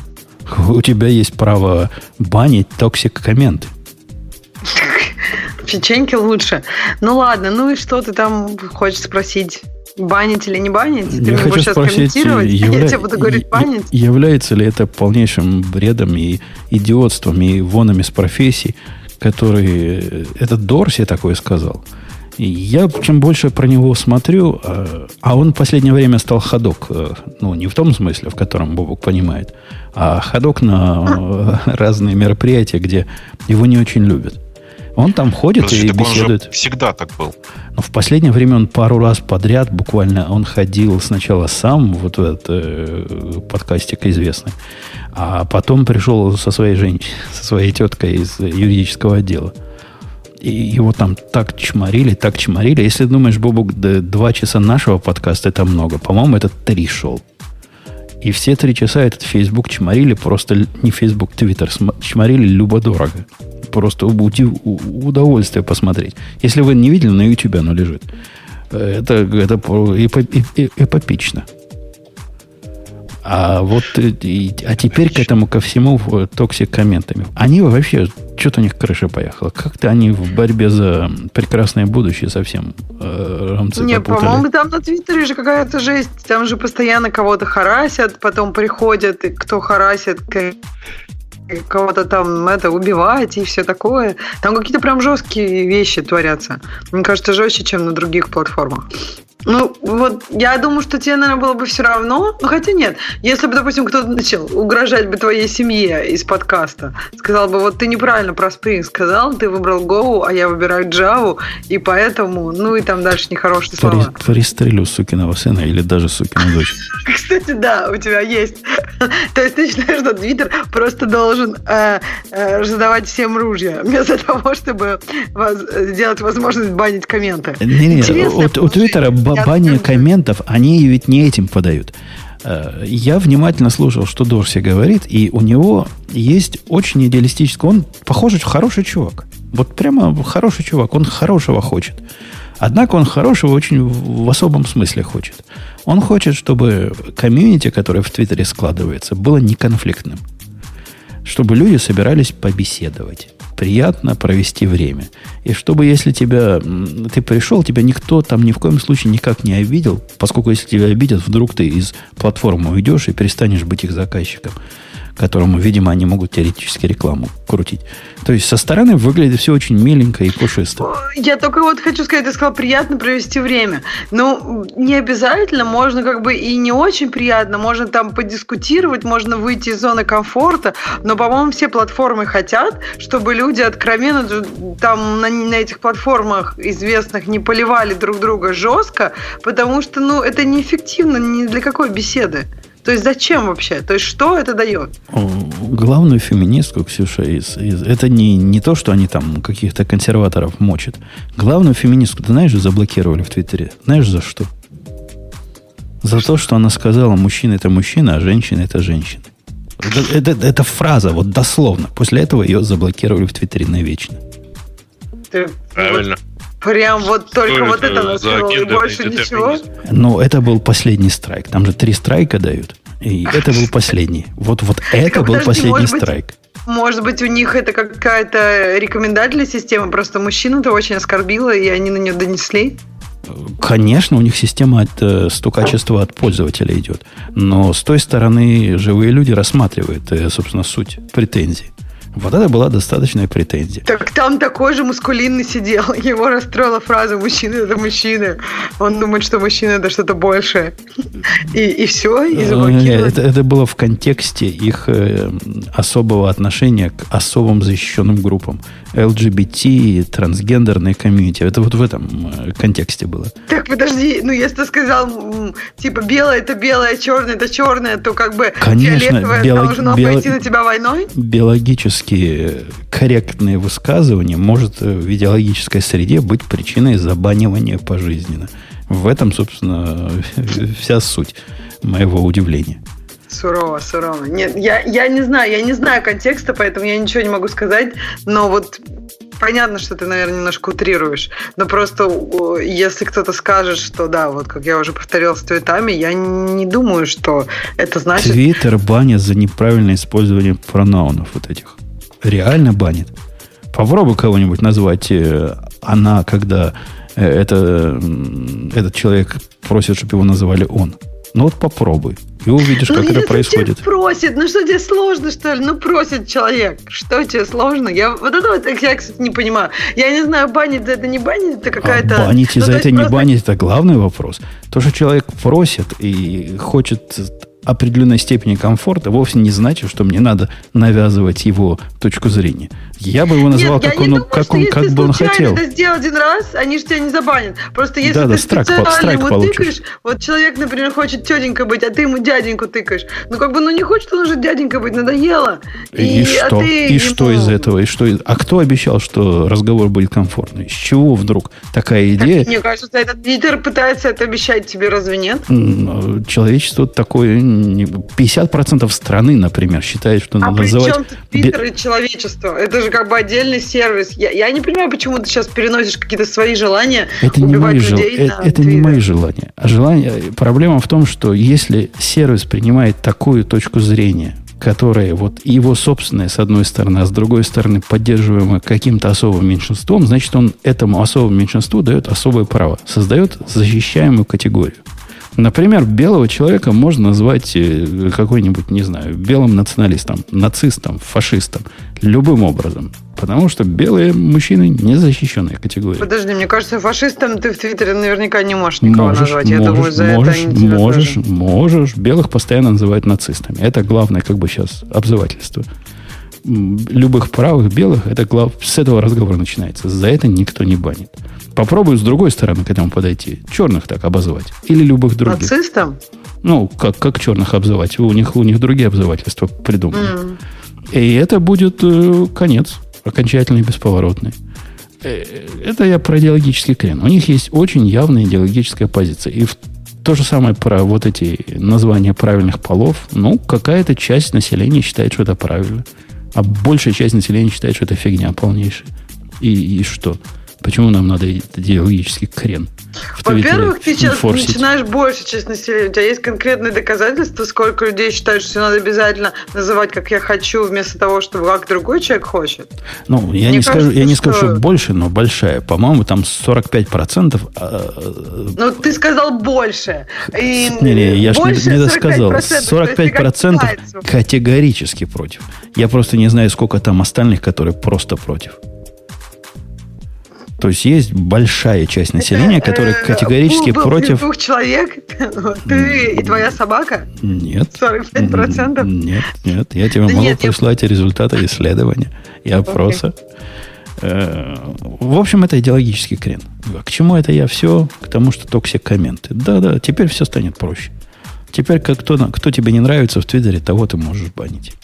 У тебя есть право банить токсик-комменты. Печеньки лучше. Ну ладно, ну и что ты там хочешь спросить? Банить или не банить? Ты я мне хочу спросить, комментировать, явля... я тебе буду говорить банить? Является ли это полнейшим бредом и идиотством и вонами с профессий, который этот Дорси такой сказал? Я чем больше про него смотрю, а, а он в последнее время стал ходок, э, ну, не в том смысле, в котором Бобок понимает, а ходок на разные мероприятия, где его не очень любят. Он там ходит Подожди, и беседует. Всегда так был. Но в последнее время он пару раз подряд буквально он ходил сначала сам, вот в этот э, подкастик известный, а потом пришел со своей женщиной, со своей теткой из юридического отдела. И его там так чморили, так чморили. Если думаешь, Бобук, два часа нашего подкаста это много, по-моему, это три шел. И все три часа этот Facebook чморили, просто не Facebook, Twitter, чморили любо-дорого. Просто удовольствие посмотреть. Если вы не видели, на YouTube оно лежит. Это, это эпопично. А вот и, а теперь к этому ко всему toxic комментами. Они вообще, что-то у них крыша поехала. Как-то они в борьбе за прекрасное будущее совсем э, рамсы Не, по-моему, там на Твиттере же какая-то жесть. Там же постоянно кого-то харасят, потом приходят, и кто харасит, кого-то там это убивать и все такое. Там какие-то прям жесткие вещи творятся. Мне кажется, жестче, чем на других платформах. Ну, вот я думаю, что тебе, наверное, было бы все равно. Ну, хотя нет. Если бы, допустим, кто-то начал угрожать бы твоей семье из подкаста, сказал бы, вот ты неправильно про Spring сказал, ты выбрал Go, а я выбираю Java, и поэтому, ну и там дальше нехорошие слова. Пристрелю сукиного сына или даже сукину дочь. Кстати, да, у тебя есть. То есть ты считаешь, что Твиттер просто должен э, э, раздавать всем ружья, вместо того, чтобы сделать возможность банить комменты. Не-не, у Твиттера бане комментов, они ведь не этим подают. Э, я внимательно слушал, что Дорси говорит, и у него есть очень идеалистический... Он, похоже, хороший чувак. Вот прямо хороший чувак. Он хорошего хочет. Однако он хорошего очень в особом смысле хочет. Он хочет, чтобы комьюнити, которое в Твиттере складывается, было неконфликтным. Чтобы люди собирались побеседовать приятно провести время. И чтобы, если тебя, ты пришел, тебя никто там ни в коем случае никак не обидел, поскольку если тебя обидят, вдруг ты из платформы уйдешь и перестанешь быть их заказчиком. Которому, видимо, они могут теоретически рекламу крутить. То есть со стороны выглядит все очень миленько и пушисто. Я только вот хочу сказать, ты сказал, приятно провести время. Ну, не обязательно, можно как бы и не очень приятно, можно там подискутировать, можно выйти из зоны комфорта, но, по-моему, все платформы хотят, чтобы люди откровенно там на, на этих платформах известных не поливали друг друга жестко, потому что, ну, это неэффективно ни для какой беседы. То есть зачем вообще? То есть что это дает? Главную феминистку, Ксюша, из, из, это не, не то, что они там каких-то консерваторов мочат. Главную феминистку, ты знаешь, заблокировали в Твиттере. Знаешь за что? За то, что она сказала, мужчина это мужчина, а женщина это женщина. Это, это, это фраза, вот дословно. После этого ее заблокировали в Твиттере навечно. Ты, Правильно. Вот, прям вот только что вот это назвал, и больше ничего? Ну, это был последний страйк. Там же три страйка дают. И это был последний. Вот, вот это был последний страйк. Может быть, у них это какая-то рекомендательная система, просто мужчину-то очень оскорбила, и они на нее донесли? Конечно, у них система от э, стукачества от пользователя идет. Но с той стороны живые люди рассматривают, э, собственно, суть претензий. Вот это была достаточная претензия. Так там такой же мускулинный сидел. Его расстроила фраза «мужчина – это мужчина». Он думает, что мужчина – это что-то большее. И, и все, и э, заблокировали. Это, это было в контексте их э, особого отношения к особым защищенным группам. LGBT, трансгендерной комьюнити. Это вот в этом э, контексте было. Так, подожди, ну если ты сказал, типа, белое это белое, черное это черное, то как бы Конечно, фиолетовое биолог... должно биолог... пойти на тебя войной? Биологически корректные высказывания может в идеологической среде быть причиной забанивания пожизненно. В этом, собственно, вся суть моего удивления. Сурово, сурово. Нет, я, я не знаю, я не знаю контекста, поэтому я ничего не могу сказать, но вот понятно, что ты, наверное, немножко утрируешь, но просто если кто-то скажет, что да, вот как я уже повторил с твитами, я не думаю, что это значит... Твиттер банит за неправильное использование пронаунов вот этих. Реально банит. Попробуй кого-нибудь назвать э, она, когда э, это, этот человек просит, чтобы его называли он. Ну вот попробуй. И увидишь, ну, как это происходит. просит, ну что тебе сложно, что ли? Ну просит человек. Что тебе сложно? Я вот это вот, я, кстати, не понимаю. Я не знаю, банить за это не банить, это какая-то... А банить и ну, за это не банить, это главный вопрос. То, что человек просит и хочет определенной степени комфорта вовсе не значит, что мне надо навязывать его точку зрения. Я бы его назвал, Нет, как, он, думаю, как, он, как бы он хотел. Если ты сделал один раз, они же тебя не забанят. Просто если да, ты да, специально страйк ему получишь. тыкаешь, вот человек, например, хочет тетенька быть, а ты ему дяденьку тыкаешь. Ну, как бы, ну не хочет он уже дяденька быть, надоело. И, и что? А и ему... что из этого? И что. А кто обещал, что разговор будет комфортный? С чего вдруг такая идея? Мне кажется, этот лидер пытается это обещать тебе, разве нет? Человечество такое 50% страны, например, считает, что а надо называть... А при Твиттер и человечество? Это же как бы отдельный сервис. Я, я не понимаю, почему ты сейчас переносишь какие-то свои желания это не мои жел... это, это не мои желания. А желание... Проблема в том, что если сервис принимает такую точку зрения, которая вот его собственная, с одной стороны, а с другой стороны, поддерживаемая каким-то особым меньшинством, значит, он этому особому меньшинству дает особое право, создает защищаемую категорию. Например, белого человека можно назвать э, какой-нибудь, не знаю, белым националистом, нацистом, фашистом, любым образом. Потому что белые мужчины не защищенная категория. Подожди, мне кажется, фашистом ты в Твиттере наверняка не можешь никого можешь, назвать. Я можешь, думаю, за можешь, это они можешь, тоже. можешь. Белых постоянно называют нацистами. Это главное, как бы сейчас, обзывательство. Любых правых белых, это глав... с этого разговора начинается. За это никто не банит. Попробуй с другой стороны к этому подойти. Черных так обозвать. Или любых других. Нацистам? Ну, как, как черных обзывать? У них, у них другие обзывательства придуманы. Mm. И это будет э, конец. Окончательный, бесповоротный. Э, это я про идеологический крен. У них есть очень явная идеологическая позиция. И в то же самое про вот эти названия правильных полов. Ну, какая-то часть населения считает, что это правильно. А большая часть населения считает, что это фигня полнейшая. И, и что? Почему нам надо идеологический крен? Во-первых, ты сейчас форсить. начинаешь больше часть населения. У тебя есть конкретные доказательства, сколько людей считают, что надо обязательно называть, как я хочу, вместо того, чтобы как другой человек хочет. Ну, я не, скажу, я не скажу, что больше, но большая. По-моему, там 45%. А... Ну, ты сказал больше. И не, не, я же не, не досказал. 45% категорически против. Я просто не знаю, сколько там остальных, которые просто против. То есть есть большая часть населения, которая э, категорически был, против... двух человек? Ты и твоя собака? Нет. 45%? Нет, нет. Я тебе да могу нет, прислать я... результаты исследования и опроса. Э, в общем, это идеологический крен. К чему это я все? К тому, что toxic комменты. Да-да, теперь все станет проще. Теперь как кто, кто тебе не нравится в Твиттере, того ты можешь банить.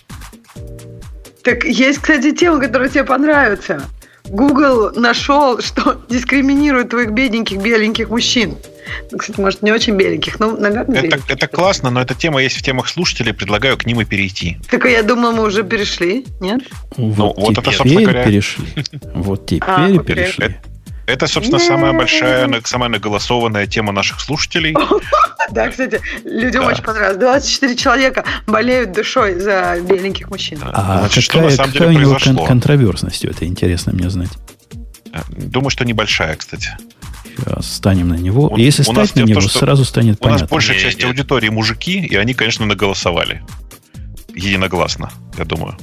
Так есть, кстати, тема, которая тебе понравится. Google нашел, что дискриминирует твоих бедненьких беленьких мужчин. Ну, кстати, может, не очень беленьких, но, наверное, это, это классно, но эта тема есть в темах слушателей, предлагаю к ним и перейти. Так я думаю, мы уже перешли, нет? Вот, ну, вот это, собственно говоря... перешли. Вот теперь а, перешли. Это, собственно, самая большая, самая наголосованная тема наших слушателей. Да, кстати, людям очень понравилось. 24 человека болеют душой за беленьких мужчин. А какая, у него контроверсность? Это интересно мне знать. Э, думаю, что небольшая, кстати. Сейчас станем на него. Вот Если стать на него, то, сразу станет понятно. У нас большая часть аудитории мужики, и они, конечно, наголосовали. Единогласно, я думаю.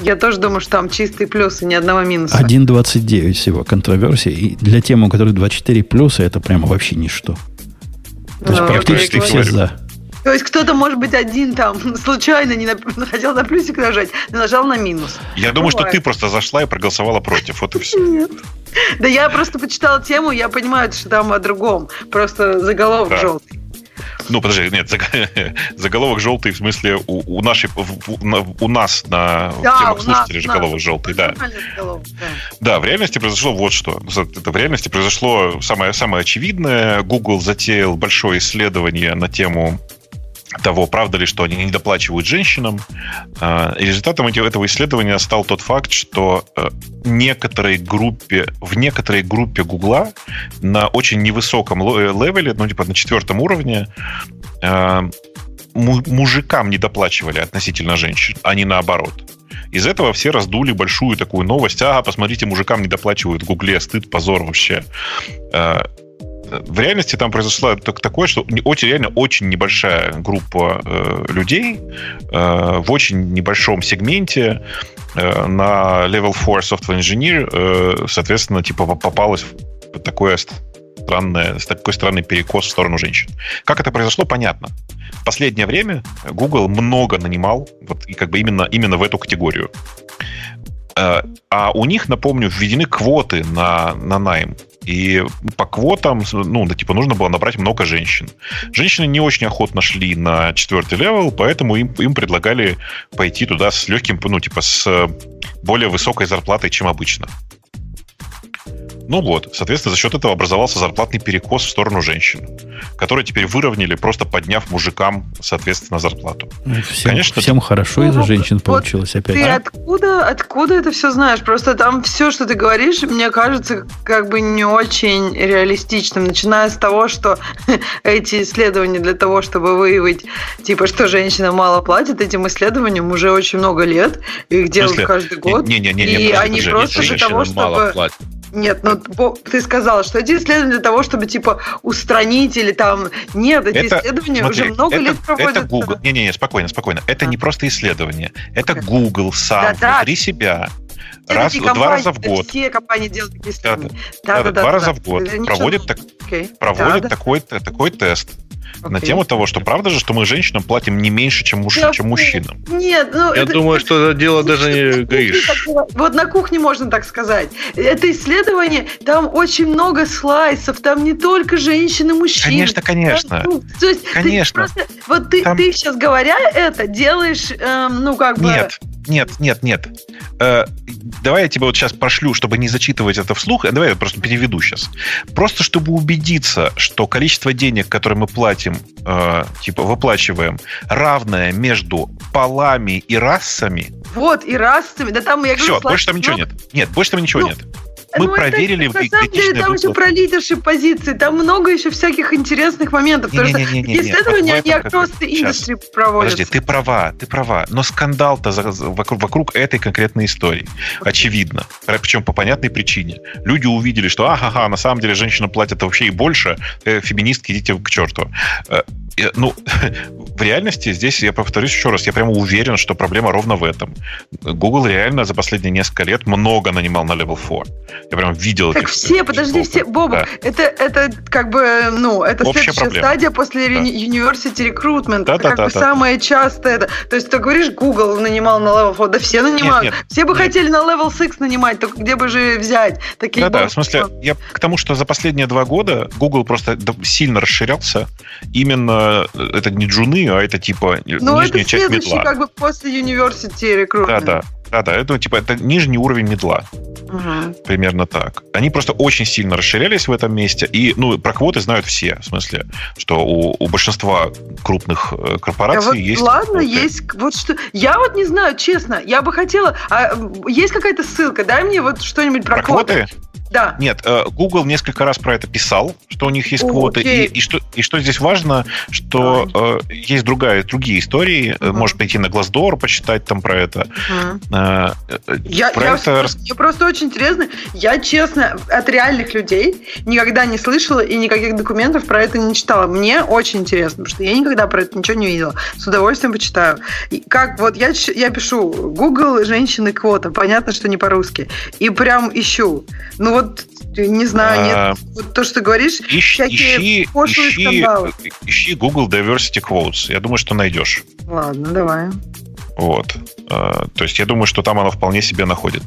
Я тоже думаю, что там чистые плюсы, ни одного минуса. 1.29 всего контроверсии. И для тем, у которых 24 плюса, это прямо вообще ничто. То есть ну, практически все за. То есть кто-то, может быть, один там случайно не на, хотел на плюсик нажать, но нажал на минус. Я думаю, Бывает. что ты просто зашла и проголосовала против. Вот и все. Нет. Да я просто почитала тему, я понимаю, что там о другом. Просто заголовок да. желтый. Ну, подожди, нет, заголовок желтый, в смысле, у, у нашей, у, у нас на да, темах слушателей заголовок желтый, да. да. Да, в реальности произошло вот что. Это в реальности произошло самое, самое очевидное. Google затеял большое исследование на тему того, правда ли, что они не доплачивают женщинам. А, и результатом этого исследования стал тот факт, что э, некоторой группе, в некоторой группе Гугла на очень невысоком э, левеле, ну, типа на четвертом уровне, э, мужикам не доплачивали относительно женщин, а не наоборот. Из этого все раздули большую такую новость. Ага, посмотрите, мужикам не доплачивают в Гугле, стыд, позор вообще в реальности там произошло такое, что очень, реально очень небольшая группа э, людей э, в очень небольшом сегменте э, на level 4 software engineer, э, соответственно, типа попалась в такое странное, такой странный перекос в сторону женщин. Как это произошло, понятно. В последнее время Google много нанимал вот, и как бы именно, именно в эту категорию. Э, а у них, напомню, введены квоты на, на найм. И по квотам, ну, да, типа, нужно было набрать много женщин. Женщины не очень охотно шли на четвертый level, поэтому им, им предлагали пойти туда с легким, ну, типа, с более высокой зарплатой, чем обычно. Ну вот, соответственно, за счет этого образовался зарплатный перекос в сторону женщин, которые теперь выровняли, просто подняв мужикам, соответственно, зарплату. Ну, всем, Конечно, всем хорошо из-за ну, женщин вот получилось опять. Ты а? откуда, откуда это все знаешь? Просто там все, что ты говоришь, мне кажется, как бы не очень реалистичным, начиная с того, что эти исследования для того, чтобы выявить, типа, что женщина мало платит, этим исследованиям уже очень много лет, их делают каждый год. Не, не, не, не, и они просто для того, чтобы... Нет, ну ты сказала, что эти исследования для того, чтобы типа устранить или там... Нет, эти это, исследования смотри, уже много это, лет проводятся. Это Google. Не-не-не, спокойно, спокойно. Это а. не просто исследование. Это okay. Google сам да, внутри да. себя раз, два раза в год. Все компании делают такие исследования. Да, да, да, да, да, два да, раза да. в год проводят, так, okay. проводят да, такой, да. такой тест okay. на тему того, что правда же, что мы женщинам платим не меньше, чем, муж, чем мужчинам. Нет, ну... Я это, думаю, что это дело даже не гаишь. Вот на кухне можно так сказать. Это исследование, там очень много слайсов, там не только женщины, мужчины. Конечно, конечно. Там, ну, то есть конечно. Ты просто, вот ты, там... ты сейчас говоря это, делаешь, эм, ну как бы... Нет, нет, нет, нет. Э, давай я тебе вот сейчас пошлю, чтобы не зачитывать это вслух. Давай я просто переведу сейчас. Просто чтобы убедиться, что количество денег, которые мы платим, э, типа выплачиваем, равное между полами и расами. Вот, и расами. Да там я говорю, Все, больше там ничего ну, нет. Нет, больше там ничего ну, нет. Мы ну, проверили это, на самом деле там еще про лидершип позиции, там много еще всяких интересных моментов. Не, потому не, не, не, не, исследования, они across the industry проводятся. Подожди, ты права, ты права, но скандал-то вокруг, вокруг этой конкретной истории. Очевидно. Причем по понятной причине. Люди увидели, что ага, на самом деле женщина платит вообще и больше, э, феминистки идите к черту. Э, ну, в реальности здесь, я повторюсь еще раз, я прямо уверен, что проблема ровно в этом. Google реально за последние несколько лет много нанимал на Level 4. Я прям видел так этих... все, подожди, все, Боба, да. это, это как бы, ну, это Общая следующая проблема. стадия после да. University Recruitment. Да, это да, как да, бы да. самое частое. Это. То есть ты говоришь, Google нанимал на Level 4, да все нанимают. Нет, нет, все бы нет. хотели на Level 6 нанимать, только где бы же взять такие Да, да, в смысле, я к тому, что за последние два года Google просто сильно расширялся именно это не джуны, а это типа Но нижняя это часть медла. как бы после University Recruitment. Да, да. Да, да, это типа это нижний уровень медла. Угу. Примерно так. Они просто очень сильно расширялись в этом месте. И, ну, про квоты знают все. В смысле, что у, у большинства крупных э, корпораций а вот, есть. Ладно, квоты. есть. Вот что. Я вот не знаю, честно, я бы хотела. А, есть какая-то ссылка? Дай мне вот что-нибудь про, про квоты. квоты? Да. Нет, э, Google несколько раз про это писал, что у них есть О, квоты. И, и, что, и что здесь важно, что э, есть другая, другие истории. Угу. Можешь пойти на Glassdoor, почитать там про это. Угу. Э, я, про я, это... мне просто очень интересно. Я, честно, от реальных людей никогда не слышала и никаких документов про это не читала. Мне очень интересно, потому что я никогда про это ничего не видела. С удовольствием почитаю. И как вот я, я пишу Google женщины квота. Понятно, что не по-русски. И прям ищу. Ну вот, не знаю, нет. А, вот то, что ты говоришь, ищ, всякие ищи, пошлые ищи, скандалы. Ищи Google Diversity Quotes. Я думаю, что найдешь. Ладно, давай. Вот. А, то есть я думаю, что там оно вполне себе находит.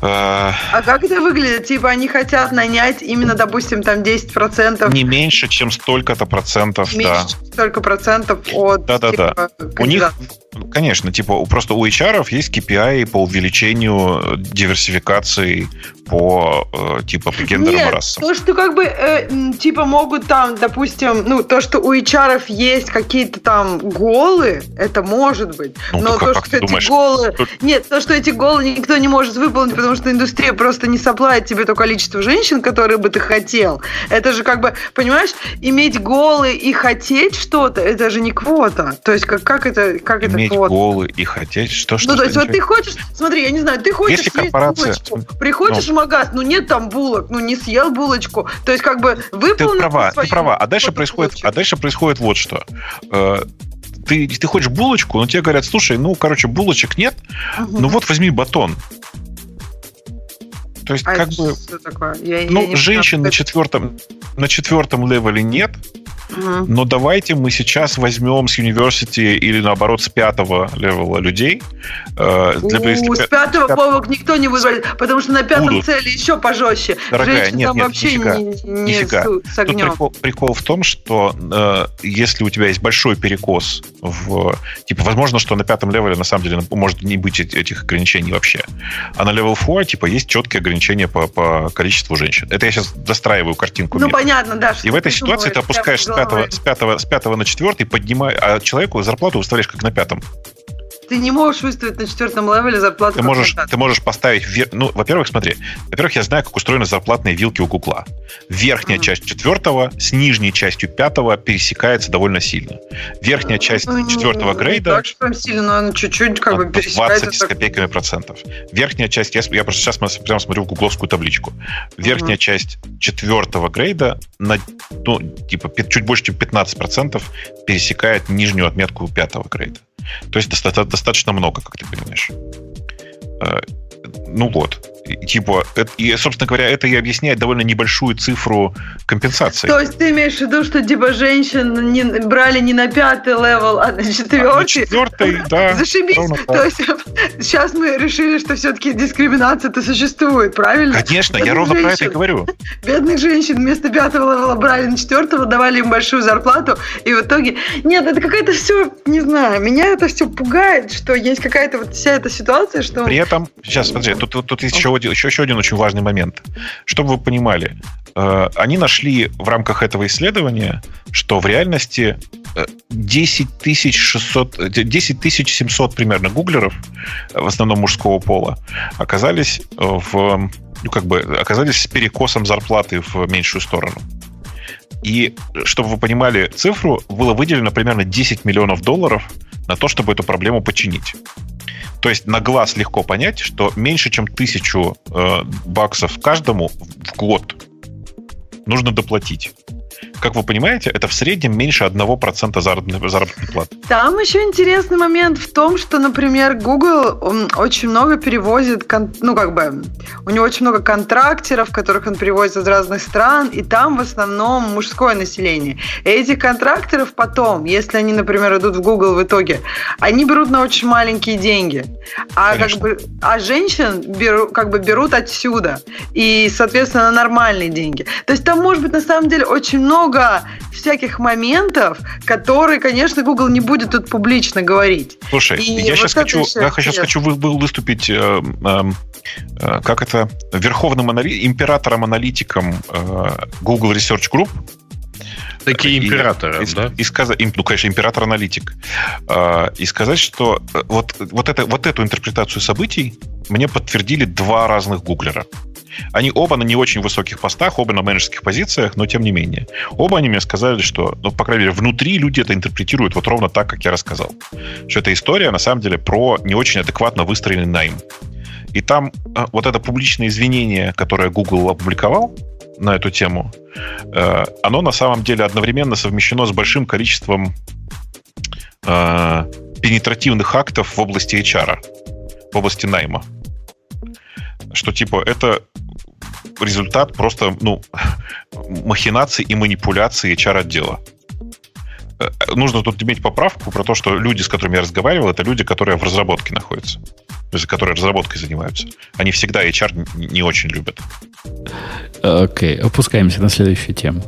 А, а как это выглядит? Типа они хотят нанять именно, допустим, там 10%? Не меньше, чем столько-то процентов, меньше, да. столько процентов от да, да, типа, да. У них, конечно, типа просто у HR есть KPI по увеличению диверсификации по э, типа по гендерам Нет, и расам. То, что как бы э, типа могут там, допустим, ну то, что у HR есть какие-то там голы, это может быть. Ну, Но то, что эти думаешь? голы, нет, то, что эти голы никто не может выполнить, потому что индустрия просто не соплает тебе то количество женщин, которые бы ты хотел. Это же как бы, понимаешь, иметь голы и хотеть что-то, это же не квота. То есть как как это как иметь квота? голы и хотеть что что. Ну то есть вот ты хочешь, смотри, я не знаю, ты хочешь Если корпорация, приходишь ну, магаз, ну нет там булок, ну не съел булочку. То есть как бы выполнил... Ты права, ты права. А дальше происходит, а дальше происходит вот что э, ты, ты хочешь булочку, но тебе говорят, слушай, ну, короче, булочек нет, угу. ну вот возьми батон. То есть, а как бы... Я, ну, я женщин на четвертом, на четвертом левеле нет, но давайте мы сейчас возьмем с University или наоборот с пятого левела людей. Э, для, У, с пятого пят... повок никто не вызвали, потому что на пятом Будут. цели еще пожестче. Дорогая, Женщин нет, там нет, вообще нифига, не, не нифига. С, огнем. Тут прикол, прикол в том, что э, если у тебя есть большой перекос в... Типа, возможно, что на пятом левеле на самом деле может не быть этих ограничений вообще. А на level 4, типа, есть четкие ограничения по, по количеству женщин. Это я сейчас достраиваю картинку. Ну, мира. понятно, да. И в этой ситуации ты опускаешь пятого, с, пятого, с пятого на четвертый, поднимай, а человеку зарплату выставляешь как на пятом. Ты не можешь выставить на четвертом левеле зарплату. Ты можешь, ты можешь поставить... Вер... Ну, во-первых, смотри. Во-первых, я знаю, как устроены зарплатные вилки у Гугла. Верхняя mm-hmm. часть четвертого с нижней частью пятого пересекается довольно сильно. Верхняя часть ну, четвертого не, грейда... Не так прям сильно, но она чуть-чуть как бы пересекается. 20 с копейками процентов. Верхняя часть... Я, я просто сейчас прямо смотрю в гугловскую табличку. Верхняя mm-hmm. часть четвертого грейда на, ну, типа, чуть больше, чем 15 процентов пересекает нижнюю отметку пятого грейда. То есть достаточно много, как ты понимаешь. Э, ну вот типа, это, и, собственно говоря, это и объясняет довольно небольшую цифру компенсации. То есть ты имеешь в виду, что типа женщин не, брали не на пятый level, а на четвертый? А на четвертый, да. Зашибись. То есть сейчас мы решили, что все-таки дискриминация-то существует, правильно? Конечно, Бедных я ровно женщин, про это и говорю. Бедных женщин вместо пятого левела брали на четвертого, давали им большую зарплату, и в итоге... Нет, это какая-то все, не знаю, меня это все пугает, что есть какая-то вот вся эта ситуация, что... При этом, сейчас, смотри, тут, тут, тут есть еще еще, еще один очень важный момент. Чтобы вы понимали, э, они нашли в рамках этого исследования, что в реальности 10 600, 10 700 примерно гуглеров, в основном мужского пола, оказались в ну, как бы оказались с перекосом зарплаты в меньшую сторону. И, чтобы вы понимали цифру, было выделено примерно 10 миллионов долларов на то, чтобы эту проблему починить. То есть на глаз легко понять, что меньше, чем тысячу э, баксов каждому в год нужно доплатить как вы понимаете, это в среднем меньше 1% заработной, заработной платы. Там еще интересный момент в том, что, например, Google очень много перевозит, ну, как бы, у него очень много контрактеров, которых он перевозит из разных стран, и там в основном мужское население. И этих контракторов потом, если они, например, идут в Google в итоге, они берут на очень маленькие деньги. А, как бы, а женщин беру, как бы берут отсюда. И, соответственно, на нормальные деньги. То есть там может быть на самом деле очень много всяких моментов, которые, конечно, Google не будет тут публично говорить. Слушай, и я, вот сейчас хочу, я сейчас хочу выступить, э, э, э, как это, верховным анали... императором-аналитиком э, Google Research Group, Такие императоры, и, да? И, и сказать, ну, конечно, император-аналитик. Э, и сказать, что вот, вот, это, вот эту интерпретацию событий мне подтвердили два разных гуглера. Они оба на не очень высоких постах, оба на менеджерских позициях, но тем не менее. Оба они мне сказали, что, ну, по крайней мере, внутри люди это интерпретируют вот ровно так, как я рассказал. Что эта история, на самом деле, про не очень адекватно выстроенный найм. И там э, вот это публичное извинение, которое Google опубликовал на эту тему, э, оно на самом деле одновременно совмещено с большим количеством э, пенетративных актов в области HR, в области найма. Что типа это результат просто, ну, махинации и манипуляции HR-отдела. Э, нужно тут иметь поправку про то, что люди, с которыми я разговаривал, это люди, которые в разработке находятся. То есть, которые разработкой занимаются. Они всегда HR не очень любят. Окей, okay. опускаемся на следующую тему.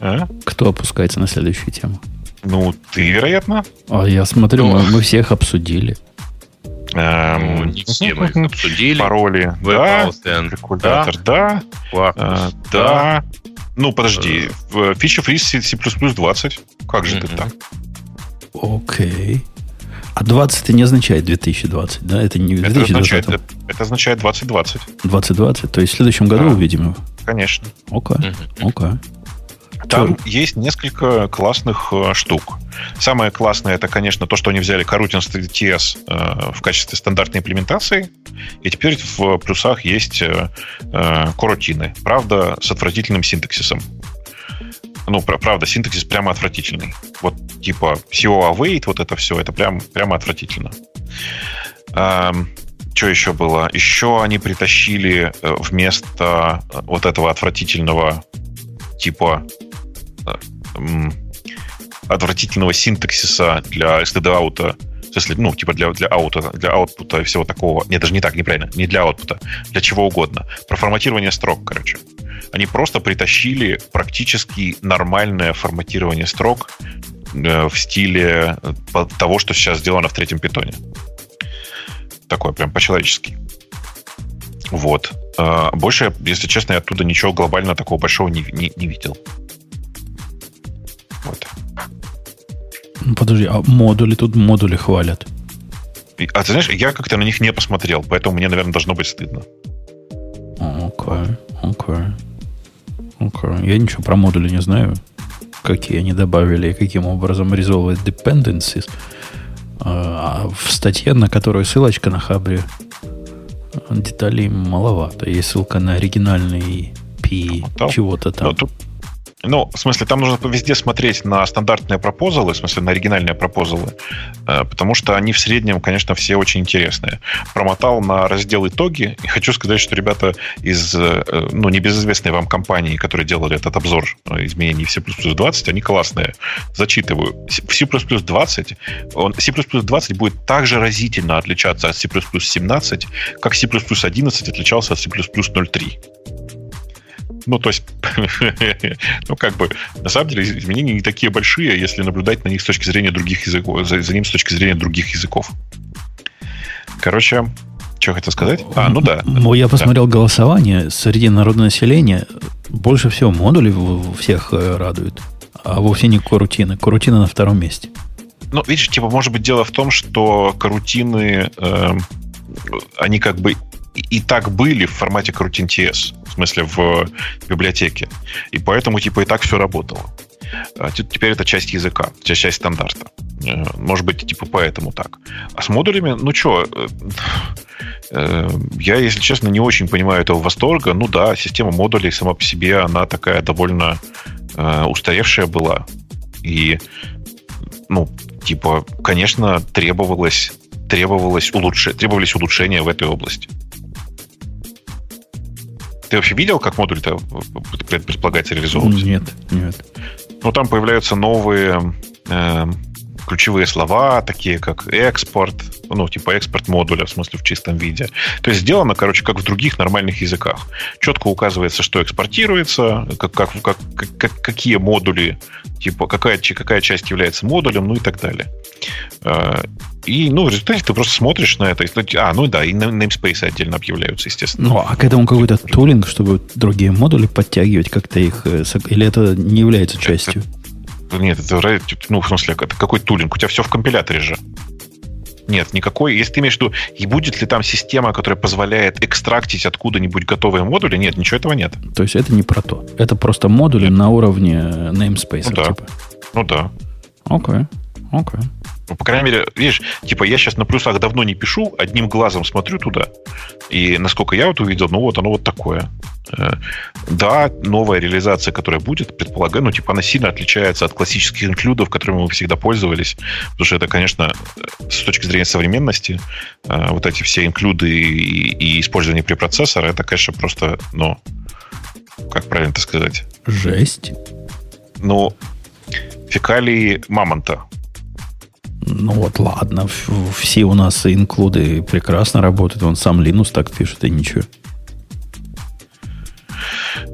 А? Кто опускается на следующую тему? Ну, ты, вероятно. А я смотрю, мы, мы всех обсудили. Эм, ну, не все мы их обсудили. Пароли. Да. Калькулятор. Да. Да. Э, да. Ну, подожди. Фича фриз C++ 20. Как же ты так? Окей. А 20 это не означает 2020, да? Это не 2020. Это означает, это, это означает 2020. 2020, то есть в следующем году да. увидим его? Конечно. Окей. Окей. Там Че? есть несколько классных э, штук. Самое классное это, конечно, то, что они взяли Carutin TS э, в качестве стандартной имплементации. И теперь в плюсах есть э, корутины. Правда, с отвратительным синтаксисом. Ну, правда, синтаксис прямо отвратительный. Вот типа CO await, вот это все, это прям, прямо отвратительно. Эм, что еще было? Еще они притащили вместо вот этого отвратительного типа отвратительного синтаксиса для std-аута, в смысле, ну, типа для, для аута, для аутпута и всего такого. Нет, даже не так, неправильно. Не для аутпута, для чего угодно. Про форматирование строк, короче. Они просто притащили практически нормальное форматирование строк э, в стиле э, того, что сейчас сделано в третьем питоне. Такое прям по-человечески. Вот. Э, больше, если честно, я оттуда ничего глобально такого большого не, не, не видел. Вот. Ну, подожди, а модули тут модули хвалят? А ты знаешь, я как-то на них не посмотрел, поэтому мне, наверное, должно быть стыдно. Окей, окей. Окей. Я ничего про модули не знаю. Какие они добавили и каким образом resolve dependencies. А, а в статье, на которую ссылочка на хабре, деталей маловато. Есть ссылка на оригинальный P чего-то там. Ну, тут, ну, в смысле, там нужно везде смотреть на стандартные пропозалы, в смысле, на оригинальные пропозалы, э, потому что они в среднем, конечно, все очень интересные. Промотал на раздел итоги, и хочу сказать, что ребята из, э, ну, небезызвестной вам компании, которые делали этот обзор э, изменений в C++ 20, они классные. Зачитываю. В C++ 20, он, C++ 20 будет также разительно отличаться от C++ 17, как C++ 11 отличался от C++ 03. Ну, то есть, ну, как бы, на самом деле, изменения не такие большие, если наблюдать на них с точки зрения других языков, за, за ним с точки зрения других языков. Короче, что хотел сказать? А, ну да. Я посмотрел да. голосование среди народного населения. Больше всего модулей всех э, радует, а вовсе не корутины. Корутина на втором месте. Ну, видишь, типа, может быть, дело в том, что корутины э, они как бы и так были в формате CroutInTS, в смысле в библиотеке. И поэтому типа и так все работало. А теперь это часть языка, часть стандарта. Э, может быть, типа поэтому так. А с модулями, ну что, э, э, я, если честно, не очень понимаю этого восторга. Ну да, система модулей сама по себе, она такая довольно устаревшая была. И, ну, типа, конечно, требовалось, требовалось улучш... требовались улучшения в этой области. Ты вообще видел, как модуль-то предполагается реализовывать? Нет, нет. Ну, там появляются новые э, ключевые слова, такие как экспорт, ну, типа экспорт модуля, в смысле в чистом виде. То есть сделано, короче, как в других нормальных языках. Четко указывается, что экспортируется, как, как, как, как, какие модули, типа какая, какая часть является модулем, ну и так далее. Э, и, ну, в результате ты просто смотришь на это. А, ну да, и namespace отдельно объявляются, естественно. Ну, а к этому какой-то тулинг, чтобы другие модули подтягивать, как-то их... Э, или это не является частью? Нет, это, ну, в смысле, это какой тулинг? У тебя все в компиляторе же. Нет, никакой. Если ты имеешь в виду, и будет ли там система, которая позволяет экстрактить откуда-нибудь готовые модули, нет, ничего этого нет. То есть это не про то. Это просто модули нет. на уровне namespace. Ну да. Типа. Ну да. Окей. Okay. Окей. Okay. Ну, по крайней мере, видишь, типа я сейчас на плюсах давно не пишу, одним глазом смотрю туда, и насколько я вот увидел, ну вот оно вот такое. Э, да, новая реализация, которая будет, предполагаю, ну, типа, она сильно отличается от классических инклюдов, которыми мы всегда пользовались, потому что это, конечно, с точки зрения современности, э, вот эти все инклюды и, и использование препроцессора, это, конечно, просто, ну, как правильно это сказать? Жесть. Ну, фекалии мамонта. Ну вот, ладно. Все у нас инклюды прекрасно работают. Он сам Linux так пишет, и ничего.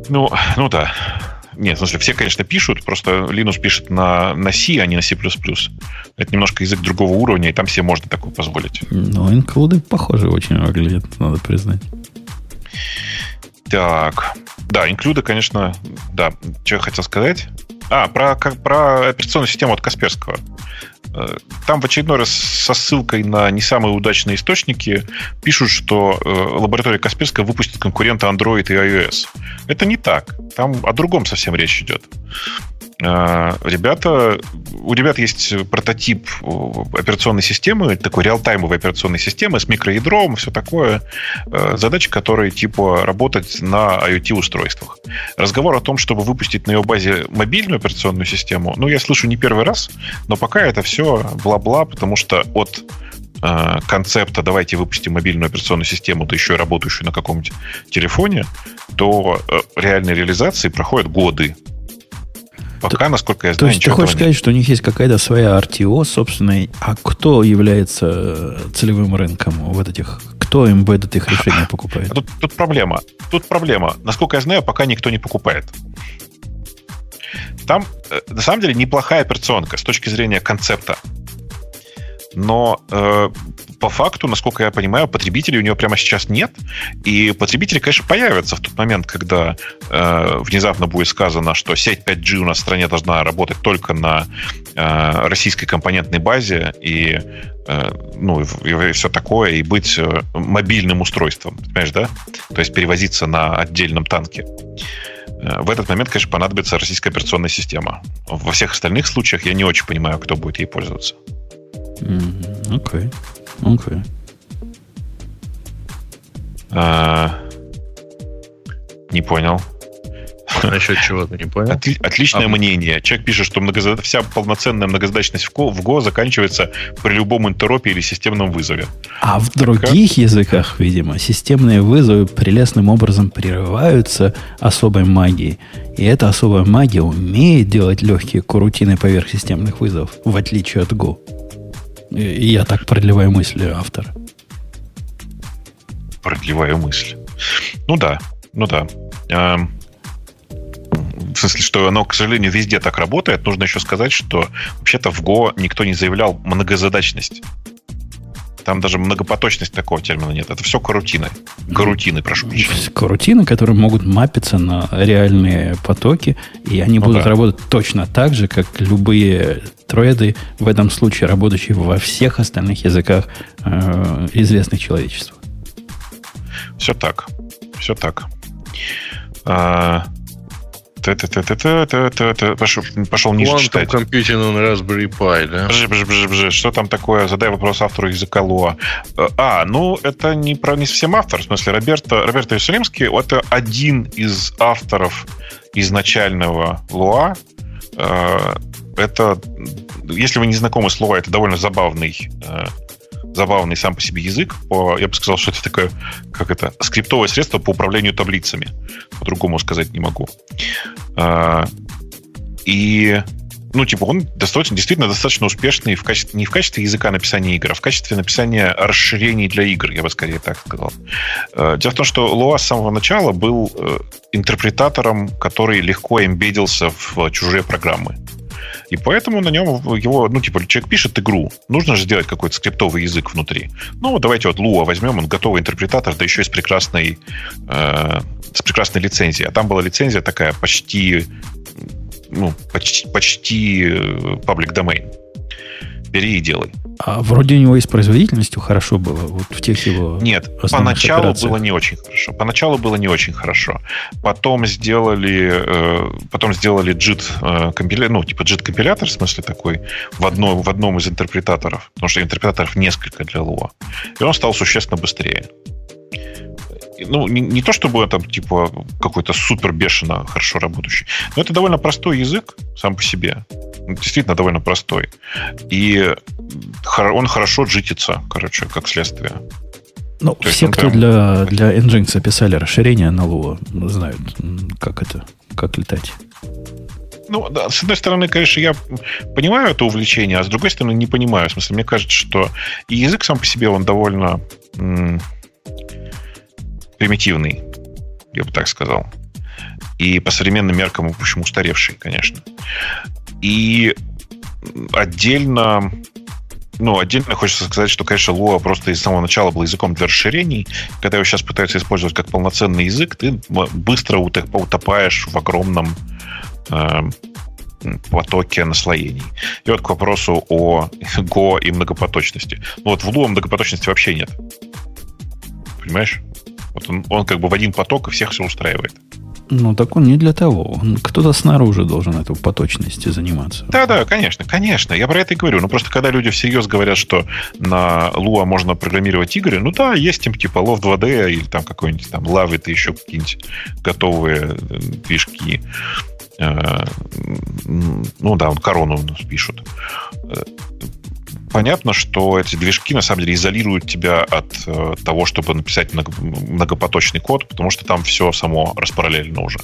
Ну, ну да. Нет, в смысле, все, конечно, пишут, просто Linux пишет на, на C, а не на C++. Это немножко язык другого уровня, и там все можно такое позволить. Ну, инклюды похоже очень выглядят, надо признать. Так, да, инклюды, конечно, да. Что я хотел сказать? А, про, как, про операционную систему от Касперского. Э, там в очередной раз со ссылкой на не самые удачные источники пишут, что э, лаборатория Касперская выпустит конкурента Android и iOS. Это не так. Там о другом совсем речь идет. А, ребята, у ребят есть прототип э, операционной системы, такой реалтаймовой операционной системы с микроядром, все такое. Э, задача которой типа работать на IoT-устройствах. Разговор о том, чтобы выпустить на ее базе мобильную операционную систему, ну, я слышу не первый раз, но пока это все бла-бла, потому что от э, концепта «давайте выпустим мобильную операционную систему, да еще и работающую на каком-нибудь телефоне», то реальной реализации проходят годы. Пока, насколько я знаю, То есть ты хочешь сказать, нет. что у них есть какая-то своя RTO собственная, а кто является э, целевым рынком вот этих, кто embedded их решения покупает? Тут, тут проблема. Тут проблема. Насколько я знаю, пока никто не покупает. Там, э, на самом деле, неплохая операционка с точки зрения концепта. Но э, по факту, насколько я понимаю, потребителей у него прямо сейчас нет. И потребители, конечно, появятся в тот момент, когда э, внезапно будет сказано, что сеть 5G у нас в стране должна работать только на э, российской компонентной базе и э, ну, и, и все такое, и быть э, мобильным устройством, понимаешь, да? То есть перевозиться на отдельном танке. Э, в этот момент, конечно, понадобится российская операционная система. Во всех остальных случаях я не очень понимаю, кто будет ей пользоваться. Окей. Mm-hmm. Okay. Окей. А, не понял. Насчет чего ты не понял? Отли- отличное а, мнение. Человек пишет, что многозад... вся полноценная многозадачность в Go, в Go заканчивается при любом интеропе или системном вызове. А в других как? языках, видимо, системные вызовы прелестным образом прерываются особой магией. И эта особая магия умеет делать легкие курутины поверх системных вызовов, в отличие от Go. И я так продлеваю мысли автора. Продлеваю мысль. Ну да, ну да. Эм, в смысле, что оно, к сожалению, везде так работает. Нужно еще сказать, что вообще-то в Go никто не заявлял многозадачность. Там даже многопоточность такого термина нет. Это все карутины. Карутины, прошу прощения. Карутины, которые могут мапиться на реальные потоки, и они ну, будут да. работать точно так же, как любые треды, в этом случае работающие во всех остальных языках э, известных человечеству. Все так. Все так. А, Пошел, пошел ниже Quantum читать. Computing на Raspberry Pi, да? Бжи, бжи, бжи, бжи. Что там такое? Задай вопрос автору языка Луа. А, ну, это не, про, не совсем автор. В смысле, Роберто, Роберто Иерусалимский – это один из авторов изначального Луа. Это, если вы не знакомы с Луа, это довольно забавный забавный сам по себе язык. По, я бы сказал, что это такое, как это, скриптовое средство по управлению таблицами. По-другому сказать не могу. А, и ну, типа, он достаточно, действительно достаточно успешный в качестве, не в качестве языка написания игр, а в качестве написания расширений для игр, я бы скорее так сказал. А, дело в том, что Луа с самого начала был э, интерпретатором, который легко эмбедился в чужие программы. И поэтому на нем его, ну, типа, человек пишет игру. Нужно же сделать какой-то скриптовый язык внутри. Ну, давайте вот Луа возьмем, он готовый интерпретатор, да еще и с прекрасной, э, с прекрасной лицензией. А там была лицензия такая почти, ну, почти, почти э, public domain бери и делай. А вроде у него и с производительностью хорошо было, вот в тех его Нет, поначалу операциях. было не очень хорошо. Поначалу было не очень хорошо. Потом сделали, э, потом сделали JIT э, компилятор, ну, типа JIT компилятор, в смысле такой, в, одной, в одном из интерпретаторов, потому что интерпретаторов несколько для Lua. И он стал существенно быстрее ну, не, не то чтобы это типа какой-то супер бешено хорошо работающий, но это довольно простой язык сам по себе. Действительно довольно простой. И он хорошо джитится, короче, как следствие. Ну, То все, кто прям... для, для Nginx писали расширение на Lua, знают, как это, как летать. Ну, да, с одной стороны, конечно, я понимаю это увлечение, а с другой стороны, не понимаю. В смысле, мне кажется, что и язык сам по себе, он довольно примитивный, я бы так сказал. И по современным меркам, в общем, устаревший, конечно. И отдельно ну, отдельно хочется сказать, что, конечно, Lua просто из самого начала был языком для расширений. Когда его сейчас пытаются использовать как полноценный язык, ты быстро утопаешь в огромном э, потоке наслоений. И вот к вопросу о Go и многопоточности. Ну вот в Lua многопоточности вообще нет. Понимаешь? Вот он, он как бы в один поток и всех все устраивает. Ну, так он не для того. Кто-то снаружи должен эту поточности заниматься. Да, да, конечно, конечно. Я про это и говорю. Ну, просто когда люди всерьез говорят, что на Lua можно программировать игры, ну да, есть тем типа Love 2D или там какой-нибудь там Love и еще какие-нибудь готовые э, движки. Э, ну да, он корону у нас пишут э, понятно, что эти движки на самом деле изолируют тебя от э, того, чтобы написать много, многопоточный код, потому что там все само распараллельно уже.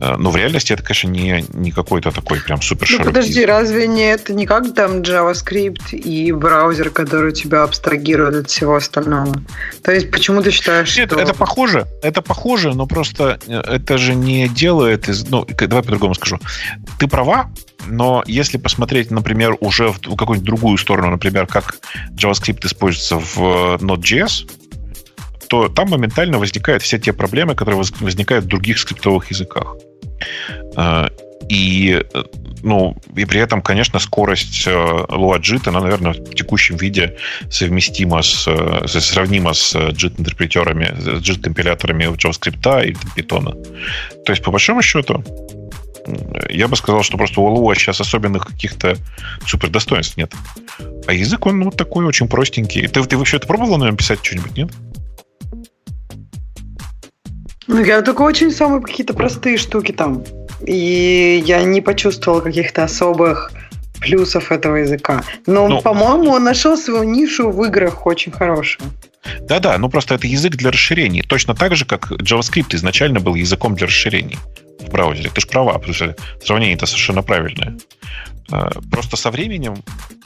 Э, но в реальности это, конечно, не, не какой-то такой прям супер Ну подожди, разве не это не как там JavaScript и браузер, который тебя абстрагирует от всего остального? То есть почему ты считаешь, Нет, что... это похоже, это похоже, но просто э, это же не делает из... Ну, давай по-другому скажу. Ты права, но если посмотреть, например, уже в какую-нибудь другую сторону, например, как JavaScript используется в э, Node.js, то там моментально возникают все те проблемы, которые возникают в других скриптовых языках. Э, и, э, ну, и при этом, конечно, скорость LuaJIT, она, наверное, в текущем виде совместима с, сравнима с JIT-интерпретерами, с JIT-компиляторами JavaScript или Python. То есть, по большому счету, я бы сказал, что просто у Lua сейчас особенных каких-то супер достоинств нет. А язык, он вот такой очень простенький. Ты, ты вообще это пробовала на нем писать что-нибудь, нет? Ну, я только очень самые какие-то простые штуки там. И я не почувствовала каких-то особых плюсов этого языка. Но, ну, по-моему, он нашел свою нишу в играх очень хорошую. Да-да, ну просто это язык для расширений. Точно так же, как JavaScript изначально был языком для расширений в браузере. Ты же права, потому что сравнение это совершенно правильное. А, просто со временем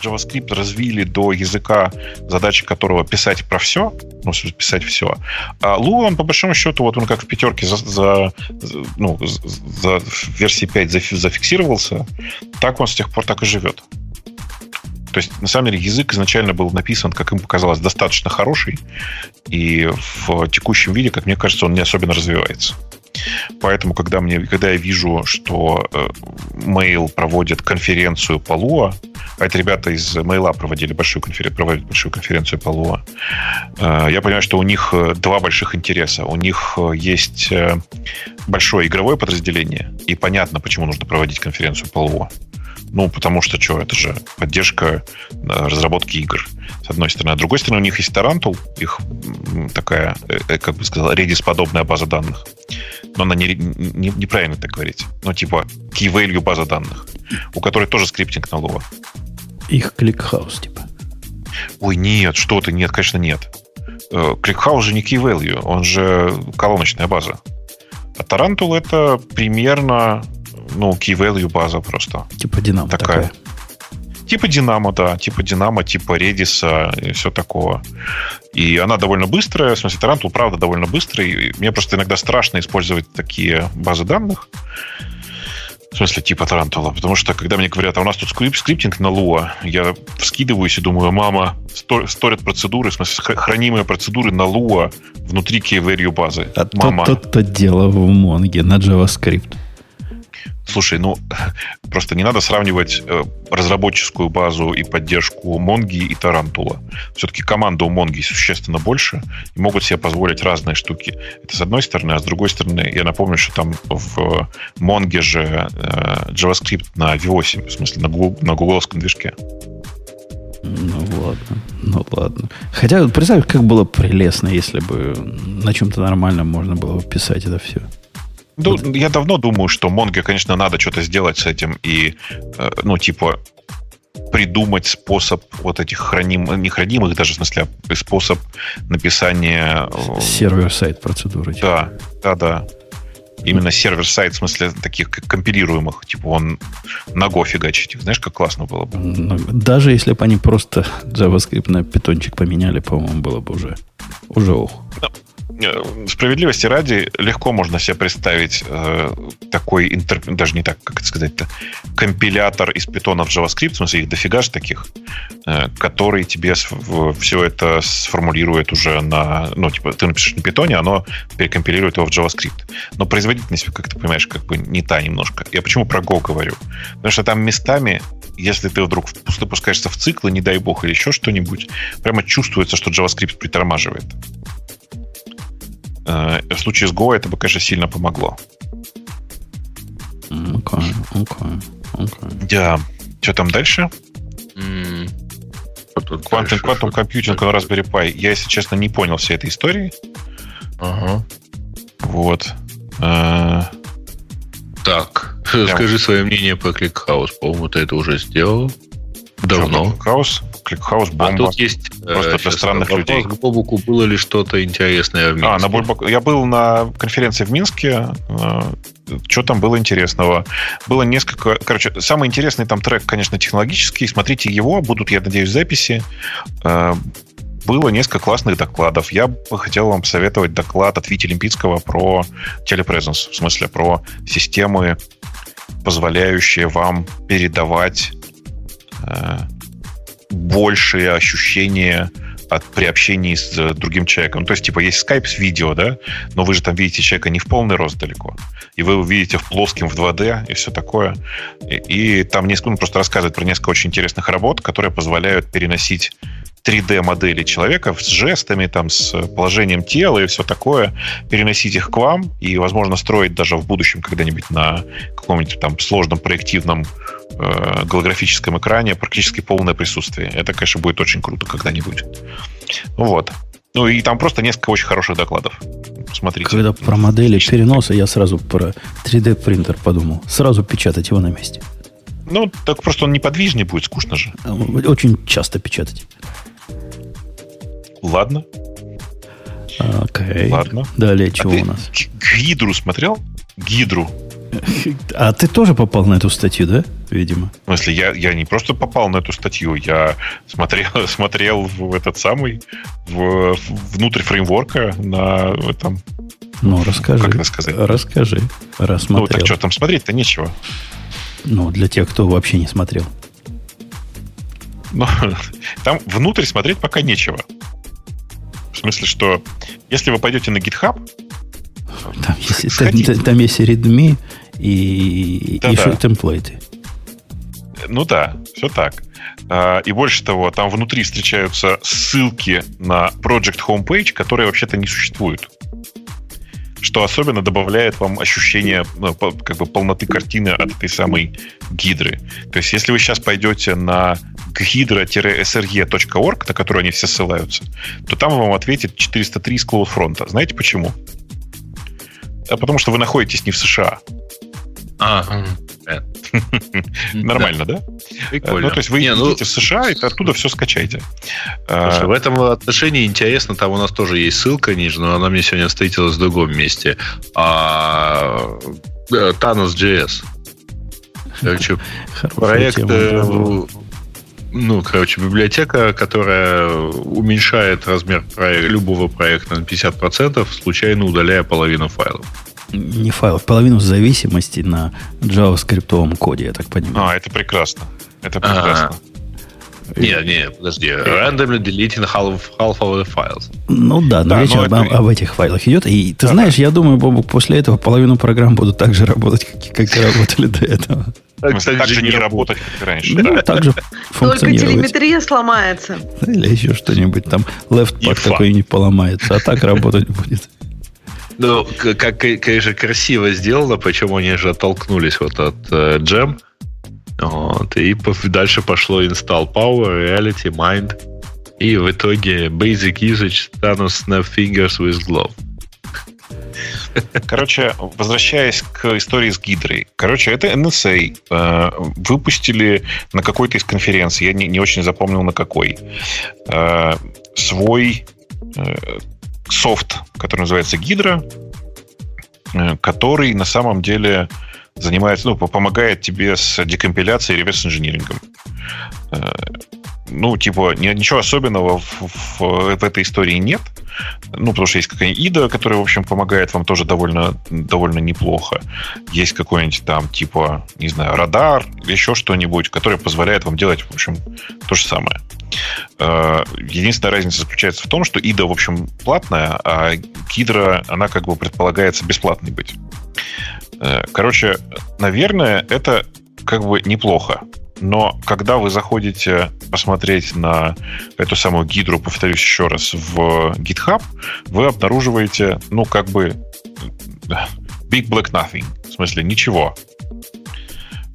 JavaScript развили до языка, задачи которого писать про все, ну, писать все. А Lua, он по большому счету, вот он как в пятерке за, за, ну, за версии 5 зафиксировался, так он с тех пор так и живет. То есть, на самом деле, язык изначально был написан, как им показалось, достаточно хороший, и в текущем виде, как мне кажется, он не особенно развивается. Поэтому, когда, мне, когда я вижу, что э, Mail проводит конференцию по Lua, а это ребята из Mail проводили большую конференцию, проводят большую конференцию по Lua, э, я понимаю, что у них э, два больших интереса. У них есть большое игровое подразделение, и понятно, почему нужно проводить конференцию по Lua. Ну, потому что что, это же поддержка э, разработки игр, с одной стороны. А с другой стороны, у них есть Tarantool, их такая, э, э, как бы сказал, Redis-подобная база данных. Но она не, не, неправильно так говорить. Ну, типа key value база данных, у которой тоже скриптинг на Lua. Их ClickHouse, типа. Ой, нет, что ты, нет, конечно, нет. ClickHouse же не key value, он же колоночная база. А Tarantool это примерно ну, key value база просто. Типа Динамо такая. такая. Типа Динамо, да. Типа Динамо, типа Redis и все такого. И она довольно быстрая. В смысле, Tarantool, правда, довольно быстрый. И мне просто иногда страшно использовать такие базы данных. В смысле, типа Тарантула. Потому что, когда мне говорят, а у нас тут скрип scripting на Lua, я вскидываюсь и думаю, мама, stored процедуры, в смысле, хранимые процедуры на Lua внутри key базы. А мама. то ли дело в Монге на JavaScript. Слушай, ну просто не надо сравнивать э, разработческую базу и поддержку Монги и Тарантула. Все-таки команда у Монги существенно больше и могут себе позволить разные штуки. Это с одной стороны, а с другой стороны, я напомню, что там в Монге же э, JavaScript на V8, в смысле на, Google, на гугловском движке. Ну ладно, ну ладно. Хотя, представь, как было прелестно, если бы на чем-то нормальном можно было бы писать это все. Ну, я давно думаю, что Монге, конечно, надо что-то сделать с этим и, э, ну, типа, придумать способ вот этих храним, не хранимых даже, в смысле, а способ написания... Э, Сервер-сайт процедуры. Да, да, да. Именно сервер-сайт, в смысле, таких компилируемых. Типа он на Go фигачить. Знаешь, как классно было бы? Даже если бы они просто JavaScript на питончик поменяли, по-моему, было бы уже, уже ох. Э, справедливости ради, легко можно себе представить э, такой, интер... даже не так, как это сказать-то, компилятор из питона в JavaScript, в смысле их дофига же таких, э, который тебе все это сформулирует уже на, ну, типа, ты напишешь на питоне, оно перекомпилирует его в JavaScript. Но производительность, как ты понимаешь, как бы не та немножко. Я почему про Go говорю? Потому что там местами если ты вдруг запускаешься в циклы, не дай бог, или еще что-нибудь, прямо чувствуется, что JavaScript притормаживает. Э, в случае с Go это бы, конечно, сильно помогло. Okay, okay, okay. Да. Что там дальше? Mm. Quantum, Quantum Computing на Raspberry Pi. Я, если честно, не понял всей этой истории. Ага. Вот. А... Так, Прям... скажи свое мнение по ClickHouse. По-моему, ты это уже сделал. Давно. ClickHouse? Кликхаус бомба. А тут есть просто для странных людей. к Бобуку было ли что-то интересное в Минске? А, на Бульбак... Я был на конференции в Минске. Э, что там было интересного? Было несколько... Короче, самый интересный там трек, конечно, технологический. Смотрите его. Будут, я надеюсь, записи. Э, было несколько классных докладов. Я бы хотел вам посоветовать доклад от Вити Олимпийского про телепрезенс, в смысле про системы, позволяющие вам передавать э, большее ощущение от, при общении с э, другим человеком. То есть, типа, есть скайп с видео, да, но вы же там видите человека не в полный рост далеко, и вы его видите в плоском, в 2D и все такое. И, и там несколько, он просто рассказывает про несколько очень интересных работ, которые позволяют переносить 3D-модели человека с жестами, там, с положением тела и все такое, переносить их к вам и, возможно, строить даже в будущем когда-нибудь на каком-нибудь там сложном проективном э, голографическом экране практически полное присутствие. Это, конечно, будет очень круто когда-нибудь. Вот. Ну и там просто несколько очень хороших докладов. Смотрите. Когда про модели переноса, я сразу про 3D принтер подумал. Сразу печатать его на месте. Ну, так просто он неподвижнее будет, скучно же. Очень часто печатать. Ладно. Окей. Ладно. Далее а чего у нас? Гидру смотрел? Гидру. А ты тоже попал на эту статью, да? Видимо. В смысле, я, я не просто попал на эту статью, я смотрел, смотрел в этот самый, в, внутрь фреймворка на этом... Ну, расскажи. Как это сказать? Расскажи. Рассмотрел. Ну, так что, там смотреть-то нечего. Ну, для тех, кто вообще не смотрел. Но там внутрь смотреть пока нечего. В смысле, что если вы пойдете на GitHub, там есть, там, там есть Redmi и, да, и да. темплейты. Ну да, все так. А, и больше того, там внутри встречаются ссылки на Project Homepage, которые вообще-то не существуют. Что особенно добавляет вам ощущение ну, как бы полноты картины от этой самой гидры. То есть, если вы сейчас пойдете на hydra-sre.org, на который они все ссылаются, то там вам ответит 403 с CloudFront. Знаете почему? А потому что вы находитесь не в США. А, Нормально, да? Прикольно. Ну, то есть вы Не, ну, едете в США, и оттуда все скачайте. Слушай, в этом отношении интересно, там у нас тоже есть ссылка ниже, но она мне сегодня встретилась в другом месте. А, Thanos JS. Короче, проект, э, ну, короче, библиотека, которая уменьшает размер любого проекта на 50%, случайно удаляя половину файлов не файлов, половину зависимости на JavaScript коде, я так понимаю. А, это прекрасно. Это прекрасно. А-а-а. Не, не, подожди. Randomly deleting half, half of the files. Ну да, но да, речь об, это... об этих файлах идет. И ты ага. знаешь, я думаю, Бобук, после этого половину программ будут так же работать, как, как и работали до этого. Так, кстати, так же не работать, как раньше. Ну, да. так же Только телеметрия сломается. Или еще что-нибудь там. Left какой-нибудь поломается, а так работать будет. Ну, как, конечно, красиво сделано, почему они же оттолкнулись вот от э, Gem. Вот, и дальше пошло install power, reality, mind. И в итоге basic usage Thanos snap fingers with glove. Короче, возвращаясь к истории с Гидрой. Короче, это NSA. Э, выпустили на какой-то из конференций, я не, не очень запомнил на какой, э, свой э, софт, который называется Гидра, который на самом деле занимается, ну, помогает тебе с декомпиляцией и реверс-инжинирингом. Ну, типа, ничего особенного в, в, в этой истории нет. Ну, потому что есть какая-нибудь ИДА, которая, в общем, помогает вам тоже довольно, довольно неплохо. Есть какой-нибудь там, типа, не знаю, радар, еще что-нибудь, которое позволяет вам делать, в общем, то же самое. Э, единственная разница заключается в том, что ИДА, в общем, платная, а Гидра, она как бы предполагается бесплатной быть. Э, короче, наверное, это как бы неплохо. Но когда вы заходите посмотреть на эту самую гидру, повторюсь еще раз, в GitHub, вы обнаруживаете, ну, как бы big black nothing. В смысле, ничего.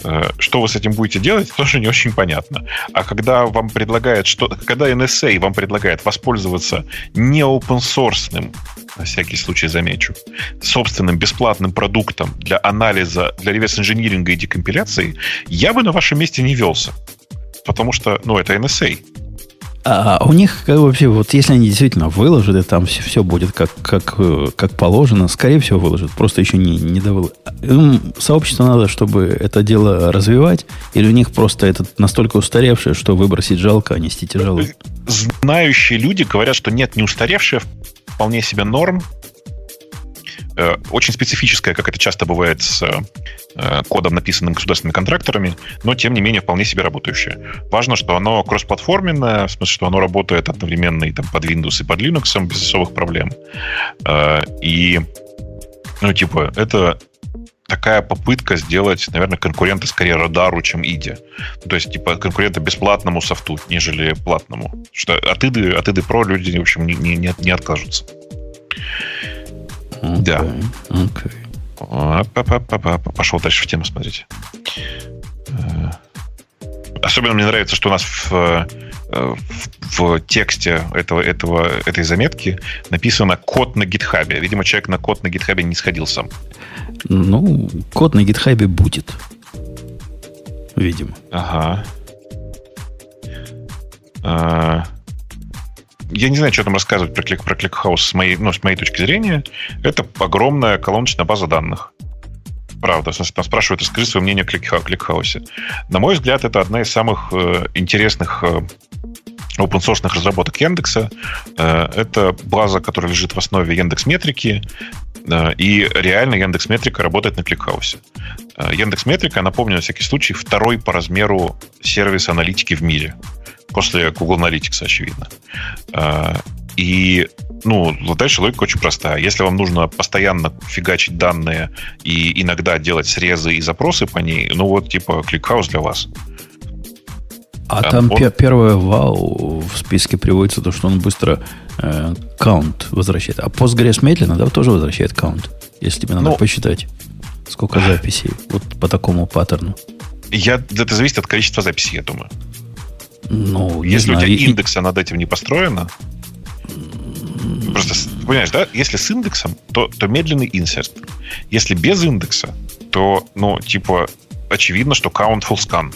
Э, что вы с этим будете делать, тоже не очень понятно. А когда вам предлагают, что, когда NSA вам предлагает воспользоваться не open source, на всякий случай замечу, собственным бесплатным продуктом для анализа, для реверс-инжиниринга и декомпиляции, я бы на вашем месте не велся. Потому что, ну, это NSA. А у них как вообще, вот если они действительно выложат, и там все, все будет как, как, э, как положено, скорее всего выложат, просто еще не, не довыложат. Им сообществу надо, чтобы это дело развивать, или у них просто это настолько устаревшее, что выбросить жалко, а нести тяжело? Знающие люди говорят, что нет, не устаревшее, вполне себе норм, Э, очень специфическое, как это часто бывает с э, кодом, написанным государственными контракторами, но, тем не менее, вполне себе работающее. Важно, что оно кроссплатформенное, в смысле, что оно работает одновременно и там, под Windows и под Linux без особых проблем. Э, и, ну, типа, это такая попытка сделать, наверное, конкурента скорее радару, чем иде. То есть, типа, конкурента бесплатному софту, нежели платному. Что от иды, от иды про люди, в общем, не, не, не откажутся. Okay. Да. Okay. Пошел дальше в тему смотрите. Э, особенно мне нравится, что у нас в, э, в, в тексте этого, этого, этой заметки написано код на гитхабе. Видимо, человек на код на гитхабе не сходил сам. Ну, код на гитхабе будет. Видимо. Ага. А, я не знаю, что там рассказывать про, клик, про ClickHouse с моей, ну, с моей точки зрения. Это огромная колоночная база данных. Правда, там спрашивают, расскажи свое мнение о ClickHouse. На мой взгляд, это одна из самых э, интересных э, open source разработок Яндекса. Э, это база, которая лежит в основе Яндекс Метрики, э, и реально Яндекс Метрика работает на ClickHouse. Э, Яндекс Метрика, напомню, на всякий случай, второй по размеру сервис аналитики в мире. После Google Analytics, очевидно. А, и ну, дальше логика очень простая. Если вам нужно постоянно фигачить данные и иногда делать срезы и запросы по ней, ну вот типа ClickHouse для вас. А, там он... первое вау в списке приводится то, что он быстро э, каунт возвращает. А Postgres медленно, да, тоже возвращает каунт, если тебе надо ну, посчитать, сколько записей вот по такому паттерну. Я, это зависит от количества записей, я думаю. Ну, Если знаю. у тебя индекса над этим не построено, просто, понимаешь, да, если с индексом, то, то медленный инсерт. Если без индекса, то, ну, типа, очевидно, что count full scan.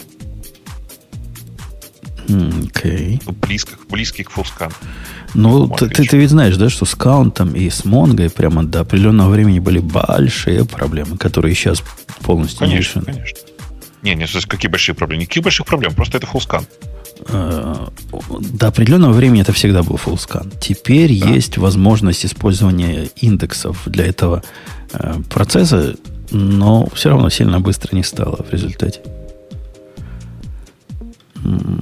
Okay. Ну, близко, близкий к full scan. Ну, ты, ты, ты ведь знаешь, да, что с каунтом и с Монгой прямо до определенного времени были большие проблемы, которые сейчас полностью конечно, не решены. Конечно, Не, не, какие большие проблемы? Никаких больших проблем, просто это full scan. Э, до определенного времени это всегда был full scan. Теперь да. есть возможность использования индексов для этого э, процесса, но все равно сильно быстро не стало в результате.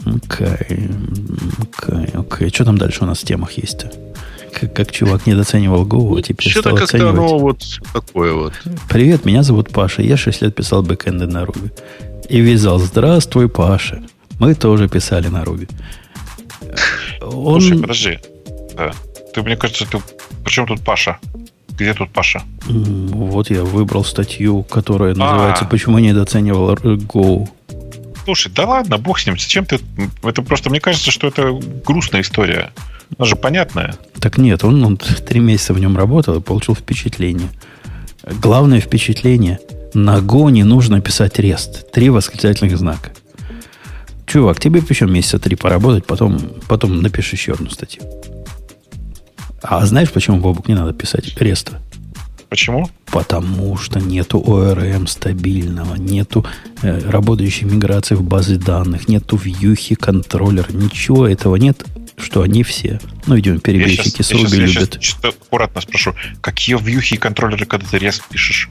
Окей, окей, окей. Что там дальше у нас в темах есть-то? Как, как чувак недооценивал Go, а теперь Что-то стал оценивать. Оно вот такое вот. Привет, меня зовут Паша. Я 6 лет писал бэкэнды на Ruby. И вязал. Здравствуй, Паша. Мы тоже писали на Руби. Он... Слушай, подожди. Да. Ты, мне кажется, ты... Причем тут Паша? Где тут Паша? Вот я выбрал статью, которая называется А-а-а. «Почему недооценивал Go». Слушай, да ладно, бог с ним. Зачем ты... Это просто, мне кажется, что это грустная история. Она же понятная. Так нет, он, он три месяца в нем работал и получил впечатление. Главное впечатление – на Go не нужно писать рест. Три восклицательных знака. Чувак, тебе еще месяца три поработать, потом, потом напиши еще одну статью. А знаешь, почему, Бобук, не надо писать реста? Почему? Потому что нету ORM стабильного, нету э, работающей миграции в базы данных, нету вьюхи, контроллер, ничего этого нет, что они все, ну, видимо, перебежчики с Ruby любят. Я сейчас аккуратно спрошу, какие вьюхи и контроллеры, когда ты REST пишешь?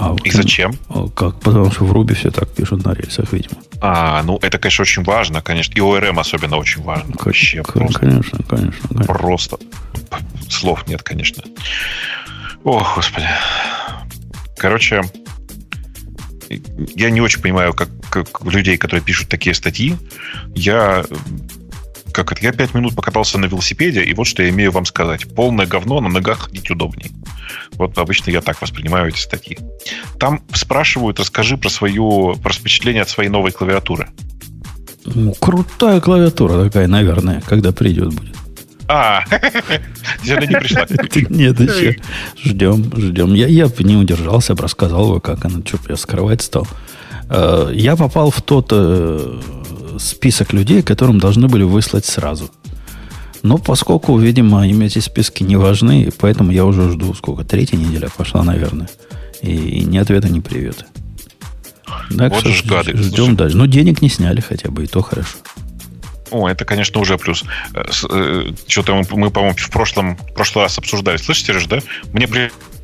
А, и зачем? А, как? Потому что в Ruby все так пишут на рельсах, видимо. А, ну это, конечно, очень важно, конечно. И ORM особенно очень важно. Как, Вообще как, просто, конечно, конечно, конечно. Просто слов нет, конечно. Ох, господи. Короче, я не очень понимаю, как, как людей, которые пишут такие статьи. Я как это, я пять минут покатался на велосипеде, и вот что я имею вам сказать. Полное говно, на ногах ходить удобней. Вот обычно я так воспринимаю эти статьи. Там спрашивают, расскажи про свою, про впечатление от своей новой клавиатуры. Ну, крутая клавиатура такая, наверное, когда придет будет. А, она не пришла. Нет, еще. Ждем, ждем. Я, я не удержался, рассказал бы, как она, что я скрывать стал. Э, я попал в тот э, список людей, которым должны были выслать сразу. Но поскольку, видимо, им эти списки не важны, поэтому я уже жду, сколько, третья неделя пошла, наверное. И ни ответа, ни привета. Так вот что гады. ждем дальше. Но денег не сняли хотя бы, и то хорошо. О, это, конечно, уже плюс. Э, э, Что-то мы, мы по-моему, в прошлом, в прошлый раз обсуждали. Слышите, Сереж, да? Мне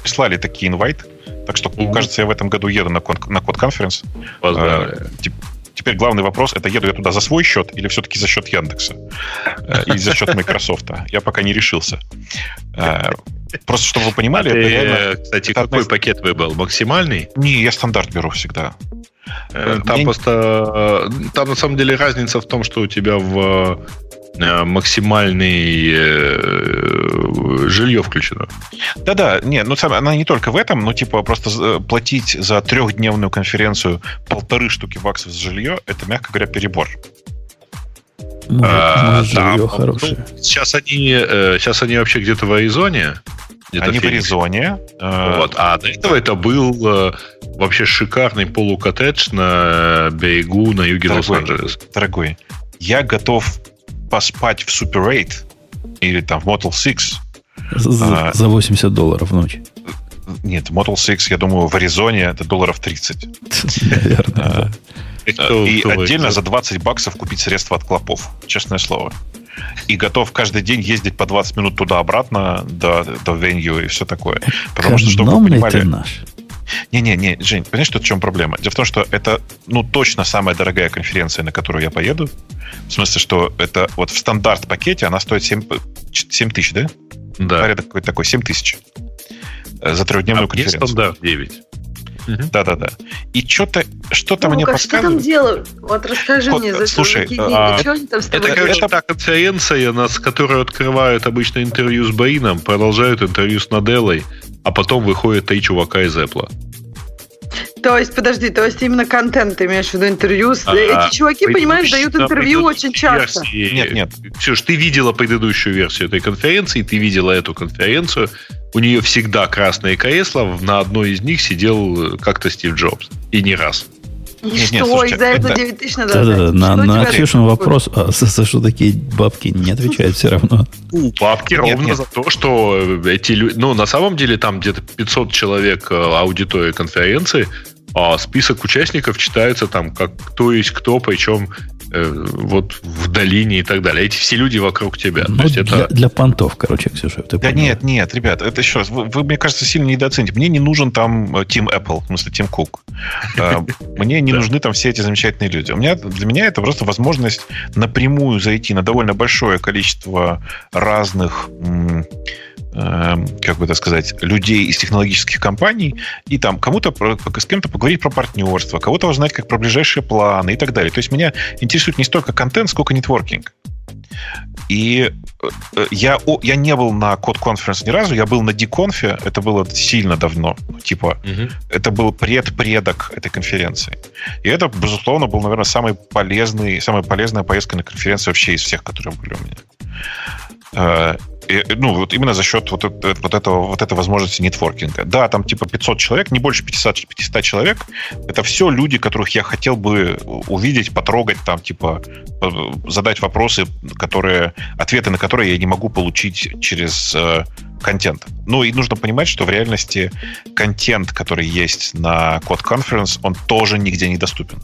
прислали такие invite. Так что, mm-hmm. кажется, я в этом году еду на, код, на код-конференс. Поздравляю. А, Теперь главный вопрос, это еду я туда за свой счет или все-таки за счет Яндекса? Э, или за счет Microsoft? Я пока не решился. Э, просто, чтобы вы понимали, а это ты, реально... Кстати, это какой пакет выбрал? Максимальный? Не, я стандарт беру всегда. Э, там Мне... просто... Там, на самом деле, разница в том, что у тебя в Э, максимальный э, жилье включено. Да-да, не, ну она не только в этом, но типа просто э, платить за трехдневную конференцию полторы штуки баксов за жилье, это, мягко говоря, перебор. Может, а, может да, хорошее. Ну, сейчас они, сейчас они вообще где-то в Аризоне. Где-то они в Аризоне. Вот. А до этого это был вообще шикарный полукоттедж на берегу на юге Лос-Анджелеса. Дорогой, я готов поспать в Super 8 или там в Motel 6 за, а, за 80 долларов в ночь. Нет, Motel 6, я думаю, в Аризоне это долларов 30. Наверное, И отдельно за 20 баксов купить средства от клопов, честное слово. И готов каждый день ездить по 20 минут туда-обратно до, до venue и все такое. Потому что, чтобы вы понимали... наш. Не-не-не, Жень, понимаешь, что в чем проблема? Дело в том, что это, ну, точно самая дорогая конференция, на которую я поеду. В смысле, что это вот в стандарт-пакете она стоит 7, 7 тысяч, да? Да. Порядок какой такой, 7 тысяч. Э, За трехдневную А мне конференцию. стандарт 9. Да-да-да. И что-то что-то мне Ну, а что там подсказывает. делают? Вот расскажи Вот, мне за слушай, а, что они там с Это, короче, это- та конференция, на- с которой открывают обычно интервью с Баином, продолжают интервью с Наделлой, а потом выходят три чувака из Apple. То есть, подожди, то есть именно контент ты имеешь в виду интервью? с- А, Эти чуваки, понимаешь, дают интервью очень часто. версии- Нет, нет. Ксюш, ты видела предыдущую версию этой конференции, ты видела эту конференцию. У нее всегда красные кресла, на одной из них сидел э, как-то Стив Джобс. И не раз. И Нет, нет, что, слушайте, и за это это- 9 тысяч надо Да-да-да, отдать? на, на Ксюшин вопрос, а за, за что такие бабки, не отвечает все равно. Бабки Нет, ровно нет. за то, что эти люди... Ну, на самом деле, там где-то 500 человек э, аудитории конференции, а список участников читается там, как кто есть кто, причем вот в долине и так далее. Эти все люди вокруг тебя. Ну, То есть для, это... для понтов, короче, Ксюша, ты Да поняла. нет, нет, ребят, это еще раз, вы, вы, мне кажется, сильно недооцените. Мне не нужен там э, Тим Apple, в смысле Тим Кук. Э, Мне не нужны там все эти замечательные люди. У меня, для меня это просто возможность напрямую зайти на довольно большое количество разных как бы это сказать, людей из технологических компаний, и там кому-то с кем-то поговорить про партнерство, кого-то узнать как про ближайшие планы и так далее. То есть меня интересует не столько контент, сколько нетворкинг. И э, э, я, о- я не был на Code Conference ни разу, я был на Диконфе, это было сильно давно, ну, типа, Мгм. это был предпредок этой конференции. И это, безусловно, был, наверное, самый полезный, самая полезная поездка на конференцию вообще из всех, которые были у меня. Э, ну, вот именно за счет вот, это- вот, этого, вот этой возможности нетворкинга. Да, там типа 500 человек, не больше 500, 500 человек. Это все люди, которых я хотел бы увидеть, потрогать, там, типа, э, задать вопросы, которые, ответы на которые я не могу получить через э, контент. Ну, и нужно понимать, что в реальности контент, который есть на Code Conference, он тоже нигде не доступен.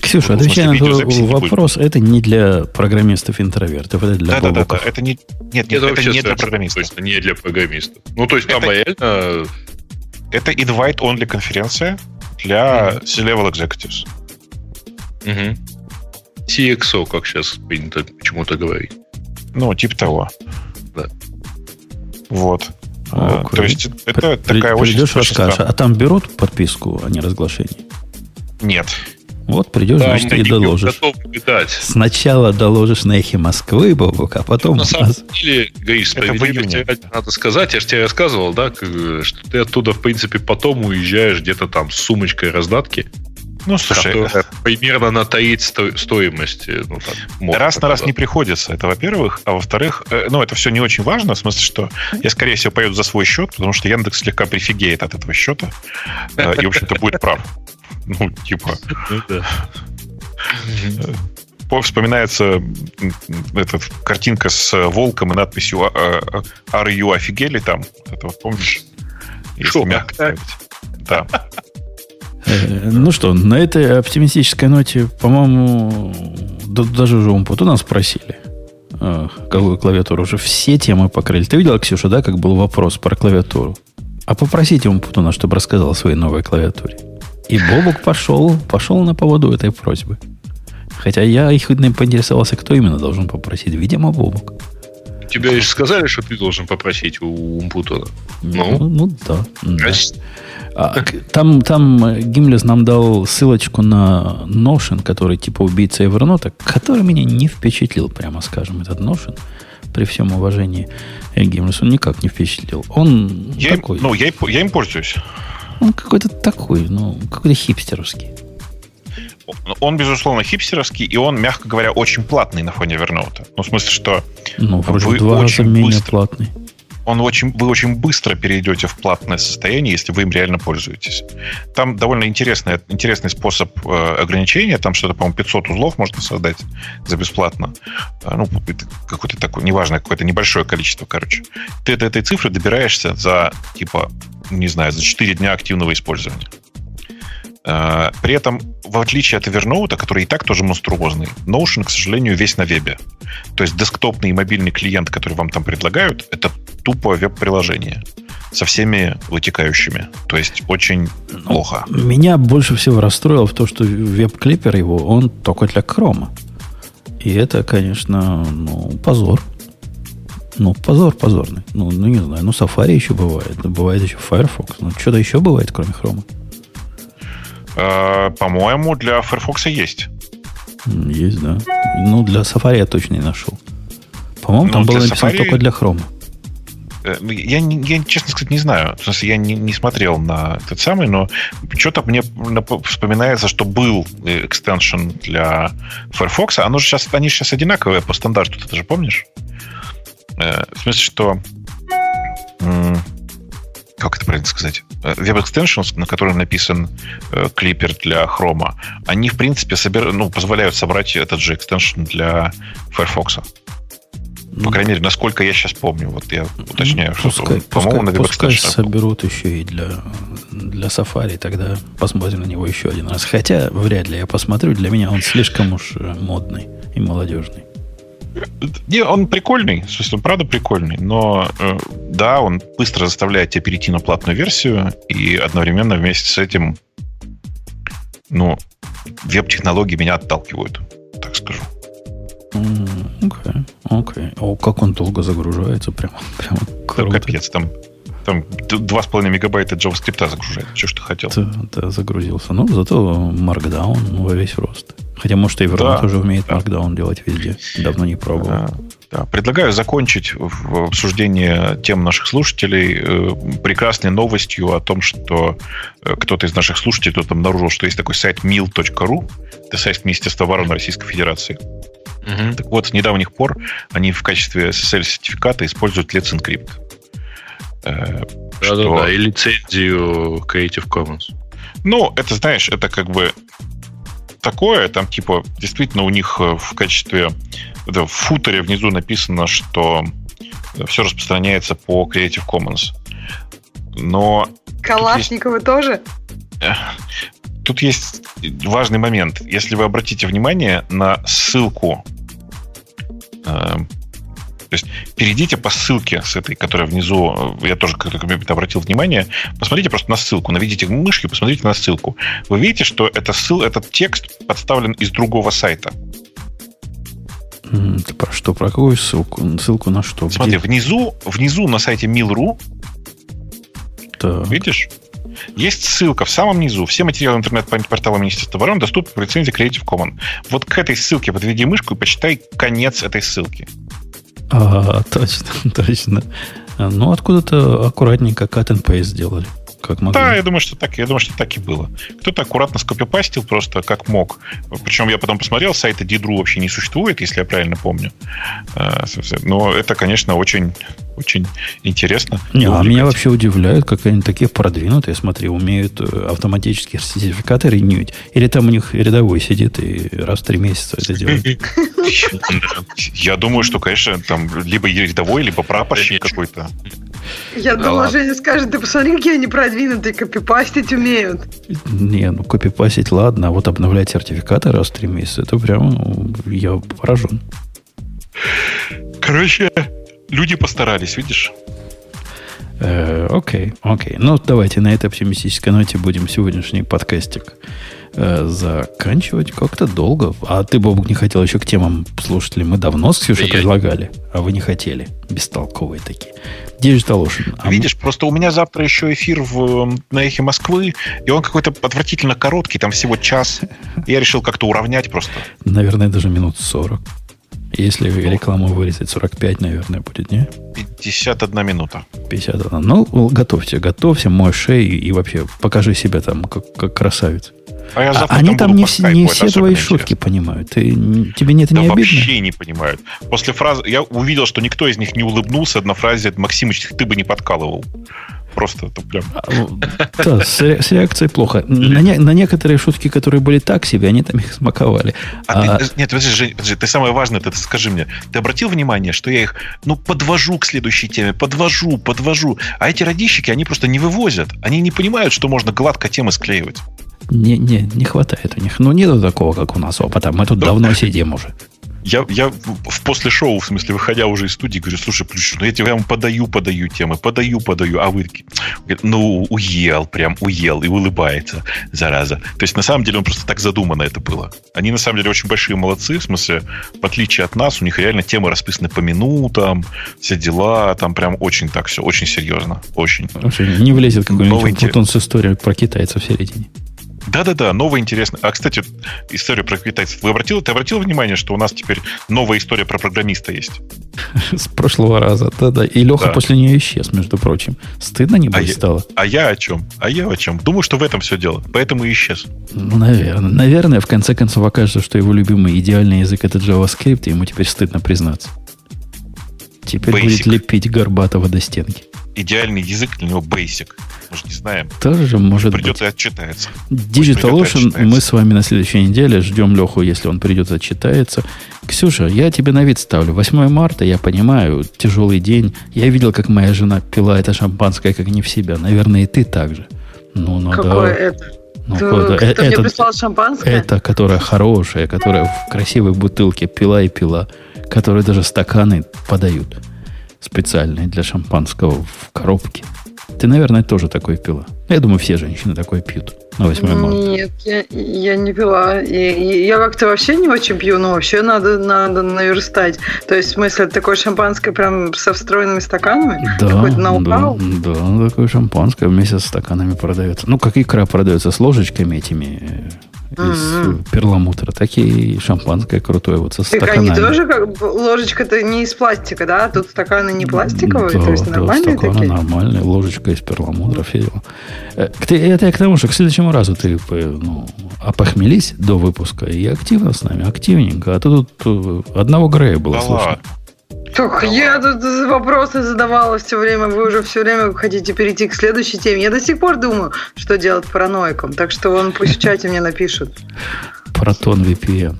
Ксюша, смысле, отвечая на твой не будет. вопрос, это не для программистов-интровертов, это для Да-да-да, бобуков. это не, нет, нет, это, вообще не для программистов. точно не для программистов. Ну, то есть там Это- реально... Это invite-only конференция для C-level executives. Мгм. CXO, как сейчас принято почему-то говорить. Ну, типа того. Да. Вот. А, То есть это При- такая очень... Придешь, расскажешь. А там берут подписку, а не разглашение? Нет. Вот придешь, Там значит, и доложишь. Сначала доложишь на эхе Москвы, Бобук, а потом... На самом деле, в справедливости надо сказать, я же тебе рассказывал, да, что ты оттуда, в принципе, потом уезжаешь где-то там с сумочкой раздатки, Ну, слушай, которая примерно на треть сто- стоимости. Ну, так, можно раз на раз не приходится, это во-первых. А во-вторых, э, ну, это все не очень важно, в смысле, что я, скорее всего, поеду за свой счет, потому что Яндекс слегка прифигеет от этого счета. э, И, в общем-то, будет прав. Ну, типа, Ну, вспоминается эта картинка с э, волком и надписью а, а, а, «Are you офигели?» там. Это вот помнишь? Если мягко ставить. Да. Э, Ну что, на этой оптимистической ноте, по-моему, да- даже уже у нас спросили, э, какую клавиатуру. Уже все темы покрыли. Ты видела, Ксюша, да, как был вопрос про клавиатуру? А попросите Умпутуна, чтобы рассказал о своей новой клавиатуре. И Бобук пошел, пошел на поводу этой просьбы. Хотя я их поинтересовался, кто именно должен попросить. Видимо, Бобук. Тебе же сказали, что ты должен попросить у Умпутона. Ну? ну, ну да. да. А, к- там, там Гимлес нам дал ссылочку на Notion, который типа убийца Evernote, который меня не впечатлил, прямо скажем, этот Notion. При всем уважении Гимлес, он никак не впечатлил. Он Я, им- такой, ну, я, им- я им пользуюсь. Он какой-то такой, ну, какой-то хипстеровский. Он, безусловно, хипстеровский, и он, мягко говоря, очень платный на фоне Evernote. Ну, в смысле, что Ну, вроде Вы в два раза очень менее быстро. платный. Он очень, вы очень быстро перейдете в платное состояние, если вы им реально пользуетесь. Там довольно интересный, интересный способ э, ограничения. Там что-то, по-моему, 500 узлов можно создать за бесплатно. А, Ну, какое-то такое, неважно, какое-то небольшое количество, короче. Ты до этой цифры добираешься за, типа, не знаю, за 4 дня активного использования. Э, при этом, в отличие от Evernote, который и так тоже монструозный, Notion, к сожалению, весь на вебе. То есть десктопный и мобильный клиент, который вам там предлагают, это тупо веб-приложение со всеми вытекающими. То есть очень плохо. Меня больше всего расстроило в том, что веб-клипер его, он только для Chrome. И это, конечно, ну, позор. Ну, позор позорный. Ну, ну, не знаю. Ну, Safari еще бывает. Бывает еще Firefox. Ну, что-то еще бывает, кроме Chrome. Э, по-моему, для Firefox есть. Есть, да. Ну, для Safari я точно не нашел. По-моему, там ну, было написано Safari... только для Chrome. Э, я, я, честно сказать, не знаю. В смысле, я не, не смотрел на этот самый, но что-то мне вспоминается, что был экстеншн для Firefox. Оно же сейчас, они сейчас одинаковые по стандарту, ты же помнишь? Э, в смысле, что как это правильно сказать, Web Extensions, на котором написан э, клипер для Chrome, они, в принципе, собир... ну, позволяют собрать этот же экстеншн для Firefox. По крайней мере, насколько я сейчас помню. Вот я уточняю, ну, пускай, что, по-моему, на пускай соберут еще и для, для Safari, тогда посмотрим на него еще один раз. Хотя, вряд ли я посмотрю, для меня он слишком уж э, модный и молодежный. Не, он прикольный, в смысле, он правда прикольный, но э, да, он быстро заставляет тебя перейти на платную версию, и одновременно вместе с этим, ну, веб-технологии меня отталкивают, так скажу. Окей, окей. О, как он долго загружается, прямо, прямо круто. Да, капец, там там 2,5 мегабайта JavaScript загружает. Что ж ты хотел? Да, да, загрузился. Ну, зато Markdown во весь рост. Хотя, может, и да, уже умеет да. Markdown делать везде. Давно не пробовал. Да, да. Предлагаю закончить в обсуждении тем наших слушателей э, прекрасной новостью о том, что э, кто-то из наших слушателей тут обнаружил, что есть такой сайт mil.ru. Это сайт Министерства обороны Российской Федерации. Угу. Так вот, с недавних пор они в качестве SSL-сертификата используют Let's Encrypt. Э, Да-да-да, и лицензию Creative Commons. Ну, это, знаешь, это как бы такое, там типа действительно у них э, в качестве в футере внизу написано, что все распространяется по Creative Commons. Но... Калашниковы есть... тоже? Э, тут есть важный момент. Если вы обратите внимание на ссылку то есть перейдите по ссылке с этой, которая внизу, э, я тоже как-то обратил внимание, посмотрите просто на ссылку, наведите мышью, посмотрите на ссылку. Вы видите, что это ссыл, этот текст подставлен из другого сайта. Ты про что? Про какую ссылку? Ссылку на что? Смотри, Где? внизу, внизу на сайте Mil.ru так. видишь? Есть ссылка в самом низу. Все материалы интернет-портала Министерства обороны доступны по лицензии Creative Commons. Вот к этой ссылке подведи мышку и почитай конец этой ссылки. А, точно, точно. Ну, откуда-то аккуратненько cut and paste сделали. Как могли. Да, я думаю, что так, я думаю, что так и было. Кто-то аккуратно скопипастил просто как мог. Причем я потом посмотрел, сайта Дидру вообще не существует, если я правильно помню. А, но это, конечно, очень очень интересно. Не, а меня вообще удивляют, как они такие продвинутые, смотри, умеют э, автоматические сертификаты ренюить. Или там у них рядовой сидит и раз в три месяца это делает. Я думаю, что, конечно, там либо рядовой, либо прапорщик какой-то. Я да думала, Женя скажет, ты посмотри, какие они продвинутые, копипастить умеют. Не, ну копипастить ладно, а вот обновлять сертификаты раз в три месяца, это прям ну, я поражен. Короче, люди постарались, видишь? Э, окей, окей. Ну, давайте на этой оптимистической ноте будем сегодняшний подкастик э, заканчивать как-то долго. А ты, Бобук, не хотел еще к темам слушателей. Мы давно с Ксюшей да предлагали, а вы не хотели. Бестолковые такие. Digital Ocean. А Видишь, просто у меня завтра еще эфир в, на эхе Москвы, и он какой-то отвратительно короткий, там всего час. Я решил как-то уравнять просто. Наверное, даже минут 40. Если рекламу вырезать, 45, наверное, будет, не? 51 минута. 51. Ну, готовьте, готовься, мой шею и вообще покажи себя там как, как красавец. А, я а они там не, все, не все твои шутки понимают. Ты, тебе нет да не обидно? вообще не понимают. После фразы... Я увидел, что никто из них не улыбнулся на фразе «Максимыч, ты бы не подкалывал». Просто это прям... А, да, с, с реакцией плохо. На, не, на некоторые шутки, которые были так себе, они там их смаковали. А а... Ты, нет, подожди, Жень, подожди, ты самое важное, ты, ты скажи мне. Ты обратил внимание, что я их, ну, подвожу к следующей теме, подвожу, подвожу. А эти радищики, они просто не вывозят. Они не понимают, что можно гладко темы склеивать. Не, не, не хватает у них. Ну, нету такого, как у нас опыта. Мы тут да. давно сидим уже я, я в после шоу, в смысле, выходя уже из студии, говорю, слушай, Плющ, ну я тебе прям подаю, подаю темы, подаю, подаю, а вы ну, уел, прям уел, и улыбается, зараза. То есть, на самом деле, он просто так задумано это было. Они, на самом деле, очень большие молодцы, в смысле, в отличие от нас, у них реально темы расписаны по минутам, все дела, там прям очень так все, очень серьезно, очень. Не влезет какой-нибудь Плутон с историей про китайца в середине. Да-да-да, новая интересная. А, кстати, история про китайцев. Вы обратил, ты обратил внимание, что у нас теперь новая история про программиста есть? С прошлого раза, да-да. И Леха да. после нее исчез, между прочим. Стыдно не будет а стало. Я, а я о чем? А я о чем? Думаю, что в этом все дело. Поэтому и исчез. Ну, наверное. Наверное, в конце концов окажется, что его любимый идеальный язык это JavaScript, и ему теперь стыдно признаться. Теперь Basic. будет лепить Горбатого до стенки идеальный язык для него basic. Мы же не знаем. Тоже может придет быть. и отчитается. Digital Ocean мы с вами на следующей неделе ждем Леху, если он придет и отчитается. Ксюша, я тебе на вид ставлю. 8 марта, я понимаю, тяжелый день. Я видел, как моя жена пила это шампанское, как не в себя. Наверное, и ты так же. Ну, надо... Какое это? Ну, кто это, мне прислал шампанское? Это, которая хорошая, которая в красивой бутылке пила и пила, которые даже стаканы подают специальный для шампанского в коробке. Ты, наверное, тоже такой пила. Я думаю, все женщины такое пьют на 8 марта. Нет, я, я не пила. И, я как-то вообще не очень пью, но вообще надо, надо наверстать. То есть, в смысле, такое шампанское прям со встроенными стаканами? Да, да, да, такое шампанское вместе с стаканами продается. Ну, как икра продается с ложечками этими из mm-hmm. перламутра, так и шампанское крутое вот со так стаканами. они тоже как ложечка-то не из пластика, да? Тут стаканы не пластиковые, да, то есть нормальные да, стаканы такие? нормальные, ложечка из перламутра, все дела. Э, это я к тому, что к следующему разу ты ну, опохмелись до выпуска и активно с нами, активненько. А то тут э, одного Грея было да слышно. Ладно. Так, я тут вопросы задавала все время, вы уже все время хотите перейти к следующей теме. Я до сих пор думаю, что делать параноиком, так что он пусть в чате мне напишет. Протон VPN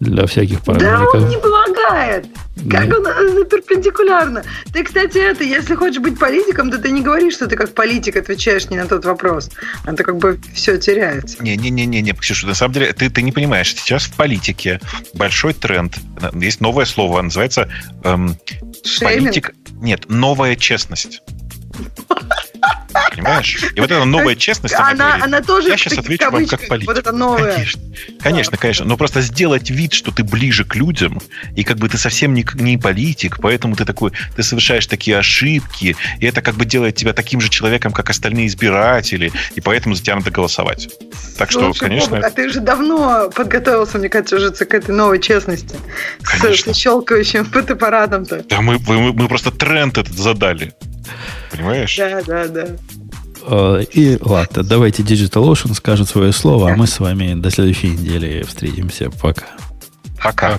для всяких параноиков. Да он не помогает. Как он э, перпендикулярно. Ты, кстати, это, если хочешь быть политиком, то ты не говоришь, что ты как политик отвечаешь не на тот вопрос. А то как бы все теряется. Не-не-не-не, не, Ксюша, на самом деле, ты, ты не понимаешь, сейчас в политике большой тренд, есть новое слово, называется эм, политик... Нет, новая честность. Понимаешь? И вот эта новая честность, она, она, говорит, она тоже я сейчас отвечу вам как политик. Вот это новое. Конечно, конечно, конечно. Но просто сделать вид, что ты ближе к людям, и как бы ты совсем не, не политик, поэтому ты такой, ты совершаешь такие ошибки, и это как бы делает тебя таким же человеком, как остальные избиратели, и поэтому за тебя надо голосовать. Так что, Слушай, конечно... Бобок, а ты же давно подготовился, мне кажется, уже к этой новой честности. Конечно. С, с щелкающим фотоаппаратом-то. Да мы, мы, мы просто тренд этот задали. Понимаешь? Да, да, да. Э, и ладно, давайте Digital Ocean скажет свое слово, а мы с вами до следующей недели встретимся. Пока. Пока.